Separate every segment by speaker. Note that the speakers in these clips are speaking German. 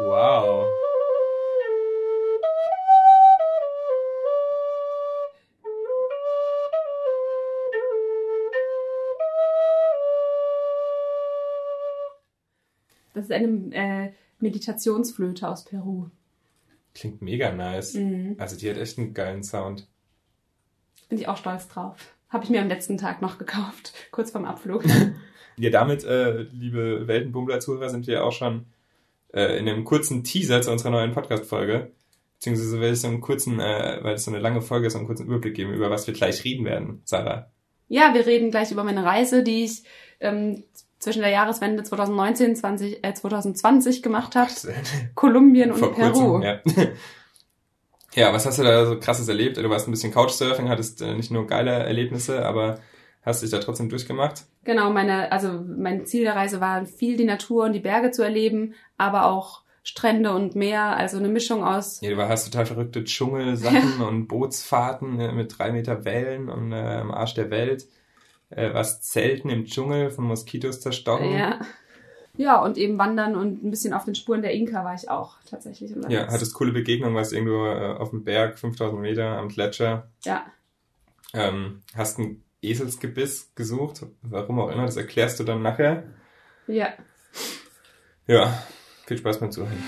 Speaker 1: Wow.
Speaker 2: Das ist eine äh, Meditationsflöte aus Peru.
Speaker 1: Klingt mega nice.
Speaker 2: Mhm.
Speaker 1: Also die hat echt einen geilen Sound.
Speaker 2: Bin ich auch stolz drauf. Habe ich mir am letzten Tag noch gekauft, kurz vorm Abflug.
Speaker 1: Ja, damit, äh, liebe Weltenbummler-Zuhörer, sind wir auch schon äh, in einem kurzen Teaser zu unserer neuen Podcast-Folge. Beziehungsweise werde ich so einen kurzen, äh, weil es so eine lange Folge ist, so einen kurzen Überblick geben, über was wir gleich reden werden, Sarah.
Speaker 2: ja, wir reden gleich über meine Reise, die ich ähm, zwischen der Jahreswende 2019 20, äh, 2020 gemacht habe. Kolumbien und
Speaker 1: Vor
Speaker 2: Peru.
Speaker 1: kurzem, ja. ja, was hast du da so krasses erlebt? Du warst ein bisschen Couchsurfing, hattest äh, nicht nur geile Erlebnisse, aber hast dich da trotzdem durchgemacht.
Speaker 2: Genau, meine, also mein Ziel der Reise war viel die Natur und die Berge zu erleben, aber auch Strände und Meer, also eine Mischung aus.
Speaker 1: Ja, du hast total verrückte Dschungelsachen und Bootsfahrten äh, mit drei Meter Wellen und äh, am Arsch der Welt. Äh, was Zelten im Dschungel von Moskitos zerstochen.
Speaker 2: Ja. Ja, und eben wandern und ein bisschen auf den Spuren der Inka war ich auch tatsächlich unterwegs.
Speaker 1: Ja, hattest coole Begegnungen, warst irgendwo äh, auf dem Berg, 5000 Meter am Gletscher.
Speaker 2: Ja.
Speaker 1: Ähm, hast ein Eselsgebiss gesucht, warum auch immer, das erklärst du dann nachher.
Speaker 2: Ja.
Speaker 1: Ja, viel Spaß beim Zuhören.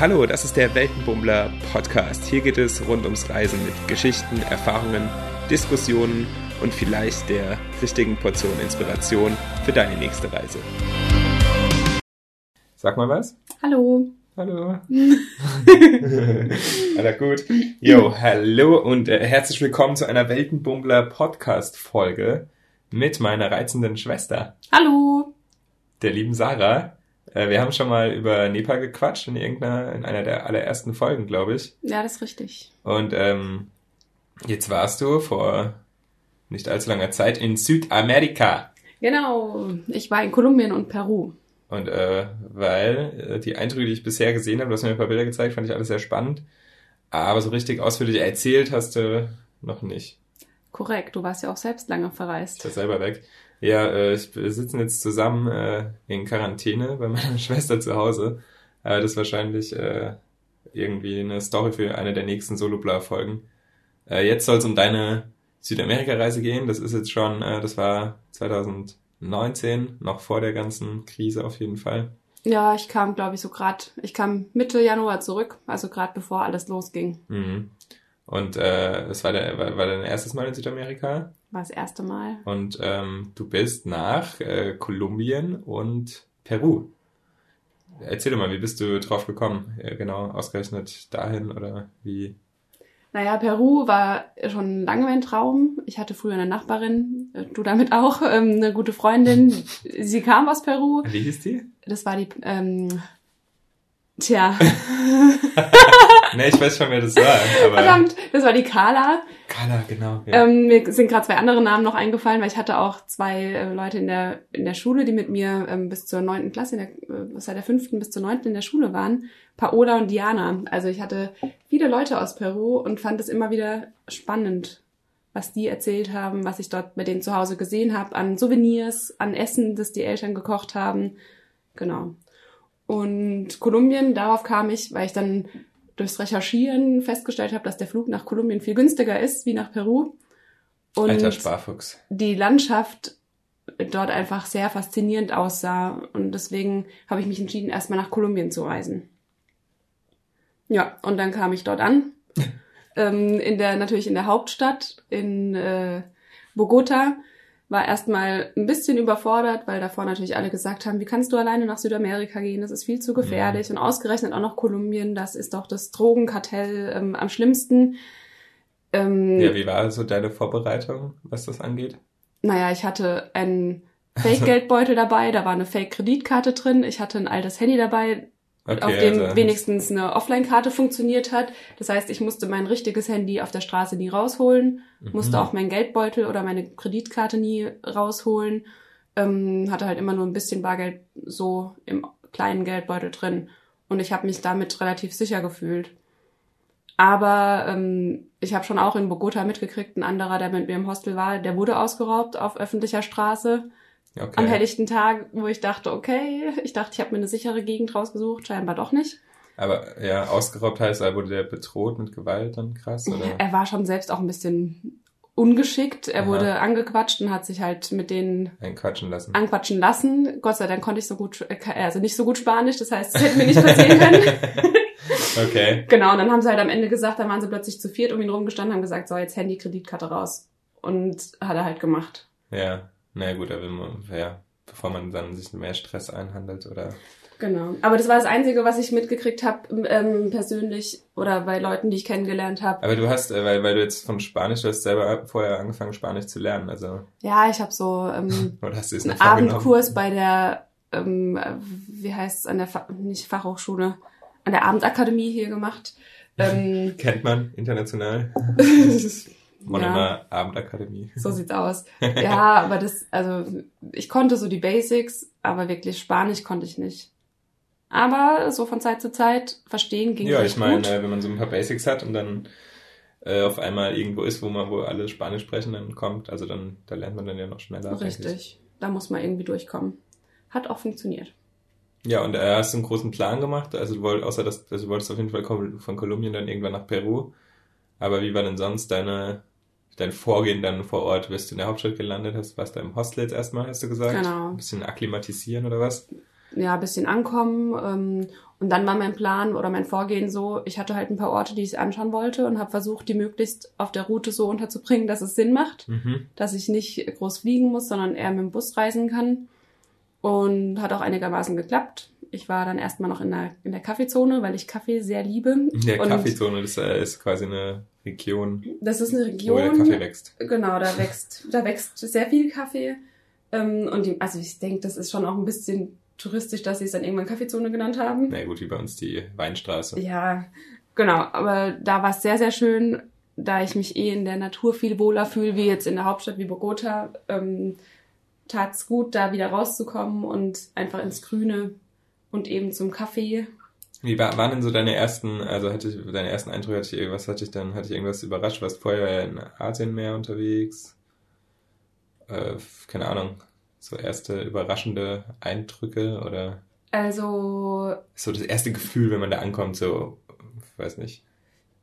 Speaker 1: Hallo, das ist der Weltenbummler Podcast. Hier geht es rund ums Reisen mit Geschichten, Erfahrungen, Diskussionen und vielleicht der richtigen Portion Inspiration für deine nächste Reise. Sag mal was.
Speaker 2: Hallo.
Speaker 1: Hallo. Aller gut. Jo, hallo und äh, herzlich willkommen zu einer Weltenbummler Podcast Folge mit meiner reizenden Schwester,
Speaker 2: Hallo.
Speaker 1: der lieben Sarah. Äh, wir haben schon mal über Nepal gequatscht in irgendeiner, in einer der allerersten Folgen, glaube ich.
Speaker 2: Ja, das ist richtig.
Speaker 1: Und ähm, jetzt warst du vor nicht allzu langer Zeit in Südamerika.
Speaker 2: Genau. Ich war in Kolumbien und Peru.
Speaker 1: Und äh, weil äh, die Eindrücke, die ich bisher gesehen habe, du hast mir ein paar Bilder gezeigt, fand ich alles sehr spannend. Aber so richtig ausführlich erzählt hast du noch nicht.
Speaker 2: Korrekt. Du warst ja auch selbst lange verreist.
Speaker 1: Ist ja selber weg. Ja, äh, ich, wir sitzen jetzt zusammen äh, in Quarantäne bei meiner Schwester zu Hause. Aber das ist wahrscheinlich äh, irgendwie eine Story für eine der nächsten Solo-Blau-Folgen. Äh, jetzt soll es um deine Südamerika-Reise gehen. Das ist jetzt schon, äh, das war 2019, noch vor der ganzen Krise auf jeden Fall.
Speaker 2: Ja, ich kam, glaube ich, so gerade, ich kam Mitte Januar zurück, also gerade bevor alles losging.
Speaker 1: Mhm. Und äh, das war, der, war, war dein erstes Mal in Südamerika.
Speaker 2: War das erste Mal.
Speaker 1: Und ähm, du bist nach äh, Kolumbien und Peru. Erzähl doch mal, wie bist du drauf gekommen? Äh, genau, ausgerechnet dahin oder wie?
Speaker 2: Naja, Peru war schon lange mein Traum. Ich hatte früher eine Nachbarin, äh, du damit auch, ähm, eine gute Freundin. Sie kam aus Peru.
Speaker 1: Wie hieß die?
Speaker 2: Das war die, ähm, tja,
Speaker 1: ne, ich weiß schon, wer das war. Aber
Speaker 2: verdammt, das war die Carla.
Speaker 1: Carla, genau. Ja.
Speaker 2: Ähm, mir sind gerade zwei andere Namen noch eingefallen, weil ich hatte auch zwei äh, Leute in der in der Schule, die mit mir ähm, bis zur neunten Klasse, in der, äh, seit der fünften bis zur neunten in der Schule waren. Paola und Diana. Also ich hatte viele Leute aus Peru und fand es immer wieder spannend, was die erzählt haben, was ich dort bei denen zu Hause gesehen habe, an Souvenirs, an Essen, das die Eltern gekocht haben. Genau. Und Kolumbien, darauf kam ich, weil ich dann durchs Recherchieren festgestellt habe, dass der Flug nach Kolumbien viel günstiger ist wie nach Peru. Und
Speaker 1: Alter Sparfuchs.
Speaker 2: die Landschaft dort einfach sehr faszinierend aussah. Und deswegen habe ich mich entschieden, erstmal nach Kolumbien zu reisen. Ja, und dann kam ich dort an. ähm, in der, natürlich in der Hauptstadt, in äh, Bogota. War erstmal ein bisschen überfordert, weil davor natürlich alle gesagt haben, wie kannst du alleine nach Südamerika gehen? Das ist viel zu gefährlich. Und ausgerechnet auch noch Kolumbien, das ist doch das Drogenkartell ähm, am schlimmsten. Ähm,
Speaker 1: Ja, wie war so deine Vorbereitung, was das angeht?
Speaker 2: naja, ich hatte einen Fake-Geldbeutel dabei, da war eine Fake-Kreditkarte drin, ich hatte ein altes Handy dabei,
Speaker 1: Okay,
Speaker 2: auf dem
Speaker 1: also-
Speaker 2: wenigstens eine Offline-Karte funktioniert hat. Das heißt, ich musste mein richtiges Handy auf der Straße nie rausholen,
Speaker 1: Mhm.
Speaker 2: musste auch meinen Geldbeutel oder meine Kreditkarte nie rausholen, ähm, hatte halt immer nur ein bisschen Bargeld so im kleinen Geldbeutel drin. Und ich habe mich damit relativ sicher gefühlt. Aber ähm, ich habe schon auch in Bogota mitgekriegt, ein anderer, der mit mir im Hostel war, der wurde ausgeraubt auf öffentlicher Straße.
Speaker 1: Okay.
Speaker 2: am helllichten Tag, wo ich dachte, okay, ich dachte, ich habe mir eine sichere Gegend rausgesucht, scheinbar doch nicht.
Speaker 1: Aber ja, ausgeraubt heißt, er wurde der bedroht mit Gewalt dann krass, oder?
Speaker 2: Er war schon selbst auch ein bisschen ungeschickt. Er
Speaker 1: Aha.
Speaker 2: wurde angequatscht und hat sich halt mit denen
Speaker 1: Einen quatschen lassen.
Speaker 2: anquatschen lassen. Gott sei Dank konnte ich so gut, äh, also nicht so gut Spanisch, das heißt, es hätte mir nicht passieren können.
Speaker 1: okay.
Speaker 2: genau, und dann haben sie halt am Ende gesagt, dann waren sie plötzlich zu viert um ihn rumgestanden, haben gesagt, so, jetzt Handy, Kreditkarte raus. Und hat er halt gemacht.
Speaker 1: Ja, na gut, aber man, ja, bevor man dann sich mehr Stress einhandelt oder.
Speaker 2: Genau. Aber das war das Einzige, was ich mitgekriegt habe, ähm, persönlich oder bei Leuten, die ich kennengelernt habe.
Speaker 1: Aber du hast, äh, weil, weil du jetzt von Spanisch, du hast selber vorher angefangen, Spanisch zu lernen, also,
Speaker 2: Ja, ich habe so ähm,
Speaker 1: oder hast
Speaker 2: einen? Abendkurs bei der, ähm, äh, wie heißt es, an der, Fa nicht Fachhochschule, an der Abendakademie hier gemacht. Ähm,
Speaker 1: Kennt man international? Monomer Abendakademie.
Speaker 2: so sieht's aus. Ja, aber das, also ich konnte so die Basics, aber wirklich Spanisch konnte ich nicht. Aber so von Zeit zu Zeit verstehen ging
Speaker 1: Ja,
Speaker 2: recht
Speaker 1: ich meine,
Speaker 2: gut.
Speaker 1: wenn man so ein paar Basics hat und dann äh, auf einmal irgendwo ist, wo man, wo alle Spanisch sprechen, dann kommt, also dann, da lernt man dann ja noch schneller.
Speaker 2: Richtig. Da muss man irgendwie durchkommen. Hat auch funktioniert.
Speaker 1: Ja, und äh, hast du einen großen Plan gemacht? Also du wolltest, außer dass, also du wolltest auf jeden Fall von Kolumbien dann irgendwann nach Peru. Aber wie war denn sonst deine, dein Vorgehen dann vor Ort? Bist du in der Hauptstadt gelandet? Hast, warst du im Hostel jetzt erstmal, hast du gesagt?
Speaker 2: Genau.
Speaker 1: Ein bisschen akklimatisieren oder was?
Speaker 2: ja, ein bisschen ankommen. Ähm, und dann war mein Plan oder mein Vorgehen so, ich hatte halt ein paar Orte, die ich anschauen wollte und habe versucht, die möglichst auf der Route so unterzubringen, dass es Sinn macht,
Speaker 1: Mhm.
Speaker 2: dass ich nicht groß fliegen muss, sondern eher mit dem Bus reisen kann. Und hat auch einigermaßen geklappt. Ich war dann erstmal noch in der, in der Kaffeezone, weil ich Kaffee sehr liebe.
Speaker 1: In der Kaffeezone, das äh, ist quasi eine Region,
Speaker 2: Das ist eine
Speaker 1: wo der
Speaker 2: Region.
Speaker 1: Kaffee wächst.
Speaker 2: Genau, da wächst, da wächst sehr viel Kaffee. Ähm, und die, also ich denke, das ist schon auch ein bisschen touristisch, dass sie es dann irgendwann Kaffeezone genannt haben.
Speaker 1: Na gut, wie bei uns die Weinstraße.
Speaker 2: Ja, genau. Aber da war es sehr, sehr schön, da ich mich eh in der Natur viel wohler fühle, wie jetzt in der Hauptstadt wie Bogota. Ähm, tat's gut, da wieder rauszukommen und einfach ins Grüne und eben zum Kaffee.
Speaker 1: Wie war, waren denn so deine ersten, also hatte ich, deine ersten Eindrücke, hatte ich irgendwas, hatte ich dann, hatte ich irgendwas überrascht? Warst vorher in Asien mehr unterwegs? Äh, keine Ahnung, so erste überraschende Eindrücke oder
Speaker 2: Also
Speaker 1: so das erste Gefühl, wenn man da ankommt, so, weiß nicht.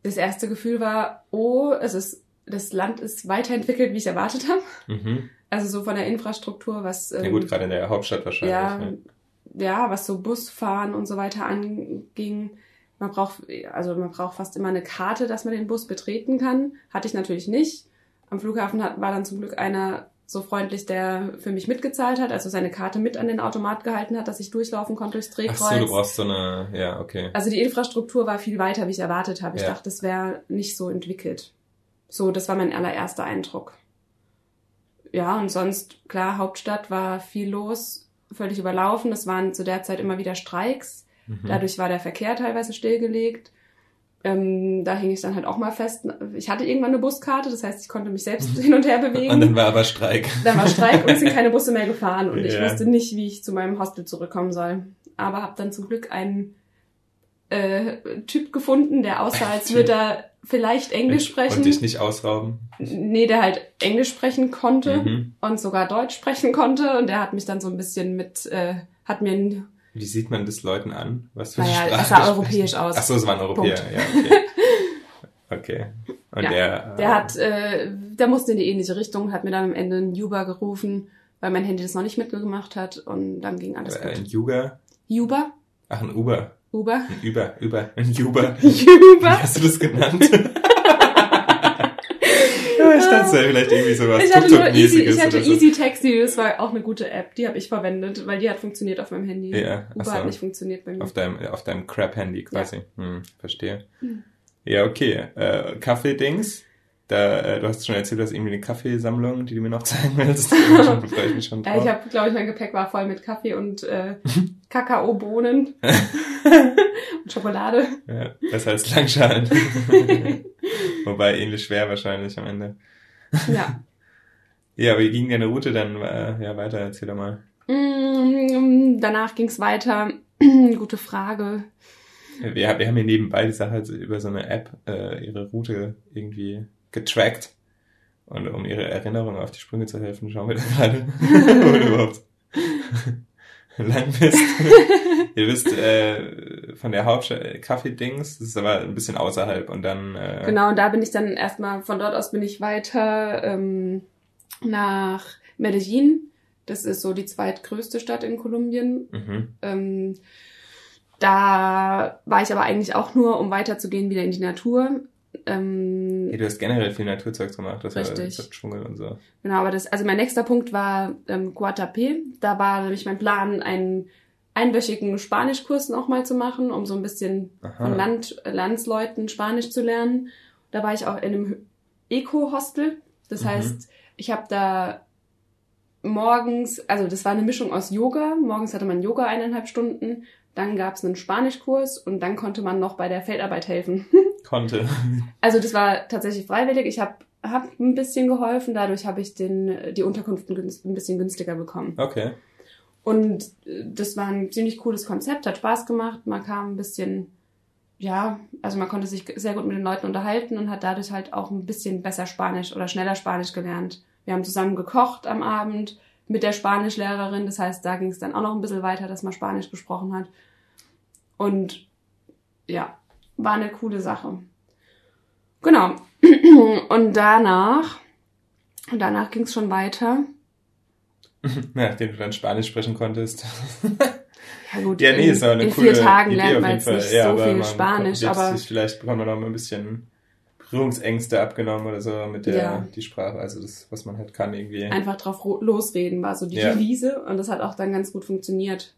Speaker 2: das erste Gefühl war, oh, es ist, das Land ist weiterentwickelt, wie ich erwartet habe.
Speaker 1: Mhm.
Speaker 2: Also so von der Infrastruktur, was
Speaker 1: Ja
Speaker 2: ähm,
Speaker 1: gut, gerade in der Hauptstadt wahrscheinlich.
Speaker 2: ja,
Speaker 1: ne?
Speaker 2: Ja, was so Busfahren und so weiter anging. Man braucht, also man braucht fast immer eine Karte, dass man den Bus betreten kann. Hatte ich natürlich nicht. Am Flughafen hat, war dann zum Glück einer so freundlich, der für mich mitgezahlt hat, also seine Karte mit an den Automat gehalten hat, dass ich durchlaufen konnte durchs
Speaker 1: Ach
Speaker 2: Drehkreuz.
Speaker 1: so, du brauchst so eine, ja, okay.
Speaker 2: Also die Infrastruktur war viel weiter, wie ich erwartet habe. Ich
Speaker 1: Ja.
Speaker 2: dachte, es wäre nicht so entwickelt. So, das war mein allererster Eindruck. Ja, und sonst, klar, Hauptstadt war viel los, völlig überlaufen. Es waren zu der Zeit immer wieder Streiks.
Speaker 1: Mhm.
Speaker 2: Dadurch war der Verkehr teilweise stillgelegt. Ähm, da hing ich dann halt auch mal fest. Ich hatte irgendwann eine Buskarte, das heißt, ich konnte mich selbst hin und her bewegen.
Speaker 1: Und dann war aber Streik.
Speaker 2: Dann war Streik und es sind keine Busse mehr gefahren und ich
Speaker 1: Ja.
Speaker 2: wusste nicht, wie ich zu meinem Hostel zurückkommen soll. Aber habe dann zum Glück einen äh, Typ gefunden, der aussah, als würde er vielleicht Englisch sprechen.
Speaker 1: Und dich nicht ausrauben.
Speaker 2: Nee, der halt Englisch sprechen konnte
Speaker 1: Mhm.
Speaker 2: und sogar Deutsch sprechen konnte und der hat mich dann so ein bisschen mit, äh, hat mir ein,
Speaker 1: Wie sieht man das Leuten an? Was für
Speaker 2: naja,
Speaker 1: Sprache
Speaker 2: es sah europäisch aus.
Speaker 1: Ach so, es waren Europäer,
Speaker 2: Punkt.
Speaker 1: ja, okay. Okay. Und
Speaker 2: Ja,
Speaker 1: der,
Speaker 2: Der hat, äh, der musste in die ähnliche Richtung, hat mir dann am Ende einen Uber gerufen, weil mein Handy das noch nicht mitgemacht hat und dann ging alles
Speaker 1: äh, ein
Speaker 2: gut.
Speaker 1: Yuga.
Speaker 2: Uber?
Speaker 1: Ach, ein Uber.
Speaker 2: Uber?
Speaker 1: Ein Uber, Uber, ein Uber.
Speaker 2: Uber?
Speaker 1: Wie hast du das genannt? ja, ich dachte, vielleicht irgendwie sowas
Speaker 2: Ich hatte nur Easy, ich hatte
Speaker 1: so.
Speaker 2: Easy Taxi, das war auch eine gute App, die habe ich verwendet, weil die hat funktioniert auf meinem Handy.
Speaker 1: Ja,
Speaker 2: Uber
Speaker 1: so.
Speaker 2: hat nicht funktioniert bei mir.
Speaker 1: Auf deinem, auf deinem Crap-Handy quasi. Hm, verstehe.
Speaker 2: Hm.
Speaker 1: Ja, okay. Äh, Kaffee-Dings. Da, äh, du hast schon erzählt, du hast irgendwie eine Kaffeesammlung, die du mir noch zeigen willst. Da freue ich mich schon
Speaker 2: Ja, ich habe, glaube ich, mein Gepäck war voll mit Kaffee und äh, Kakaobohnen und Schokolade.
Speaker 1: Ja, besser als Langschalen. Wobei ähnlich schwer wahrscheinlich am Ende.
Speaker 2: Ja.
Speaker 1: Ja, wie ging deine Route dann äh, ja, weiter? Erzähl doch mal.
Speaker 2: Mm, Danach ging's weiter. Gute Frage.
Speaker 1: Wir, wir haben hier nebenbei die Sache also über so eine App äh, ihre Route irgendwie getrackt. Und um ihre Erinnerung auf die Sprünge zu helfen, schauen wir da gerade, wo du überhaupt lang bist. Ihr wisst, äh, von der Hauptstadt Kaffee-Dings, das ist aber ein bisschen außerhalb und dann... Äh,
Speaker 2: Genau, und da bin ich dann erstmal, von dort aus bin ich weiter ähm, nach Medellin. Das ist so die zweitgrößte Stadt in Kolumbien.
Speaker 1: Mhm.
Speaker 2: Ähm, da war ich aber eigentlich auch nur, um weiterzugehen wieder in die Natur. Ähm,
Speaker 1: Ja, du hast generell viel Naturzeugs gemacht, das war
Speaker 2: Richtig.
Speaker 1: das Dschungel und so.
Speaker 2: Genau, aber das, also mein nächster Punkt war ähm, Guatapé. Da war nämlich mein Plan, einen einwöchigen Spanischkurs noch mal zu machen, um so ein bisschen
Speaker 1: Aha.
Speaker 2: von Land, Landsleuten Spanisch zu lernen. Da war ich auch in einem Eco-Hostel. Das
Speaker 1: Mhm.
Speaker 2: heißt, ich habe da morgens, also das war eine Mischung aus Yoga. Morgens hatte man Yoga eineinhalb Stunden. Dann gab es einen Spanischkurs und dann konnte man noch bei der Feldarbeit helfen.
Speaker 1: Konnte.
Speaker 2: Also das war tatsächlich freiwillig. Ich habe hab ein bisschen geholfen. Dadurch habe ich den, die Unterkunft ein bisschen günstiger bekommen.
Speaker 1: Okay.
Speaker 2: Und äh, das war ein ziemlich cooles Konzept, hat Spaß gemacht. Man kam ein bisschen, ja, also man konnte sich sehr gut mit den Leuten unterhalten und hat dadurch halt auch ein bisschen besser Spanisch oder schneller Spanisch gelernt. Wir haben zusammen gekocht am Abend mit der Spanischlehrerin. Das heißt, da ging es dann auch noch ein bisschen weiter, dass man Spanisch gesprochen hat. Und ja, war eine coole Sache. Genau. Und danach, und danach ging es schon weiter.
Speaker 1: Nachdem du dann Spanisch sprechen konntest.
Speaker 2: Ja gut,
Speaker 1: Ja, nee,
Speaker 2: in,
Speaker 1: ist auch eine
Speaker 2: in
Speaker 1: coole
Speaker 2: vier Tagen
Speaker 1: Idee
Speaker 2: lernt man jetzt nicht
Speaker 1: ja,
Speaker 2: so viel Spanisch, aber
Speaker 1: sich, vielleicht bekommt man noch ein bisschen Berührungsängste abgenommen oder so mit der
Speaker 2: Ja.
Speaker 1: die Sprache, also das, was man halt kann irgendwie.
Speaker 2: einfach drauf losreden war so die
Speaker 1: Ja.
Speaker 2: Devise und das hat auch dann ganz gut funktioniert.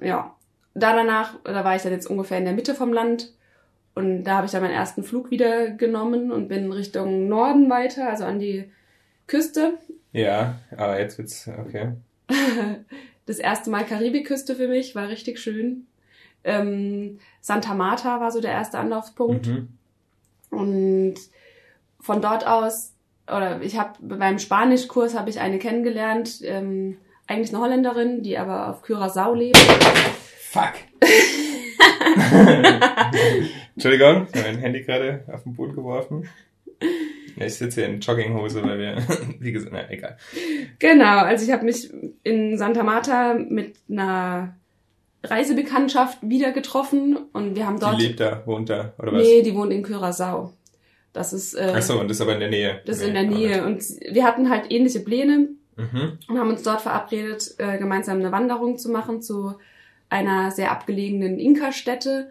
Speaker 2: Ja, da danach, da war ich dann jetzt ungefähr in der Mitte vom Land und da habe ich dann meinen ersten Flug wieder genommen und bin Richtung Norden weiter, also an die Küste.
Speaker 1: Ja, aber jetzt wird's okay.
Speaker 2: Das erste Mal Karibikküste für mich, war richtig schön. Ähm, Santa Marta war so der erste Anlaufpunkt.
Speaker 1: Mhm.
Speaker 2: Und von dort aus, oder ich habe beim Spanischkurs habe ich eine kennengelernt, ähm, eigentlich eine Holländerin, die aber auf Curaçao lebt.
Speaker 1: Fuck. Entschuldigung, ich habe mein Handy gerade auf den Boden geworfen. Ja, ich sitze hier in Jogginghose, weil wir, wie gesagt, na egal.
Speaker 2: Genau, also ich habe mich in Santa Marta mit einer Reisebekanntschaft wieder getroffen und wir haben dort.
Speaker 1: Die lebt da, wohnt da, oder was?
Speaker 2: nee, die wohnt in Curaçao. Das ist, äh,
Speaker 1: Ach so, und das ist aber in der Nähe.
Speaker 2: das ist
Speaker 1: Nee,
Speaker 2: in der Nähe. Und wir hatten halt ähnliche Pläne.
Speaker 1: Mhm.
Speaker 2: und haben uns dort verabredet, äh, gemeinsam eine Wanderung zu machen zu einer sehr abgelegenen Inka-Stätte,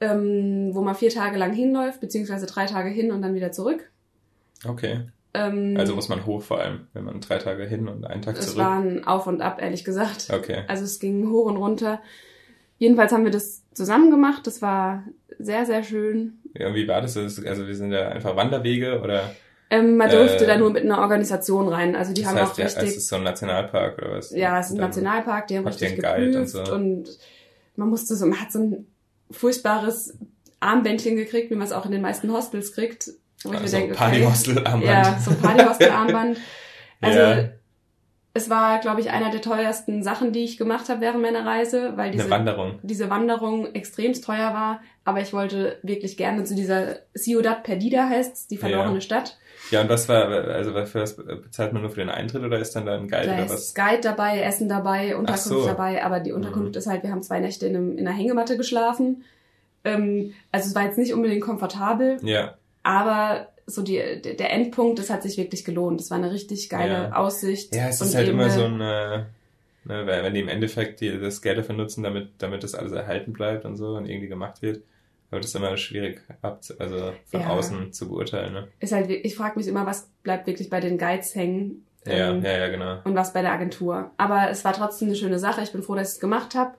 Speaker 2: ähm, wo man vier Tage lang hinläuft, beziehungsweise drei Tage hin und dann wieder zurück.
Speaker 1: Okay.
Speaker 2: Ähm,
Speaker 1: Also muss man hoch vor allem, wenn man drei Tage hin und einen Tag
Speaker 2: es
Speaker 1: zurück.
Speaker 2: war ein Auf und Ab, ehrlich gesagt.
Speaker 1: Okay.
Speaker 2: Also es ging hoch und runter. Jedenfalls haben wir das zusammen gemacht. Das war sehr, sehr schön.
Speaker 1: Ja, wie war das? Also wir sind da einfach Wanderwege oder
Speaker 2: Ähm, man durfte
Speaker 1: Äh,
Speaker 2: da nur mit einer Organisation rein. Also die
Speaker 1: das
Speaker 2: haben
Speaker 1: heißt,
Speaker 2: auch
Speaker 1: ja,
Speaker 2: richtig.
Speaker 1: es ist so ein Nationalpark oder was?
Speaker 2: Ja, es ist ein Nationalpark, die haben richtig
Speaker 1: Guide und
Speaker 2: geprüft
Speaker 1: so?
Speaker 2: und man musste so, man hat so ein furchtbares Armbändchen gekriegt, wie man es auch in den meisten Hostels kriegt. Wo ich mir
Speaker 1: Also
Speaker 2: denke, okay,
Speaker 1: Partyhostel-Armband.
Speaker 2: Ja, so ein Partyhostel-Armband. Also
Speaker 1: Ja.
Speaker 2: es war, glaube ich, einer der teuersten Sachen, die ich gemacht habe während meiner Reise, weil diese
Speaker 1: Wanderung.
Speaker 2: diese Wanderung extremst teuer war, aber ich wollte wirklich gerne zu dieser Ciudad Perdida heißt die verlorene
Speaker 1: Ja.
Speaker 2: Stadt.
Speaker 1: Ja, und was war, also was für was bezahlt man nur für den Eintritt oder ist dann da ein Guide
Speaker 2: Da
Speaker 1: oder
Speaker 2: ist
Speaker 1: was?
Speaker 2: Guide dabei, Essen dabei, Unterkunft
Speaker 1: so.
Speaker 2: dabei, aber die Unterkunft
Speaker 1: Mhm.
Speaker 2: ist halt, wir haben zwei Nächte in, einem, in einer Hängematte geschlafen. Ähm, also es war jetzt nicht unbedingt komfortabel,
Speaker 1: Ja,
Speaker 2: aber so die, der Endpunkt, das hat sich wirklich gelohnt. Das war eine richtig geile
Speaker 1: Ja.
Speaker 2: Aussicht.
Speaker 1: ja, es ist halt immer
Speaker 2: eine-
Speaker 1: so ein, äh, ne, weil wenn die im Endeffekt die, das Geld dafür nutzen, damit, damit das alles erhalten bleibt und so und irgendwie gemacht wird, aber das ist immer schwierig also von
Speaker 2: Ja.
Speaker 1: außen zu beurteilen, ne?
Speaker 2: ist halt, ich frage mich immer, was bleibt wirklich bei den Guides hängen.
Speaker 1: Ja,
Speaker 2: Ähm,
Speaker 1: ja, ja, genau.
Speaker 2: und was bei der Agentur. Aber es war trotzdem eine schöne Sache. Ich bin froh, dass ich es gemacht habe.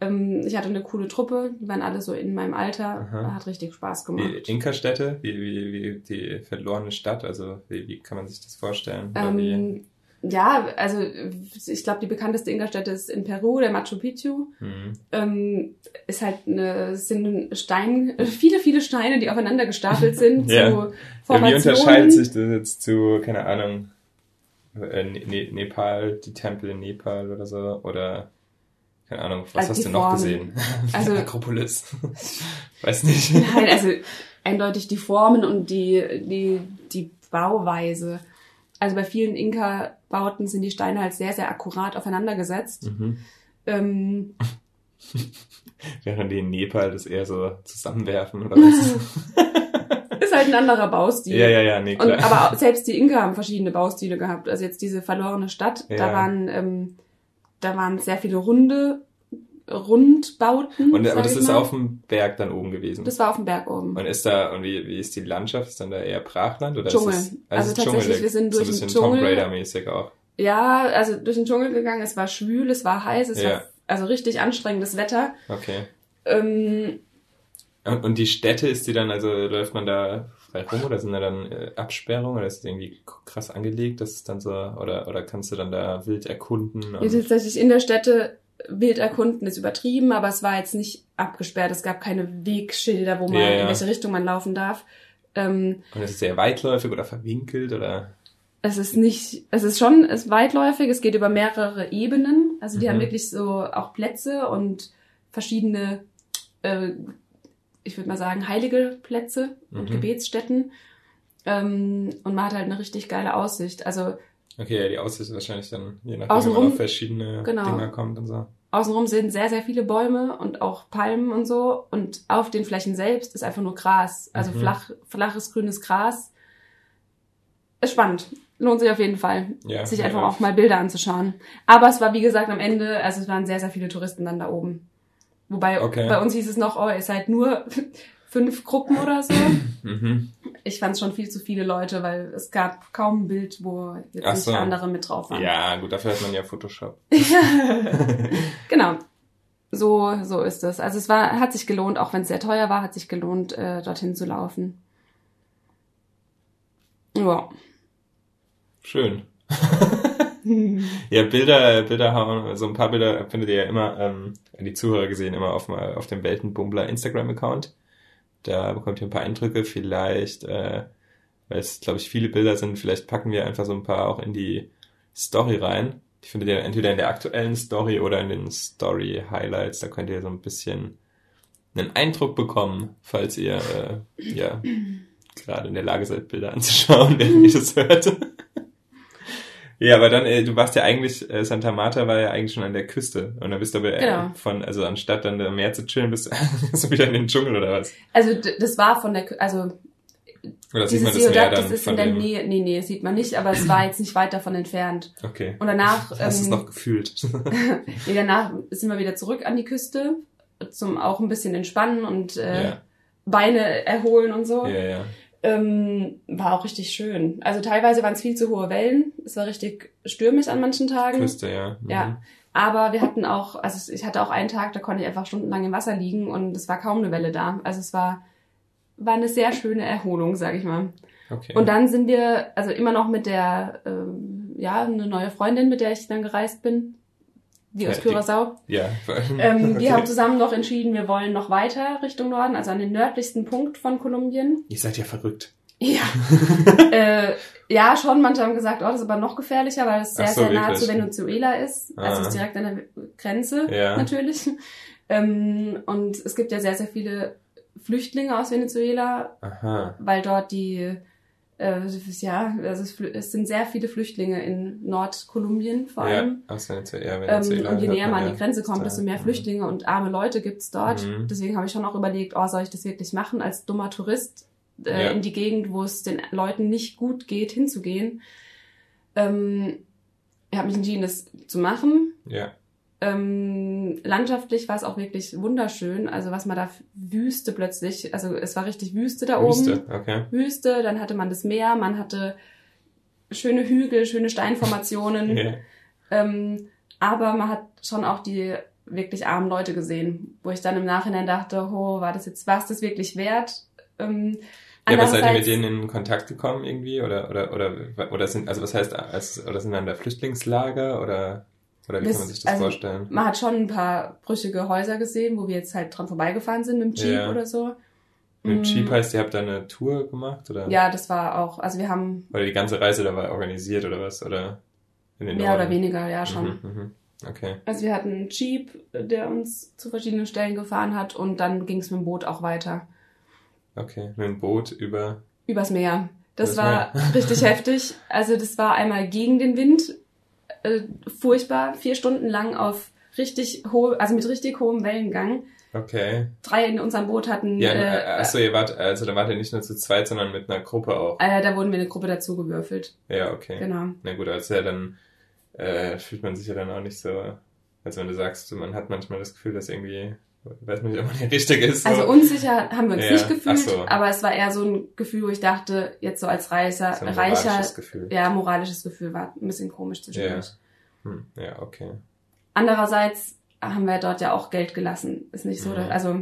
Speaker 2: Ähm, ich hatte eine coole Truppe, die waren alle so in meinem Alter.
Speaker 1: Aha.
Speaker 2: Hat richtig Spaß gemacht.
Speaker 1: Inka-Städte, wie, wie, wie die verlorene Stadt, also wie, wie kann man sich das vorstellen?
Speaker 2: Ähm, ja, also ich glaube, die bekannteste Inka-Stätte ist in Peru, der Machu Picchu.
Speaker 1: hm.
Speaker 2: Ähm, ist halt eine, es sind Stein, viele, viele Steine, die aufeinander gestapelt sind.
Speaker 1: Ja.
Speaker 2: So
Speaker 1: ja, wie
Speaker 2: Formationen.
Speaker 1: unterscheidet sich das jetzt zu, keine Ahnung, äh, ne ne Nepal, die Tempel in Nepal oder so? Oder, keine Ahnung, was
Speaker 2: Also
Speaker 1: hast du noch
Speaker 2: Formen.
Speaker 1: gesehen?
Speaker 2: Also-
Speaker 1: Akropolis. Weiß nicht.
Speaker 2: Nein, also eindeutig die Formen und die, die, die Bauweise. Also bei vielen Inka-Bauten sind die Steine halt sehr, sehr akkurat aufeinander gesetzt.
Speaker 1: Mhm.
Speaker 2: Ähm,
Speaker 1: Während die in Nepal das eher so zusammenwerfen oder was?
Speaker 2: ist halt ein anderer Baustil.
Speaker 1: ja, ja, ja, nee,
Speaker 2: Und,
Speaker 1: klar.
Speaker 2: aber auch- selbst die Inka haben verschiedene Baustile gehabt. Also jetzt diese verlorene Stadt, da
Speaker 1: Ja.
Speaker 2: waren ähm, da waren sehr viele runde Rundbauten.
Speaker 1: Und, aber das ist
Speaker 2: mal.
Speaker 1: auf dem Berg dann oben gewesen.
Speaker 2: Das war auf dem Berg oben.
Speaker 1: und ist da, und wie, wie ist die Landschaft? Ist dann da eher Brachland oder
Speaker 2: Dschungel.
Speaker 1: ist es,
Speaker 2: Also
Speaker 1: ist
Speaker 2: tatsächlich, wir sind
Speaker 1: so
Speaker 2: durch
Speaker 1: ein
Speaker 2: den
Speaker 1: bisschen Tomb
Speaker 2: Dschungel.
Speaker 1: Raider-mäßig auch.
Speaker 2: Ja, also durch den Dschungel gegangen. Es war schwül, es war heiß, es
Speaker 1: Ja.
Speaker 2: war also richtig anstrengendes Wetter.
Speaker 1: Okay.
Speaker 2: Ähm,
Speaker 1: Und, und die Städte, ist die dann, also läuft man da frei rum oder sind da dann äh, Absperrungen oder ist es irgendwie krass angelegt, dass es dann so, oder, oder kannst du dann da wild erkunden? Und,
Speaker 2: sind tatsächlich in der Städte wild erkunden ist übertrieben, aber es war jetzt nicht abgesperrt. Es gab keine Wegschilder, wo man
Speaker 1: Ja, ja.
Speaker 2: in welche Richtung man laufen darf. Ähm,
Speaker 1: und ist es sehr weitläufig oder verwinkelt oder?
Speaker 2: es ist nicht, es ist schon es ist weitläufig, es geht über mehrere Ebenen. Also die
Speaker 1: Mhm.
Speaker 2: haben wirklich so auch Plätze und verschiedene, äh, ich würde mal sagen, heilige Plätze und
Speaker 1: Mhm.
Speaker 2: Gebetsstätten. Ähm, und man hat halt eine richtig geile Aussicht. Also
Speaker 1: Okay, ja, die Aussicht ist wahrscheinlich dann, je nachdem,
Speaker 2: Außenrum-
Speaker 1: man auf verschiedene
Speaker 2: genau.
Speaker 1: Dinger kommt und so.
Speaker 2: außenrum sind sehr, sehr viele Bäume und auch Palmen und so. Und auf den Flächen selbst ist einfach nur Gras. Also
Speaker 1: Mhm.
Speaker 2: flach, flaches, grünes Gras. Ist spannend. Lohnt sich auf jeden Fall,
Speaker 1: Ja,
Speaker 2: sich einfach auch mal Bilder anzuschauen. Aber es war, wie gesagt, am Ende, also es waren sehr, sehr viele Touristen dann da oben. Wobei
Speaker 1: Okay.
Speaker 2: bei uns hieß es noch, oh, ihr seid nur fünf Gruppen oder so.
Speaker 1: Mhm.
Speaker 2: Ich fand es schon viel zu viele Leute, weil es gab kaum ein Bild, wo jetzt
Speaker 1: Ach
Speaker 2: nicht
Speaker 1: so.
Speaker 2: andere mit drauf waren.
Speaker 1: Ja, gut, dafür hat man ja Photoshop.
Speaker 2: Genau. So, so ist es. Also es war, hat sich gelohnt, auch wenn es sehr teuer war, hat sich gelohnt, äh, dorthin zu laufen. Ja.
Speaker 1: Schön. Ja, Bilder, Bilder haben, so ein paar Bilder findet ihr ja immer, ähm, die Zuhörer gesehen, immer auf, auf dem Weltenbummler Instagram-Account. Da bekommt ihr ein paar Eindrücke, vielleicht, äh, weil es, glaube ich, viele Bilder sind, vielleicht packen wir einfach so ein paar auch in die Story rein. Die findet ihr entweder in der aktuellen Story oder in den Story-Highlights. Da könnt ihr so ein bisschen einen Eindruck bekommen, falls ihr, äh, ja, gerade in der Lage seid, Bilder anzuschauen, während ihr das hört. Ja, aber dann, äh, du warst ja eigentlich, äh, Santa Marta war ja eigentlich schon an der Küste. Und dann bist du aber äh,
Speaker 2: Genau.
Speaker 1: von, also anstatt dann am Meer zu chillen, bist, du wieder in den Dschungel oder was?
Speaker 2: Also das war von der, also
Speaker 1: Oder sieht man das Meer dann
Speaker 2: das ist
Speaker 1: von
Speaker 2: in der? Nähe, nee, nee, sieht man nicht, aber es war jetzt nicht weit davon entfernt.
Speaker 1: Okay.
Speaker 2: Und danach,
Speaker 1: Hast du es
Speaker 2: ähm,
Speaker 1: noch gefühlt?
Speaker 2: nee, danach sind wir wieder zurück an die Küste, zum auch ein bisschen entspannen und äh,
Speaker 1: ja,
Speaker 2: Beine erholen und so.
Speaker 1: ja, ja.
Speaker 2: Ähm, war auch richtig schön. Also teilweise waren es viel zu hohe Wellen. Es war richtig stürmisch an manchen Tagen.
Speaker 1: Küste, ja. Mhm.
Speaker 2: Ja. Aber wir hatten auch, also ich hatte auch einen Tag, da konnte ich einfach stundenlang im Wasser liegen und es war kaum eine Welle da. Also es war, war eine sehr schöne Erholung, sag ich mal.
Speaker 1: Okay.
Speaker 2: Und dann sind wir, also immer noch mit der, ähm, ja, eine neue Freundin, mit der ich dann gereist bin, die aus
Speaker 1: Ja, die-
Speaker 2: Curacao.
Speaker 1: ja.
Speaker 2: Ähm,
Speaker 1: okay.
Speaker 2: Wir haben zusammen noch entschieden, wir wollen noch weiter Richtung Norden, also an den nördlichsten Punkt von Kolumbien.
Speaker 1: Ihr seid ja verrückt.
Speaker 2: Ja. äh, ja, schon. Manche haben gesagt, oh, das ist aber noch gefährlicher, weil es sehr,
Speaker 1: so,
Speaker 2: sehr nah
Speaker 1: wirklich?
Speaker 2: zu Venezuela ist. Also
Speaker 1: Ah.
Speaker 2: es ist direkt an der Grenze,
Speaker 1: Ja.
Speaker 2: natürlich. Ähm, und es gibt ja sehr, sehr viele Flüchtlinge aus Venezuela,
Speaker 1: Aha.
Speaker 2: weil dort die, äh, ja, also es, es sind sehr viele Flüchtlinge in Nordkolumbien vor
Speaker 1: Ja,
Speaker 2: allem.
Speaker 1: aus Venezuela. Ja,
Speaker 2: Ähm, und je näher man an
Speaker 1: ja.
Speaker 2: die Grenze kommt, desto mehr
Speaker 1: Mhm.
Speaker 2: Flüchtlinge und arme Leute gibt's dort.
Speaker 1: Mhm.
Speaker 2: Deswegen habe ich schon auch überlegt, oh, soll ich das wirklich machen, als dummer Tourist äh,
Speaker 1: Ja.
Speaker 2: in die Gegend, wo es den Leuten nicht gut geht, hinzugehen. Ähm, ich habe mich entschieden, das zu machen.
Speaker 1: Ja.
Speaker 2: Ähm, landschaftlich war es auch wirklich wunderschön. Also was man da Wüste plötzlich, also es war richtig Wüste da oben.
Speaker 1: Wüste, okay.
Speaker 2: Wüste, dann hatte man das Meer, man hatte schöne Hügel, schöne Steinformationen.
Speaker 1: Ja.
Speaker 2: Ähm, aber man hat schon auch die wirklich armen Leute gesehen, wo ich dann im Nachhinein dachte, oh, war das jetzt, war es das wirklich wert? Ähm,
Speaker 1: Ja, aber seid ihr mit denen in Kontakt gekommen irgendwie? Oder, oder, oder, oder sind, also was heißt, als, oder sind dann da Flüchtlingslager oder, oder wie
Speaker 2: Das-
Speaker 1: kann man sich das
Speaker 2: also,
Speaker 1: vorstellen?
Speaker 2: Man hat schon ein paar brüchige Häuser gesehen, wo wir jetzt halt dran vorbeigefahren sind mit dem Jeep
Speaker 1: Ja.
Speaker 2: oder so.
Speaker 1: Mit
Speaker 2: Mm,
Speaker 1: Jeep heißt, ihr habt da eine Tour gemacht oder?
Speaker 2: Ja, das war auch, also wir haben
Speaker 1: Oder die ganze Reise da war organisiert oder was? Oder in den
Speaker 2: mehr
Speaker 1: Norden?
Speaker 2: oder weniger, ja schon.
Speaker 1: Mhm, mhm. Okay.
Speaker 2: Also wir hatten einen Jeep, der uns zu verschiedenen Stellen gefahren hat und dann ging es mit dem Boot auch weiter.
Speaker 1: Okay. Mit dem Boot über.
Speaker 2: Übers Meer. Das
Speaker 1: Das
Speaker 2: war
Speaker 1: war-
Speaker 2: richtig heftig. Also das war einmal gegen den Wind, äh, furchtbar, vier Stunden lang auf richtig hohe, also mit richtig hohem Wellengang.
Speaker 1: Okay.
Speaker 2: Drei in unserem Boot hatten,
Speaker 1: Ja,
Speaker 2: äh,
Speaker 1: äh, achso, ihr wart, also da wart ihr nicht nur zu zweit, sondern mit einer Gruppe auch.
Speaker 2: äh, da wurden wir eine Gruppe dazu gewürfelt.
Speaker 1: Ja, okay.
Speaker 2: Genau.
Speaker 1: Na gut, also ja, dann äh, fühlt man sich ja dann auch nicht so, also wenn du sagst, man hat manchmal das Gefühl, dass irgendwie, weiß man nicht, ob man der Richtige ist. So.
Speaker 2: Also unsicher haben wir uns
Speaker 1: Ja,
Speaker 2: nicht gefühlt,
Speaker 1: so.
Speaker 2: aber es war eher so ein Gefühl, wo ich dachte, jetzt so als Reicher,
Speaker 1: so ein
Speaker 2: reicher,
Speaker 1: moralisches Gefühl.
Speaker 2: ja, moralisches Gefühl war ein bisschen komisch zwischendurch.
Speaker 1: Hm, ja, okay.
Speaker 2: Andererseits haben wir dort ja auch Geld gelassen. Ist nicht so,
Speaker 1: Mhm.
Speaker 2: dass, also,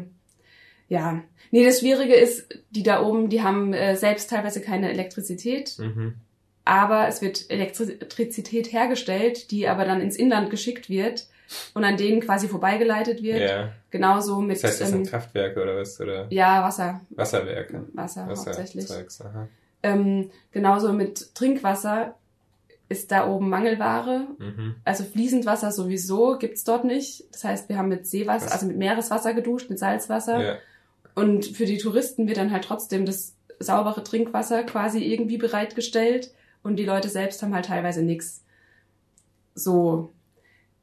Speaker 2: ja. Nee, das Schwierige ist, die da oben, die haben äh, selbst teilweise keine Elektrizität,
Speaker 1: Mhm.
Speaker 2: aber es wird Elektrizität hergestellt, die aber dann ins Inland geschickt wird und an denen quasi vorbeigeleitet wird.
Speaker 1: Ja.
Speaker 2: Genauso mit,
Speaker 1: Das heißt, das
Speaker 2: ähm,
Speaker 1: sind Kraftwerke oder was? Oder
Speaker 2: ja, Wasser,
Speaker 1: Wasserwerke?
Speaker 2: Wasser, hauptsächlich.
Speaker 1: Wasserzeugs, aha.
Speaker 2: Ähm, genauso mit Trinkwasser ist da oben Mangelware.
Speaker 1: Mhm.
Speaker 2: Also fließend Wasser sowieso gibt's dort nicht. Das heißt, wir haben mit Seewasser,
Speaker 1: Was?
Speaker 2: also mit Meereswasser geduscht, mit Salzwasser.
Speaker 1: Ja.
Speaker 2: Und für die Touristen wird dann halt trotzdem das saubere Trinkwasser quasi irgendwie bereitgestellt. Und die Leute selbst haben halt teilweise nix. So.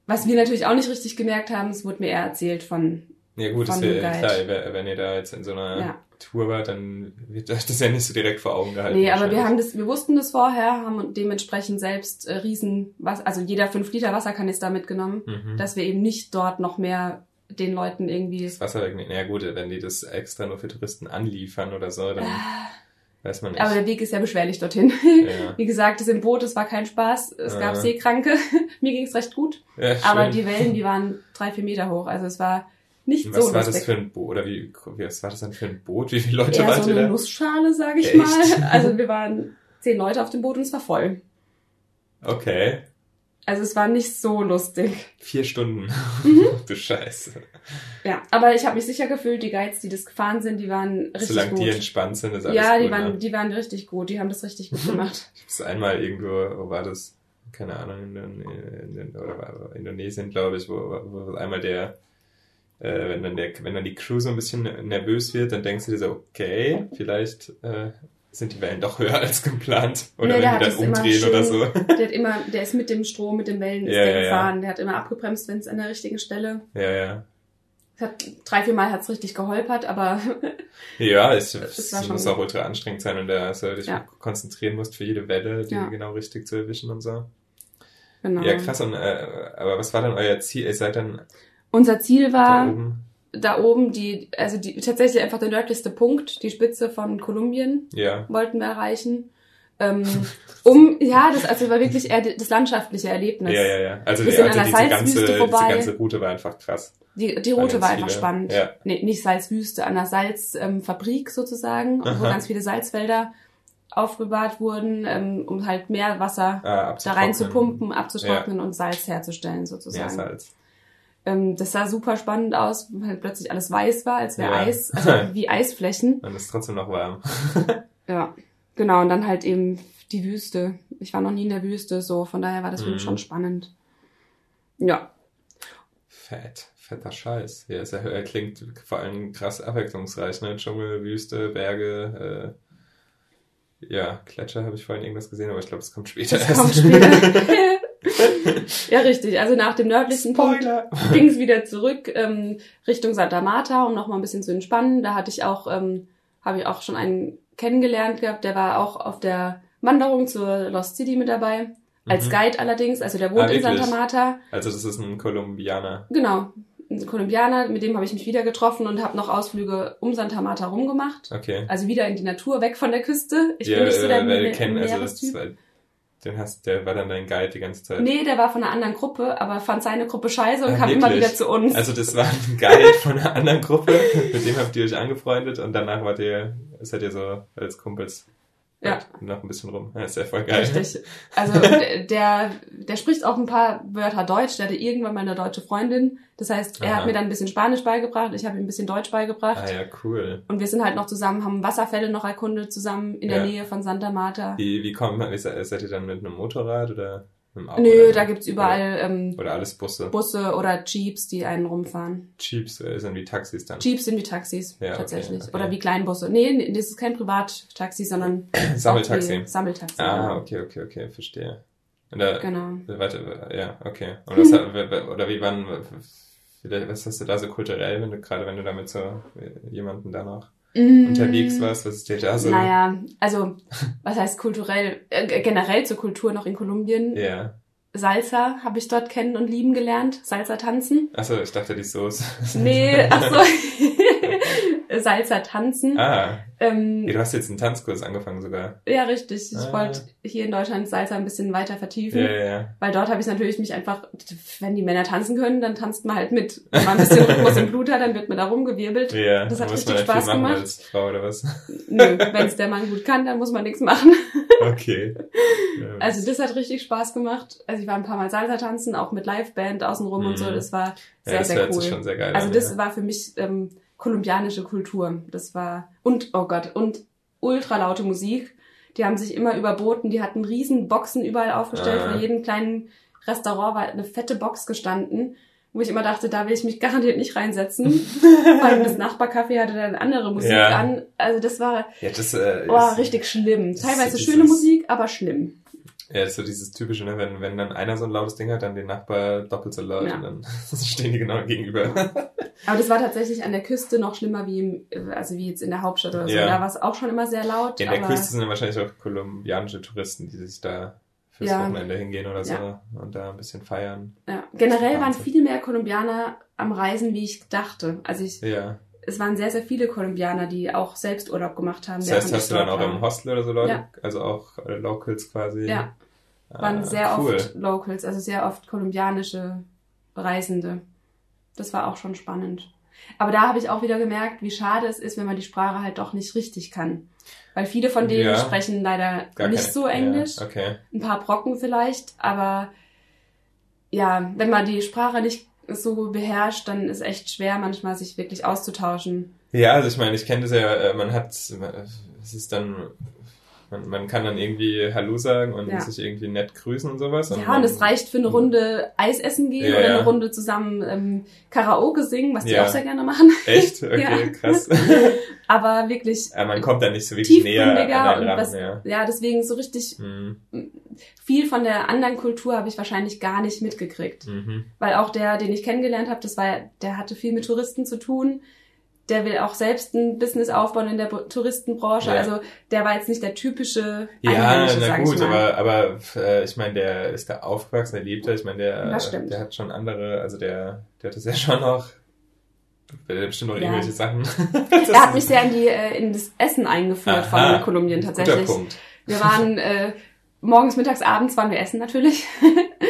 Speaker 2: Was wir natürlich auch nicht richtig gemerkt haben, es wurde mir eher erzählt von,
Speaker 1: Ja gut, das
Speaker 2: Von
Speaker 1: wär,
Speaker 2: dem Guide.
Speaker 1: klar, wenn- ihr da jetzt in so einer
Speaker 2: Ja.
Speaker 1: Tour wart, dann wird euch das ja nicht so direkt vor Augen gehalten.
Speaker 2: nee, aber wir haben das, wir wussten das vorher, haben dementsprechend selbst äh, riesen, was, also jeder fünf Liter Wasserkanister mitgenommen,
Speaker 1: Mhm.
Speaker 2: dass wir eben nicht dort noch mehr den Leuten irgendwie
Speaker 1: das Wasser wegnehmen. Ja gut, wenn die das extra nur für Touristen anliefern oder so, dann weiß man nicht.
Speaker 2: Aber der Weg ist ja beschwerlich dorthin.
Speaker 1: Ja.
Speaker 2: Wie gesagt, das im Boot, es war kein Spaß. Es
Speaker 1: Ja.
Speaker 2: gab Seekranke. Mir ging es recht gut.
Speaker 1: ja.
Speaker 2: Aber die Wellen, die waren drei, vier Meter hoch. Also es war nicht
Speaker 1: Und
Speaker 2: so
Speaker 1: was war das für ein Boot? Oder wie, was war das dann für ein Boot? Wie viele Leute
Speaker 2: Eher
Speaker 1: wart
Speaker 2: so eine
Speaker 1: da?
Speaker 2: Nussschale, sage ich
Speaker 1: Echt?
Speaker 2: mal. Also wir waren zehn Leute auf dem Boot und es war voll.
Speaker 1: Okay.
Speaker 2: Also es war nicht so lustig.
Speaker 1: Vier Stunden.
Speaker 2: Mhm.
Speaker 1: du Scheiße.
Speaker 2: Ja, aber ich habe mich sicher gefühlt, die Guides, die das gefahren sind, die waren richtig
Speaker 1: Solange
Speaker 2: gut.
Speaker 1: die entspannt sind, ist alles
Speaker 2: ja, die
Speaker 1: gut.
Speaker 2: waren,
Speaker 1: ne?
Speaker 2: die waren richtig gut. Die haben das richtig gut gemacht.
Speaker 1: Ich hab's einmal irgendwo, wo war das? Keine Ahnung, in, in, in, oder war Indonesien, glaube ich, wo, wo einmal der, äh, wenn dann der, wenn dann die Crew so ein bisschen nervös wird, dann denkst du dir so, okay, vielleicht äh, sind die Wellen doch höher als geplant. Oder
Speaker 2: Nee,
Speaker 1: wenn
Speaker 2: hat
Speaker 1: die dann umdrehen oder so.
Speaker 2: schön- Der hat immer, der ist mit dem Strom, mit den Wellen ist
Speaker 1: Ja,
Speaker 2: der
Speaker 1: ja,
Speaker 2: gefahren. Der hat immer abgebremst, wenn es an der richtigen Stelle.
Speaker 1: Ja, ja.
Speaker 2: Es hat drei, vier Mal hat's richtig geholpert, aber
Speaker 1: Ja, es,
Speaker 2: Das
Speaker 1: es muss
Speaker 2: gut.
Speaker 1: auch ultra anstrengend sein und da du dich
Speaker 2: Ja.
Speaker 1: konzentrieren musst für jede Welle, die genau richtig zu erwischen und so.
Speaker 2: genau.
Speaker 1: Ja, krass. Und, äh, aber was war dann euer Ziel? Ihr seid dann
Speaker 2: Unser Ziel
Speaker 1: da
Speaker 2: war
Speaker 1: oben?
Speaker 2: Da oben die, also die tatsächlich einfach der nördlichste Punkt, die Spitze von Kolumbien
Speaker 1: Ja.
Speaker 2: wollten wir erreichen. Ähm, um, ja, das also war wirklich eher das landschaftliche Erlebnis.
Speaker 1: Ja, ja, ja. Also,
Speaker 2: Wir
Speaker 1: die,
Speaker 2: sind
Speaker 1: also
Speaker 2: an der
Speaker 1: diese, ganze,
Speaker 2: vorbei.
Speaker 1: ganze Route war einfach krass.
Speaker 2: Die, die Route war einfach
Speaker 1: viele.
Speaker 2: spannend.
Speaker 1: Ja.
Speaker 2: Nee, nicht Salzwüste, an der Salzfabrik ähm, sozusagen, wo
Speaker 1: Aha.
Speaker 2: ganz viele Salzwälder aufbewahrt wurden, ähm, um halt mehr Wasser
Speaker 1: Ah,
Speaker 2: da rein zu pumpen, abzutrocknen und Salz herzustellen sozusagen.
Speaker 1: Mehr Salz.
Speaker 2: Ähm, das sah super spannend aus, weil plötzlich alles weiß war, als wäre
Speaker 1: Ja.
Speaker 2: Eis, also wie Eisflächen.
Speaker 1: Und es ist trotzdem noch warm.
Speaker 2: Ja, genau. Und dann halt eben die Wüste. Ich war noch nie in der Wüste, so von daher war das
Speaker 1: Mhm.
Speaker 2: schon spannend. Ja,
Speaker 1: Fett. Fetter Scheiß. Ja, es er klingt vor allem krass abwechslungsreich, ne? Dschungel, Wüste, Berge, äh, ja, Gletscher habe ich vorhin irgendwas gesehen, aber ich glaube, es kommt später
Speaker 2: das kommt später. ja, richtig. Also nach dem nördlichsten Punkt ging es wieder zurück ähm, Richtung Santa Marta, um noch mal ein bisschen zu entspannen. Da hatte ich auch, ähm, habe ich auch schon einen kennengelernt gehabt, der war auch auf der Wanderung zur Lost City mit dabei. Als
Speaker 1: Mhm.
Speaker 2: Guide allerdings, also der wohnt
Speaker 1: Ah,
Speaker 2: in Santa? Marta.
Speaker 1: Also das ist ein Kolumbianer.
Speaker 2: Genau, ein Kolumbianer, mit dem habe ich mich wieder getroffen und habe noch Ausflüge um Santa Marta rumgemacht.
Speaker 1: Okay.
Speaker 2: Also wieder in die Natur, weg von der Küste. Ich
Speaker 1: ja,
Speaker 2: bin nicht so der
Speaker 1: äh,
Speaker 2: Me
Speaker 1: wir kennen, also das den hast, der war dann dein Guide die ganze Zeit.
Speaker 2: Nee, der war von einer anderen Gruppe, aber fand seine Gruppe scheiße und
Speaker 1: Ah,
Speaker 2: kam immer
Speaker 1: wirklich?
Speaker 2: wieder zu uns.
Speaker 1: Also das war ein Guide von einer anderen Gruppe, mit dem habt ihr euch angefreundet und danach wart ihr, seid ihr so als Kumpels
Speaker 2: Ja.
Speaker 1: noch ein bisschen rum. Ja, ist ja voll geil.
Speaker 2: Richtig. Also der, der, spricht auch ein paar Wörter Deutsch. Der hatte irgendwann mal eine deutsche Freundin. Das heißt, er
Speaker 1: Aha.
Speaker 2: hat mir dann ein bisschen Spanisch beigebracht, ich habe ihm ein bisschen Deutsch beigebracht.
Speaker 1: Ah ja, cool.
Speaker 2: Und wir sind halt noch zusammen, haben Wasserfälle noch erkundet zusammen in der
Speaker 1: Ja.
Speaker 2: Nähe von Santa Marta.
Speaker 1: Wie, wie kommt man, seid ihr dann mit einem Motorrad oder
Speaker 2: Nö, da gibt's überall ähm,
Speaker 1: Oder alles Busse.
Speaker 2: Busse oder Jeeps, die einen rumfahren.
Speaker 1: Jeeps äh, sind wie Taxis dann.
Speaker 2: Jeeps sind wie Taxis,
Speaker 1: Ja, okay,
Speaker 2: tatsächlich.
Speaker 1: okay.
Speaker 2: Oder wie Kleinbusse. Nee, nee, das ist kein Privattaxi, sondern
Speaker 1: Sammeltaxi.
Speaker 2: Sammeltaxi.
Speaker 1: Ah,
Speaker 2: genau.
Speaker 1: okay, okay, okay, verstehe. Und da,
Speaker 2: Genau.
Speaker 1: Warte, ja, okay. Und was, hat- oder wie wann, was hast du da so kulturell, wenn du gerade, wenn du da mit so äh, jemandem da noch
Speaker 2: Mm,
Speaker 1: unterwegs warst, was ist dir da so?
Speaker 2: Naja, also, was heißt kulturell, äh, generell zur Kultur noch in Kolumbien.
Speaker 1: Ja.
Speaker 2: Salsa habe ich dort kennen und lieben gelernt. Salsa tanzen.
Speaker 1: Achso, ich dachte die Soße.
Speaker 2: Nee, ach Salsa tanzen.
Speaker 1: ah,
Speaker 2: Ähm,
Speaker 1: du hast jetzt einen Tanzkurs angefangen sogar.
Speaker 2: ja, richtig. Ich
Speaker 1: Ah.
Speaker 2: wollte hier in Deutschland Salsa ein bisschen weiter vertiefen.
Speaker 1: Ja, ja, ja.
Speaker 2: Weil dort habe ich natürlich mich einfach, wenn die Männer tanzen können, dann tanzt man halt mit. Wenn man ein bisschen Rhythmus im Blut hat, dann wird man da rumgewirbelt.
Speaker 1: Ja,
Speaker 2: Das
Speaker 1: da
Speaker 2: hat richtig Spaß
Speaker 1: machen
Speaker 2: gemacht.
Speaker 1: als Frau oder was?
Speaker 2: Nö, wenn es der Mann gut kann, dann muss man nichts machen.
Speaker 1: Okay. Ja,
Speaker 2: Also das hat richtig Spaß gemacht. Also ich war ein paar Mal Salsa tanzen, auch mit Liveband außenrum und so.
Speaker 1: Mhm.
Speaker 2: Das war
Speaker 1: ja,
Speaker 2: sehr,
Speaker 1: das
Speaker 2: sehr cool.
Speaker 1: sich schon sehr geil
Speaker 2: Also das
Speaker 1: ja.
Speaker 2: war für mich ähm, kolumbianische Kultur. Das war und oh Gott und ultra laute Musik. Die haben sich immer überboten. Die hatten riesen Boxen überall aufgestellt. Vor jedem kleinen Restaurant war eine fette Box gestanden, wo ich immer dachte, da will ich mich garantiert nicht reinsetzen. Vor allem das Nachbarcafé hatte dann andere Musik
Speaker 1: Ja.
Speaker 2: an. Also das war
Speaker 1: Ja, das äh,
Speaker 2: oh,
Speaker 1: ist,
Speaker 2: richtig schlimm.
Speaker 1: ist
Speaker 2: Teilweise
Speaker 1: dieses-
Speaker 2: schöne Musik, aber schlimm.
Speaker 1: Ja, das ist so dieses typische, ne? wenn, wenn dann einer so ein lautes Ding hat, dann den Nachbar doppelt so laut
Speaker 2: Ja.
Speaker 1: und dann stehen die genau gegenüber.
Speaker 2: Aber das war tatsächlich an der Küste noch schlimmer wie im, also wie jetzt in der Hauptstadt oder so.
Speaker 1: Ja.
Speaker 2: Da war es auch schon immer sehr laut.
Speaker 1: In der Küste sind dann wahrscheinlich auch kolumbianische Touristen, die sich da fürs
Speaker 2: Ja.
Speaker 1: Wochenende hingehen oder so
Speaker 2: Ja.
Speaker 1: und da ein bisschen feiern.
Speaker 2: ja. Generell waren viel mehr Kolumbianer am Reisen, wie ich dachte. Also ich,
Speaker 1: Ja.
Speaker 2: Es waren sehr, sehr viele Kolumbianer, die auch selbst Urlaub gemacht haben.
Speaker 1: Das heißt, hast du dann auch im Hostel oder so Leute,
Speaker 2: Ja.
Speaker 1: also auch äh, Locals quasi?
Speaker 2: Ja.
Speaker 1: Ah,
Speaker 2: waren sehr
Speaker 1: cool.
Speaker 2: oft Locals, also sehr oft kolumbianische Reisende. Das war auch schon spannend. Aber da habe ich auch wieder gemerkt, wie schade es ist, wenn man die Sprache halt doch nicht richtig kann. Weil viele von denen
Speaker 1: Ja.
Speaker 2: sprechen leider
Speaker 1: Gar
Speaker 2: nicht
Speaker 1: keine-
Speaker 2: so Englisch.
Speaker 1: Ja, okay.
Speaker 2: ein paar Brocken vielleicht, aber ja, wenn man die Sprache nicht so beherrscht, dann ist echt schwer manchmal sich wirklich auszutauschen.
Speaker 1: Ja, also ich meine, ich kenne das ja, äh, man hat, es ist dann, man, man kann dann irgendwie Hallo sagen und
Speaker 2: Ja.
Speaker 1: sich irgendwie nett grüßen und sowas.
Speaker 2: ja,
Speaker 1: man-
Speaker 2: und es reicht für eine Runde Eis essen gehen
Speaker 1: Ja,
Speaker 2: oder
Speaker 1: ja.
Speaker 2: eine Runde zusammen ähm, Karaoke singen, was die
Speaker 1: Ja.
Speaker 2: auch sehr gerne machen.
Speaker 1: Echt? Okay,
Speaker 2: Ja.
Speaker 1: krass.
Speaker 2: Aber wirklich
Speaker 1: Aber man kommt da nicht so wirklich näher
Speaker 2: tiefgründiger
Speaker 1: an
Speaker 2: und was,
Speaker 1: ja.
Speaker 2: ja, deswegen so richtig
Speaker 1: Mhm.
Speaker 2: viel von der anderen Kultur habe ich wahrscheinlich gar nicht mitgekriegt.
Speaker 1: Mhm.
Speaker 2: Weil auch der, den ich kennengelernt habe, das war, der hatte viel mit Touristen zu tun. Der will auch selbst ein Business aufbauen in der Touristenbranche.
Speaker 1: Ja.
Speaker 2: Also der war jetzt nicht der typische
Speaker 1: Ja,
Speaker 2: Einheimische,
Speaker 1: na
Speaker 2: sag
Speaker 1: gut, aber, aber äh, ich meine, der ist da aufgewachsen, der lebt da. Ich meine, der, der hat schon andere, also der, der hat das ja schon hat bestimmt noch
Speaker 2: Ja.
Speaker 1: irgendwelche Sachen.
Speaker 2: er hat mich sehr in, die, äh, in das Essen eingeführt
Speaker 1: Aha.
Speaker 2: von Kolumbien tatsächlich.
Speaker 1: Guter Punkt.
Speaker 2: Wir waren äh, morgens, mittags, abends waren wir essen natürlich.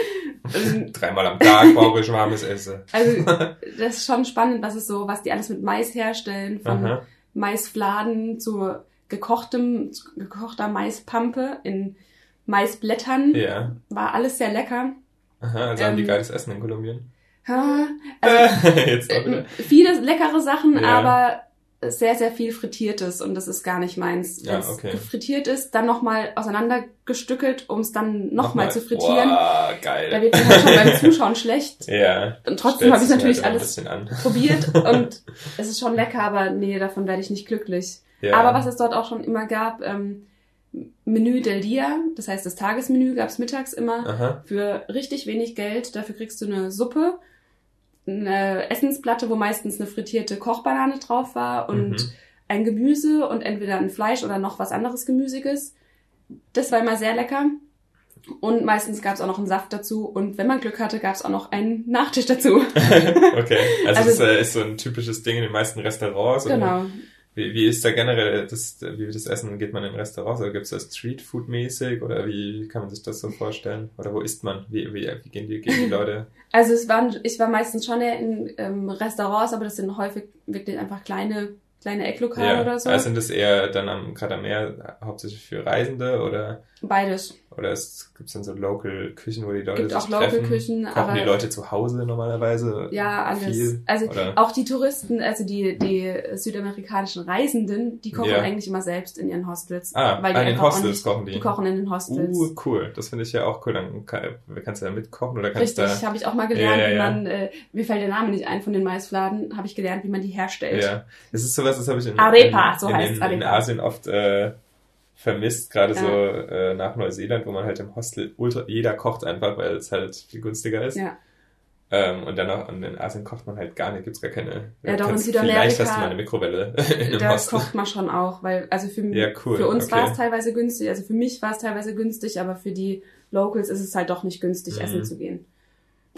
Speaker 2: Ähm,
Speaker 1: Dreimal am Tag brauche ich warmes Essen.
Speaker 2: also das ist schon spannend, was es so, was die alles mit Mais herstellen, von
Speaker 1: Aha.
Speaker 2: Maisfladen zu gekochtem, zu gekochter Maispampe in Maisblättern.
Speaker 1: Ja.
Speaker 2: War alles sehr lecker.
Speaker 1: Aha, also haben die
Speaker 2: Ähm,
Speaker 1: geiles Essen in Kolumbien.
Speaker 2: Also
Speaker 1: Jetzt auch wieder.
Speaker 2: viele leckere Sachen,
Speaker 1: Ja.
Speaker 2: aber sehr, sehr viel Frittiertes und das ist gar nicht meins.
Speaker 1: Ja,
Speaker 2: Wenn es
Speaker 1: okay.
Speaker 2: frittiert ist, dann nochmal auseinandergestückelt, um es dann nochmal zu frittieren. Da
Speaker 1: geil.
Speaker 2: wird mir halt schon beim Zuschauen schlecht.
Speaker 1: Ja.
Speaker 2: Und trotzdem habe ich natürlich
Speaker 1: halt
Speaker 2: alles probiert und es ist schon lecker, aber nee, davon werde ich nicht glücklich.
Speaker 1: Ja.
Speaker 2: Aber was es dort auch schon immer gab, ähm, Menü del Dia, das heißt das Tagesmenü gab es mittags immer
Speaker 1: Aha.
Speaker 2: für richtig wenig Geld. Dafür kriegst du eine Suppe, eine Essensplatte, wo meistens eine frittierte Kochbanane drauf war und
Speaker 1: Mhm.
Speaker 2: ein Gemüse und entweder ein Fleisch oder noch was anderes Gemüsiges. Das war immer sehr lecker. Und meistens gab es auch noch einen Saft dazu. Und wenn man Glück hatte, gab es auch noch einen Nachtisch dazu.
Speaker 1: okay. Also,
Speaker 2: Also-
Speaker 1: das äh, ist so ein typisches Ding in den meisten Restaurants.
Speaker 2: genau.
Speaker 1: Wie, wie ist da generell das, wie das Essen? Geht man in Restaurants oder gibt es das Streetfood-mäßig oder wie kann man sich das so vorstellen? Oder wo isst man? Wie, wie, wie gehen, die, gehen die Leute?
Speaker 2: Also es waren, ich war meistens schon in ähm, Restaurants, aber das sind häufig wirklich einfach kleine, kleine Ecklokale
Speaker 1: ja,
Speaker 2: oder so.
Speaker 1: also sind das eher dann am, gerade am Meer hauptsächlich für Reisende oder
Speaker 2: Beides.
Speaker 1: Oder es gibt dann so Local-Küchen, wo die Leute
Speaker 2: Gibt
Speaker 1: sich
Speaker 2: auch Local-Küchen,
Speaker 1: treffen? Kochen
Speaker 2: aber-
Speaker 1: die Leute zu Hause normalerweise?
Speaker 2: Ja, alles.
Speaker 1: Viel,
Speaker 2: also
Speaker 1: oder?
Speaker 2: auch die Touristen, also die, die südamerikanischen Reisenden, die kochen
Speaker 1: Ja.
Speaker 2: eigentlich immer selbst in ihren Hostels.
Speaker 1: Ah,
Speaker 2: weil die
Speaker 1: ah, in den Hostels
Speaker 2: nicht-
Speaker 1: kochen die.
Speaker 2: Die kochen in den Hostels.
Speaker 1: Uh, cool. Das finde ich ja auch cool. Dann kann, kannst du da mitkochen oder kannst
Speaker 2: Richtig, habe ich auch mal gelernt,
Speaker 1: Ja, ja,
Speaker 2: wie man, äh, mir fällt der Name nicht ein von den Maisfladen, habe ich gelernt, wie man die herstellt.
Speaker 1: Ja, es ist sowas, das habe ich in,
Speaker 2: Arepa,
Speaker 1: in,
Speaker 2: so
Speaker 1: in,
Speaker 2: heißt's,
Speaker 1: in, in. Asien oft äh, vermisst, gerade
Speaker 2: Ja.
Speaker 1: so äh, nach Neuseeland, wo man halt im Hostel ultra, jeder kocht einfach, weil es halt viel günstiger ist.
Speaker 2: Ja.
Speaker 1: Ähm, und dann auch in Asien kocht man halt gar nicht, gibt's gar keine.
Speaker 2: Ja, doch, in Südamerika-
Speaker 1: Vielleicht hast du mal eine Mikrowelle in einem
Speaker 2: Da
Speaker 1: Hostel.
Speaker 2: kocht man schon auch, weil, also für,
Speaker 1: Ja, cool,
Speaker 2: für uns
Speaker 1: okay.
Speaker 2: war es teilweise günstig, also für mich war es teilweise günstig, aber für die Locals ist es halt doch nicht günstig,
Speaker 1: Mhm.
Speaker 2: essen zu gehen.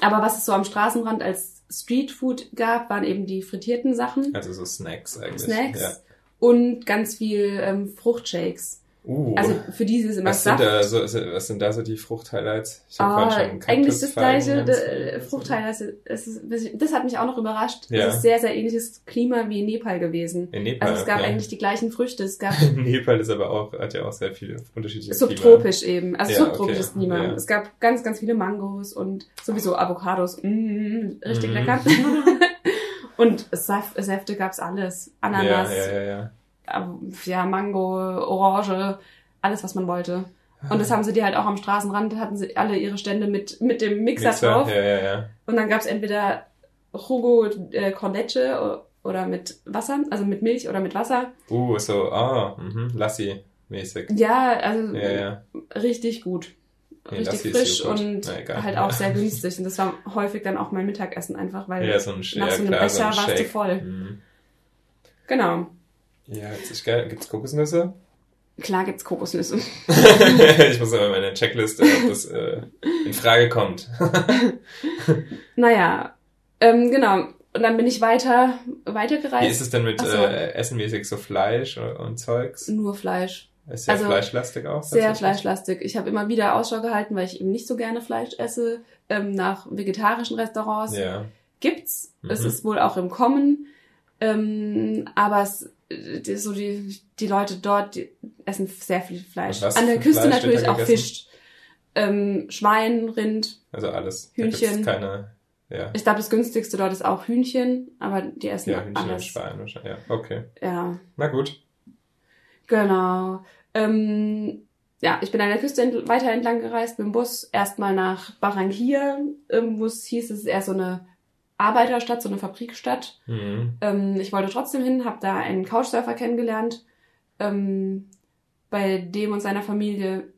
Speaker 2: Aber was es so am Straßenrand als Streetfood gab, waren eben die frittierten Sachen,
Speaker 1: Also so Snacks eigentlich.
Speaker 2: Snacks
Speaker 1: Ja.
Speaker 2: und ganz viel ähm, Fruchtshakes.
Speaker 1: Uh,
Speaker 2: Also für die ist es immer
Speaker 1: was, sind
Speaker 2: Saft.
Speaker 1: da so, so- was sind da so die Frucht-Highlights? Ich hab
Speaker 2: Ah,
Speaker 1: schon
Speaker 2: eigentlich das gleiche, äh,
Speaker 1: viel-
Speaker 2: Fruchthighlights, es ist, das hat mich auch noch überrascht.
Speaker 1: Ja.
Speaker 2: Es ist sehr, sehr ähnliches Klima wie in Nepal gewesen.
Speaker 1: In Nepal.
Speaker 2: Also es gab
Speaker 1: okay.
Speaker 2: eigentlich die gleichen Früchte, es gab
Speaker 1: Nepal ist aber auch, hat ja auch sehr viele unterschiedliche
Speaker 2: subtropisch eben, also
Speaker 1: Ja,
Speaker 2: subtropisches
Speaker 1: okay,
Speaker 2: Klima.
Speaker 1: ja.
Speaker 2: Es gab ganz, ganz viele Mangos und sowieso Avocados, mm, richtig
Speaker 1: Mhm.
Speaker 2: lecker. und Säfte gab's alles, Ananas,
Speaker 1: Ja, ja, ja, ja.
Speaker 2: Ähm, ja, Mango, Orange, alles, was man wollte. Und das haben sie dir halt auch am Straßenrand, hatten sie alle ihre Stände mit, mit dem Mixer, drauf.
Speaker 1: Ja, ja, ja.
Speaker 2: Und dann gab's entweder Jugo äh, con leche oder mit Wasser, also mit Milch oder mit Wasser.
Speaker 1: Uh, so, ah, mhm, Lassi-mäßig.
Speaker 2: Ja, also
Speaker 1: Ja, ja.
Speaker 2: richtig gut.
Speaker 1: Nee,
Speaker 2: richtig frisch und
Speaker 1: Na,
Speaker 2: halt auch sehr günstig. Und das war häufig dann auch mein Mittagessen einfach, weil
Speaker 1: Ja, so ein,
Speaker 2: nach
Speaker 1: ja,
Speaker 2: so einem
Speaker 1: klar, so ein
Speaker 2: Becher warst du voll.
Speaker 1: Mhm.
Speaker 2: Genau.
Speaker 1: Ja, sich geil. Gibt's Kokosnüsse?
Speaker 2: Klar gibt's Kokosnüsse.
Speaker 1: ich muss aber meine Checkliste, ob das äh, in Frage kommt.
Speaker 2: Naja, ähm, genau. Und dann bin ich weiter,
Speaker 1: Wie
Speaker 2: weitergereist.
Speaker 1: ist es denn mit
Speaker 2: so.
Speaker 1: äh, essenmäßig so Fleisch und, Zeugs?
Speaker 2: Nur Fleisch.
Speaker 1: Ist sehr
Speaker 2: Also,
Speaker 1: fleischlastig auch?
Speaker 2: Sehr fleischlastig. Ich habe immer wieder Ausschau gehalten, weil ich eben nicht so gerne Fleisch esse. Ähm, nach vegetarischen Restaurants
Speaker 1: Ja.
Speaker 2: gibt's. Es
Speaker 1: Mhm.
Speaker 2: ist wohl auch im Kommen. Ähm, aber es, die, so die, die Leute dort die essen sehr viel Fleisch.
Speaker 1: Und
Speaker 2: An der Küste
Speaker 1: Fleisch
Speaker 2: natürlich auch
Speaker 1: gegessen?
Speaker 2: Fisch. Ähm, Schwein, Rind.
Speaker 1: Also alles.
Speaker 2: Hühnchen.
Speaker 1: Keine, ja.
Speaker 2: Ich glaube, das günstigste dort ist auch Hühnchen, aber die essen
Speaker 1: Ja, Hühnchen und
Speaker 2: alles.
Speaker 1: Schwein wahrscheinlich. Ja, okay.
Speaker 2: Ja,
Speaker 1: Na gut.
Speaker 2: genau. Ähm, ja, ich bin an der Küste ent weiter entlang gereist mit dem Bus. Erstmal nach Barranquilla, ähm, wo es hieß, es ist eher so eine Arbeiterstadt, so eine Fabrikstadt.
Speaker 1: Mhm.
Speaker 2: Ähm, ich wollte trotzdem hin, habe da einen Couchsurfer kennengelernt. Ähm, bei dem und seiner Familie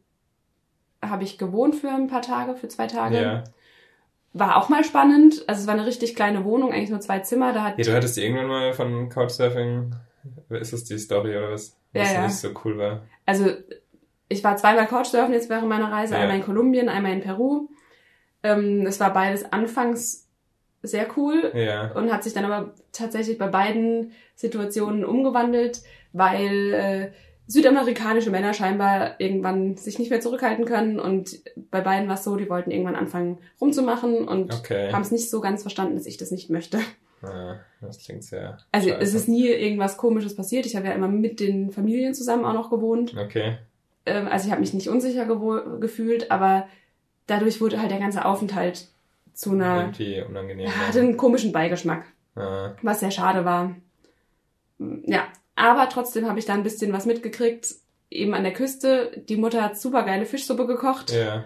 Speaker 2: habe ich gewohnt für ein paar Tage, für zwei Tage.
Speaker 1: Ja.
Speaker 2: War auch mal spannend. Also es war eine richtig kleine Wohnung, eigentlich nur zwei Zimmer. Da hat
Speaker 1: ja. Du hattest irgendwann mal von Couchsurfing, ist das die Story oder was?
Speaker 2: Ja,
Speaker 1: Was
Speaker 2: ja.
Speaker 1: nicht so cool war.
Speaker 2: also ich war zweimal Couchsurfen jetzt während meiner Reise,
Speaker 1: Ja.
Speaker 2: einmal in Kolumbien, einmal in Peru. Ähm, es war beides anfangs sehr cool
Speaker 1: Ja.
Speaker 2: und hat sich dann aber tatsächlich bei beiden Situationen umgewandelt, weil äh, südamerikanische Männer scheinbar irgendwann sich nicht mehr zurückhalten können und bei beiden war es so, die wollten irgendwann anfangen rumzumachen und
Speaker 1: Okay.
Speaker 2: haben es nicht so ganz verstanden, dass ich das nicht möchte.
Speaker 1: Ja, das klingt sehr.
Speaker 2: Also
Speaker 1: scheiße.
Speaker 2: es ist nie irgendwas Komisches passiert. Ich habe ja immer mit den Familien zusammen auch noch gewohnt.
Speaker 1: Okay.
Speaker 2: Ähm, also ich habe mich nicht unsicher gefühlt, aber dadurch wurde halt der ganze Aufenthalt zu einer,
Speaker 1: Irgendwie unangenehm.
Speaker 2: ja, hatte einen komischen Beigeschmack,
Speaker 1: Ja.
Speaker 2: was sehr schade war. Ja, aber trotzdem habe ich da ein bisschen was mitgekriegt. Eben an der Küste. Die Mutter hat super geile Fischsuppe gekocht.
Speaker 1: ja.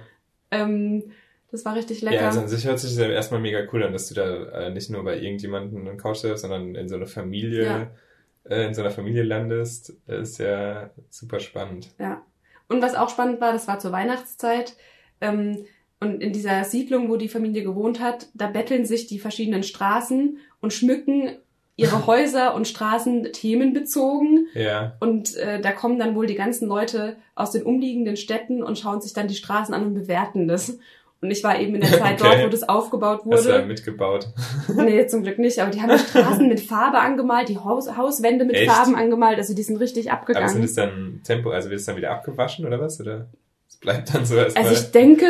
Speaker 2: Ähm, das war richtig lecker.
Speaker 1: Ja, also an sich hört sich ja erstmal mega cool an, dass du da äh, nicht nur bei irgendjemandem einen Couch surfst, sondern in so einer Familie,
Speaker 2: Ja.
Speaker 1: äh, in so einer Familie landest. Ist ja super spannend.
Speaker 2: Ja. Und was auch spannend war, das war zur Weihnachtszeit. Ähm, und in dieser Siedlung, wo die Familie gewohnt hat, da betteln sich die verschiedenen Straßen und schmücken ihre Häuser und Straßen themenbezogen.
Speaker 1: Ja.
Speaker 2: Und äh, da kommen dann wohl die ganzen Leute aus den umliegenden Städten und schauen sich dann die Straßen an und bewerten das. Und ich war eben in der Zeit
Speaker 1: Okay.
Speaker 2: dort, wo das aufgebaut
Speaker 1: Hast du da
Speaker 2: wurde.
Speaker 1: mitgebaut?
Speaker 2: Nee, zum Glück nicht. Aber die haben die Straßen mit Farbe angemalt, die Haus Hauswände mit
Speaker 1: Echt?
Speaker 2: Farben angemalt. Also die sind richtig
Speaker 1: Aber
Speaker 2: abgegangen.
Speaker 1: sind es dann Tempo, also wird es dann wieder abgewaschen oder was? Oder es bleibt dann so erstmal.
Speaker 2: Also ich denke,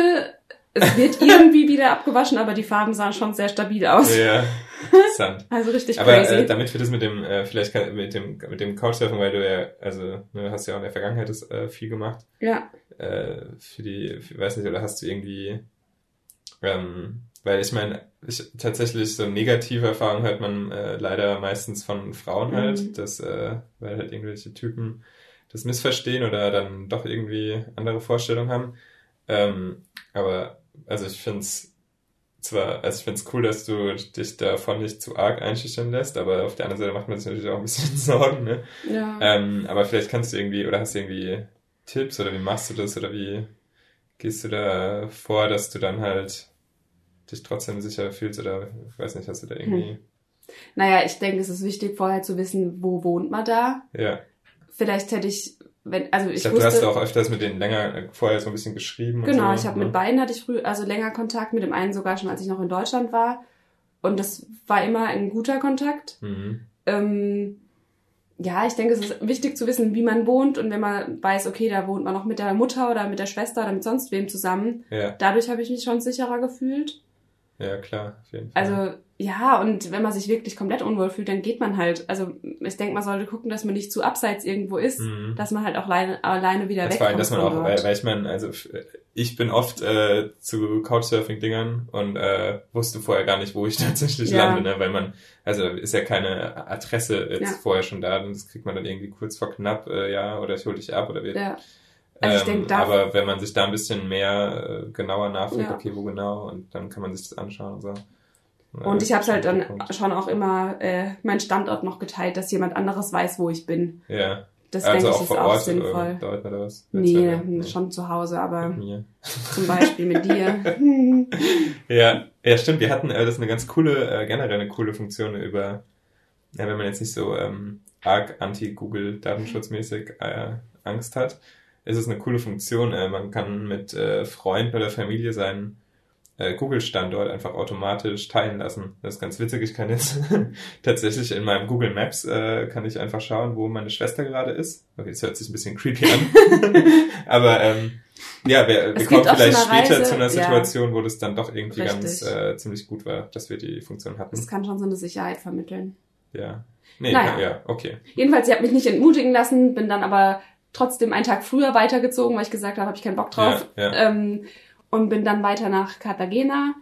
Speaker 2: es wird irgendwie wieder abgewaschen, aber die Farben sahen schon sehr stabil aus.
Speaker 1: Ja, interessant.
Speaker 2: Also richtig
Speaker 1: Aber
Speaker 2: crazy.
Speaker 1: äh, damit wir das mit dem, äh, vielleicht kann, mit dem, mit dem Couchsurfing, weil du ja, also, ne, hast ja auch in der Vergangenheit das äh, viel gemacht,
Speaker 2: ja.
Speaker 1: äh, für die, für, weiß nicht, oder hast du irgendwie, ähm, weil ich meine, ich, tatsächlich so negative Erfahrungen hört man äh, leider meistens von Frauen halt,
Speaker 2: Mhm.
Speaker 1: dass, äh, weil halt irgendwelche Typen das missverstehen oder dann doch irgendwie andere Vorstellungen haben. Ähm, aber, also ich finde es zwar, also ich finde es cool, dass du dich davon nicht zu arg einschüchtern lässt, aber auf der anderen Seite macht man sich natürlich auch ein bisschen Sorgen, ne?
Speaker 2: Ja.
Speaker 1: Ähm, aber vielleicht kannst du irgendwie, oder hast du irgendwie Tipps oder wie machst du das oder wie gehst du da vor, dass du dann halt dich trotzdem sicher fühlst oder ich weiß nicht, hast du da irgendwie,
Speaker 2: Naja, ich denke, es ist wichtig, vorher zu wissen, wo wohnt man da.
Speaker 1: ja.
Speaker 2: Vielleicht hätte ich, wenn, also ich,
Speaker 1: Ich glaube, du hast auch öfters mit denen länger äh, vorher so ein bisschen geschrieben.
Speaker 2: genau,
Speaker 1: so,
Speaker 2: ich habe
Speaker 1: ne?
Speaker 2: mit beiden hatte ich früh, also länger Kontakt, mit dem einen sogar schon, als ich noch in Deutschland war. Und das war immer ein guter Kontakt.
Speaker 1: Mhm.
Speaker 2: Ähm, ja, ich denke, es ist wichtig zu wissen, wie man wohnt und wenn man weiß, okay, da wohnt man noch mit der Mutter oder mit der Schwester oder mit sonst wem zusammen.
Speaker 1: Ja,
Speaker 2: Dadurch habe ich mich schon sicherer gefühlt.
Speaker 1: ja, klar, auf jeden Fall.
Speaker 2: Also ja, und wenn man sich wirklich komplett unwohl fühlt, dann geht man halt. Also ich denke, man sollte gucken, dass man nicht zu abseits irgendwo ist,
Speaker 1: Mhm.
Speaker 2: dass man halt auch alleine, alleine wieder
Speaker 1: Das vor allem,
Speaker 2: wegkommt.
Speaker 1: dass man auch, weil, weil ich meine, also ich bin oft äh, zu Couchsurfing-Dingern und äh, wusste vorher gar nicht, wo ich tatsächlich
Speaker 2: Ja.
Speaker 1: lande, ne? weil man, also ist ja keine Adresse jetzt
Speaker 2: Ja.
Speaker 1: vorher schon da, und das kriegt man dann irgendwie kurz vor knapp, äh, ja, oder ich hol dich ab oder wir.
Speaker 2: ja. Also ich
Speaker 1: ähm,
Speaker 2: denk, da-
Speaker 1: aber wenn man sich da ein bisschen mehr äh, genauer nachfragt, okay, wo genau, und dann kann man sich das anschauen und so.
Speaker 2: Und ich habe es halt dann
Speaker 1: Punkt.
Speaker 2: schon auch immer äh, meinen Standort noch geteilt, dass jemand anderes weiß, wo ich bin.
Speaker 1: Ja,
Speaker 2: Das
Speaker 1: also
Speaker 2: denke ich ist auch
Speaker 1: Ort
Speaker 2: sinnvoll.
Speaker 1: äh, dort oder was?
Speaker 2: Nee,
Speaker 1: äh,
Speaker 2: schon zu Hause, aber zum Beispiel mit dir.
Speaker 1: Ja, ja, stimmt. Wir hatten, äh, das ist eine ganz coole, äh, generell eine coole Funktion über, ja, wenn man jetzt nicht so ähm, arg anti-Google datenschutzmäßig äh, Angst hat, ist es eine coole Funktion. Äh, man kann mit äh, Freunden oder Familie seinen äh, Google-Standort einfach automatisch teilen lassen. Das ist ganz witzig. Ich kann jetzt tatsächlich in meinem Google Maps äh, kann ich einfach schauen, wo meine Schwester gerade ist. Okay, das hört sich ein bisschen creepy an. Aber ähm, ja, wir, wir
Speaker 2: Es
Speaker 1: kommen vielleicht später
Speaker 2: Reise-
Speaker 1: zu einer
Speaker 2: ja.
Speaker 1: Situation, wo das dann doch irgendwie
Speaker 2: Richtig.
Speaker 1: ganz äh, ziemlich gut war, dass wir die Funktion hatten.
Speaker 2: Das kann schon so eine Sicherheit vermitteln.
Speaker 1: Ja. Nee,
Speaker 2: Naja.
Speaker 1: ja, ja, okay.
Speaker 2: Jedenfalls, sie hat mich nicht entmutigen lassen, bin dann aber trotzdem einen Tag früher weitergezogen, weil ich gesagt habe, habe ich keinen Bock drauf.
Speaker 1: Ja, ja.
Speaker 2: Ähm, und bin dann weiter nach Cartagena.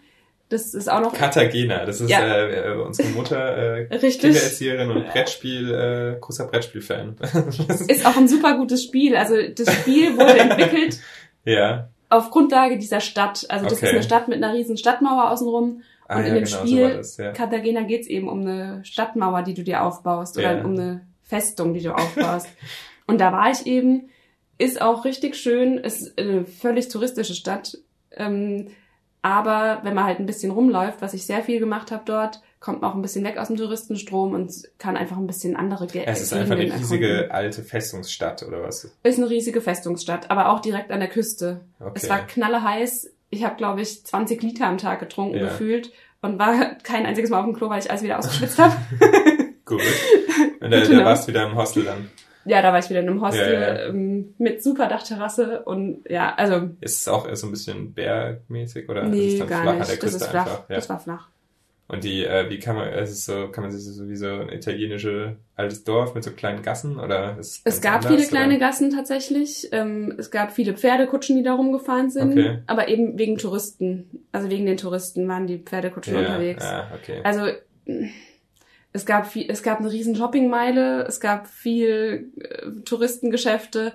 Speaker 2: Das ist auch noch
Speaker 1: Cartagena, das ist
Speaker 2: Ja.
Speaker 1: äh, äh, unsere Mutter, äh,
Speaker 2: richtig.
Speaker 1: Kindererzieherin und Brettspiel, äh, großer Brettspiel-Fan.
Speaker 2: Ist auch ein super gutes Spiel. Also das Spiel wurde entwickelt
Speaker 1: ja.
Speaker 2: auf Grundlage dieser Stadt. Also das
Speaker 1: Okay.
Speaker 2: ist eine Stadt mit einer riesen Stadtmauer außenrum.
Speaker 1: Ah,
Speaker 2: Und
Speaker 1: ja,
Speaker 2: in dem
Speaker 1: genau,
Speaker 2: Spiel
Speaker 1: so das, ja.
Speaker 2: Cartagena geht's eben um eine Stadtmauer, die du dir aufbaust oder
Speaker 1: Ja.
Speaker 2: um eine Festung, die du aufbaust. und da war ich eben, ist auch richtig schön, ist eine völlig touristische Stadt. Ähm, aber wenn man halt ein bisschen rumläuft, was ich sehr viel gemacht habe dort, kommt man auch ein bisschen weg aus dem Touristenstrom und kann einfach ein bisschen andere Ge
Speaker 1: Es ist einfach eine riesige
Speaker 2: erkunden.
Speaker 1: alte Festungsstadt oder was?
Speaker 2: Ist eine riesige Festungsstadt, aber auch direkt an der Küste.
Speaker 1: Okay.
Speaker 2: Es war knalleheiß. Ich habe, glaube ich, 20 Liter am Tag getrunken
Speaker 1: Ja.
Speaker 2: gefühlt und war kein einziges Mal auf dem Klo, weil ich alles wieder ausgeschwitzt habe.
Speaker 1: Gut. Und da, da
Speaker 2: know.
Speaker 1: warst du wieder im Hostel dann.
Speaker 2: Ja, da war ich wieder in einem Hostel
Speaker 1: Ja, ja.
Speaker 2: Ähm, mit super Dachterrasse und ja, also
Speaker 1: Ist es auch eher so ein bisschen bergmäßig oder ist
Speaker 2: nee,
Speaker 1: es dann
Speaker 2: gar
Speaker 1: flach an
Speaker 2: nicht.
Speaker 1: der
Speaker 2: Das
Speaker 1: Küste
Speaker 2: ist flach.
Speaker 1: einfach? Ja.
Speaker 2: Das war flach.
Speaker 1: Und die, äh, wie kann man, es ist so, kann man sich das so wie so ein italienische altes Dorf mit so kleinen Gassen oder ist
Speaker 2: Es
Speaker 1: ganz
Speaker 2: gab
Speaker 1: anders,
Speaker 2: viele kleine
Speaker 1: oder?
Speaker 2: Gassen tatsächlich. Ähm, es gab viele Pferdekutschen, die da rumgefahren sind.
Speaker 1: Okay.
Speaker 2: Aber eben wegen Touristen. Also wegen den Touristen waren die Pferdekutschen
Speaker 1: ja,
Speaker 2: unterwegs.
Speaker 1: Ja, okay.
Speaker 2: Also es gab viel, es gab eine riesen Shoppingmeile, es gab viel äh, Touristengeschäfte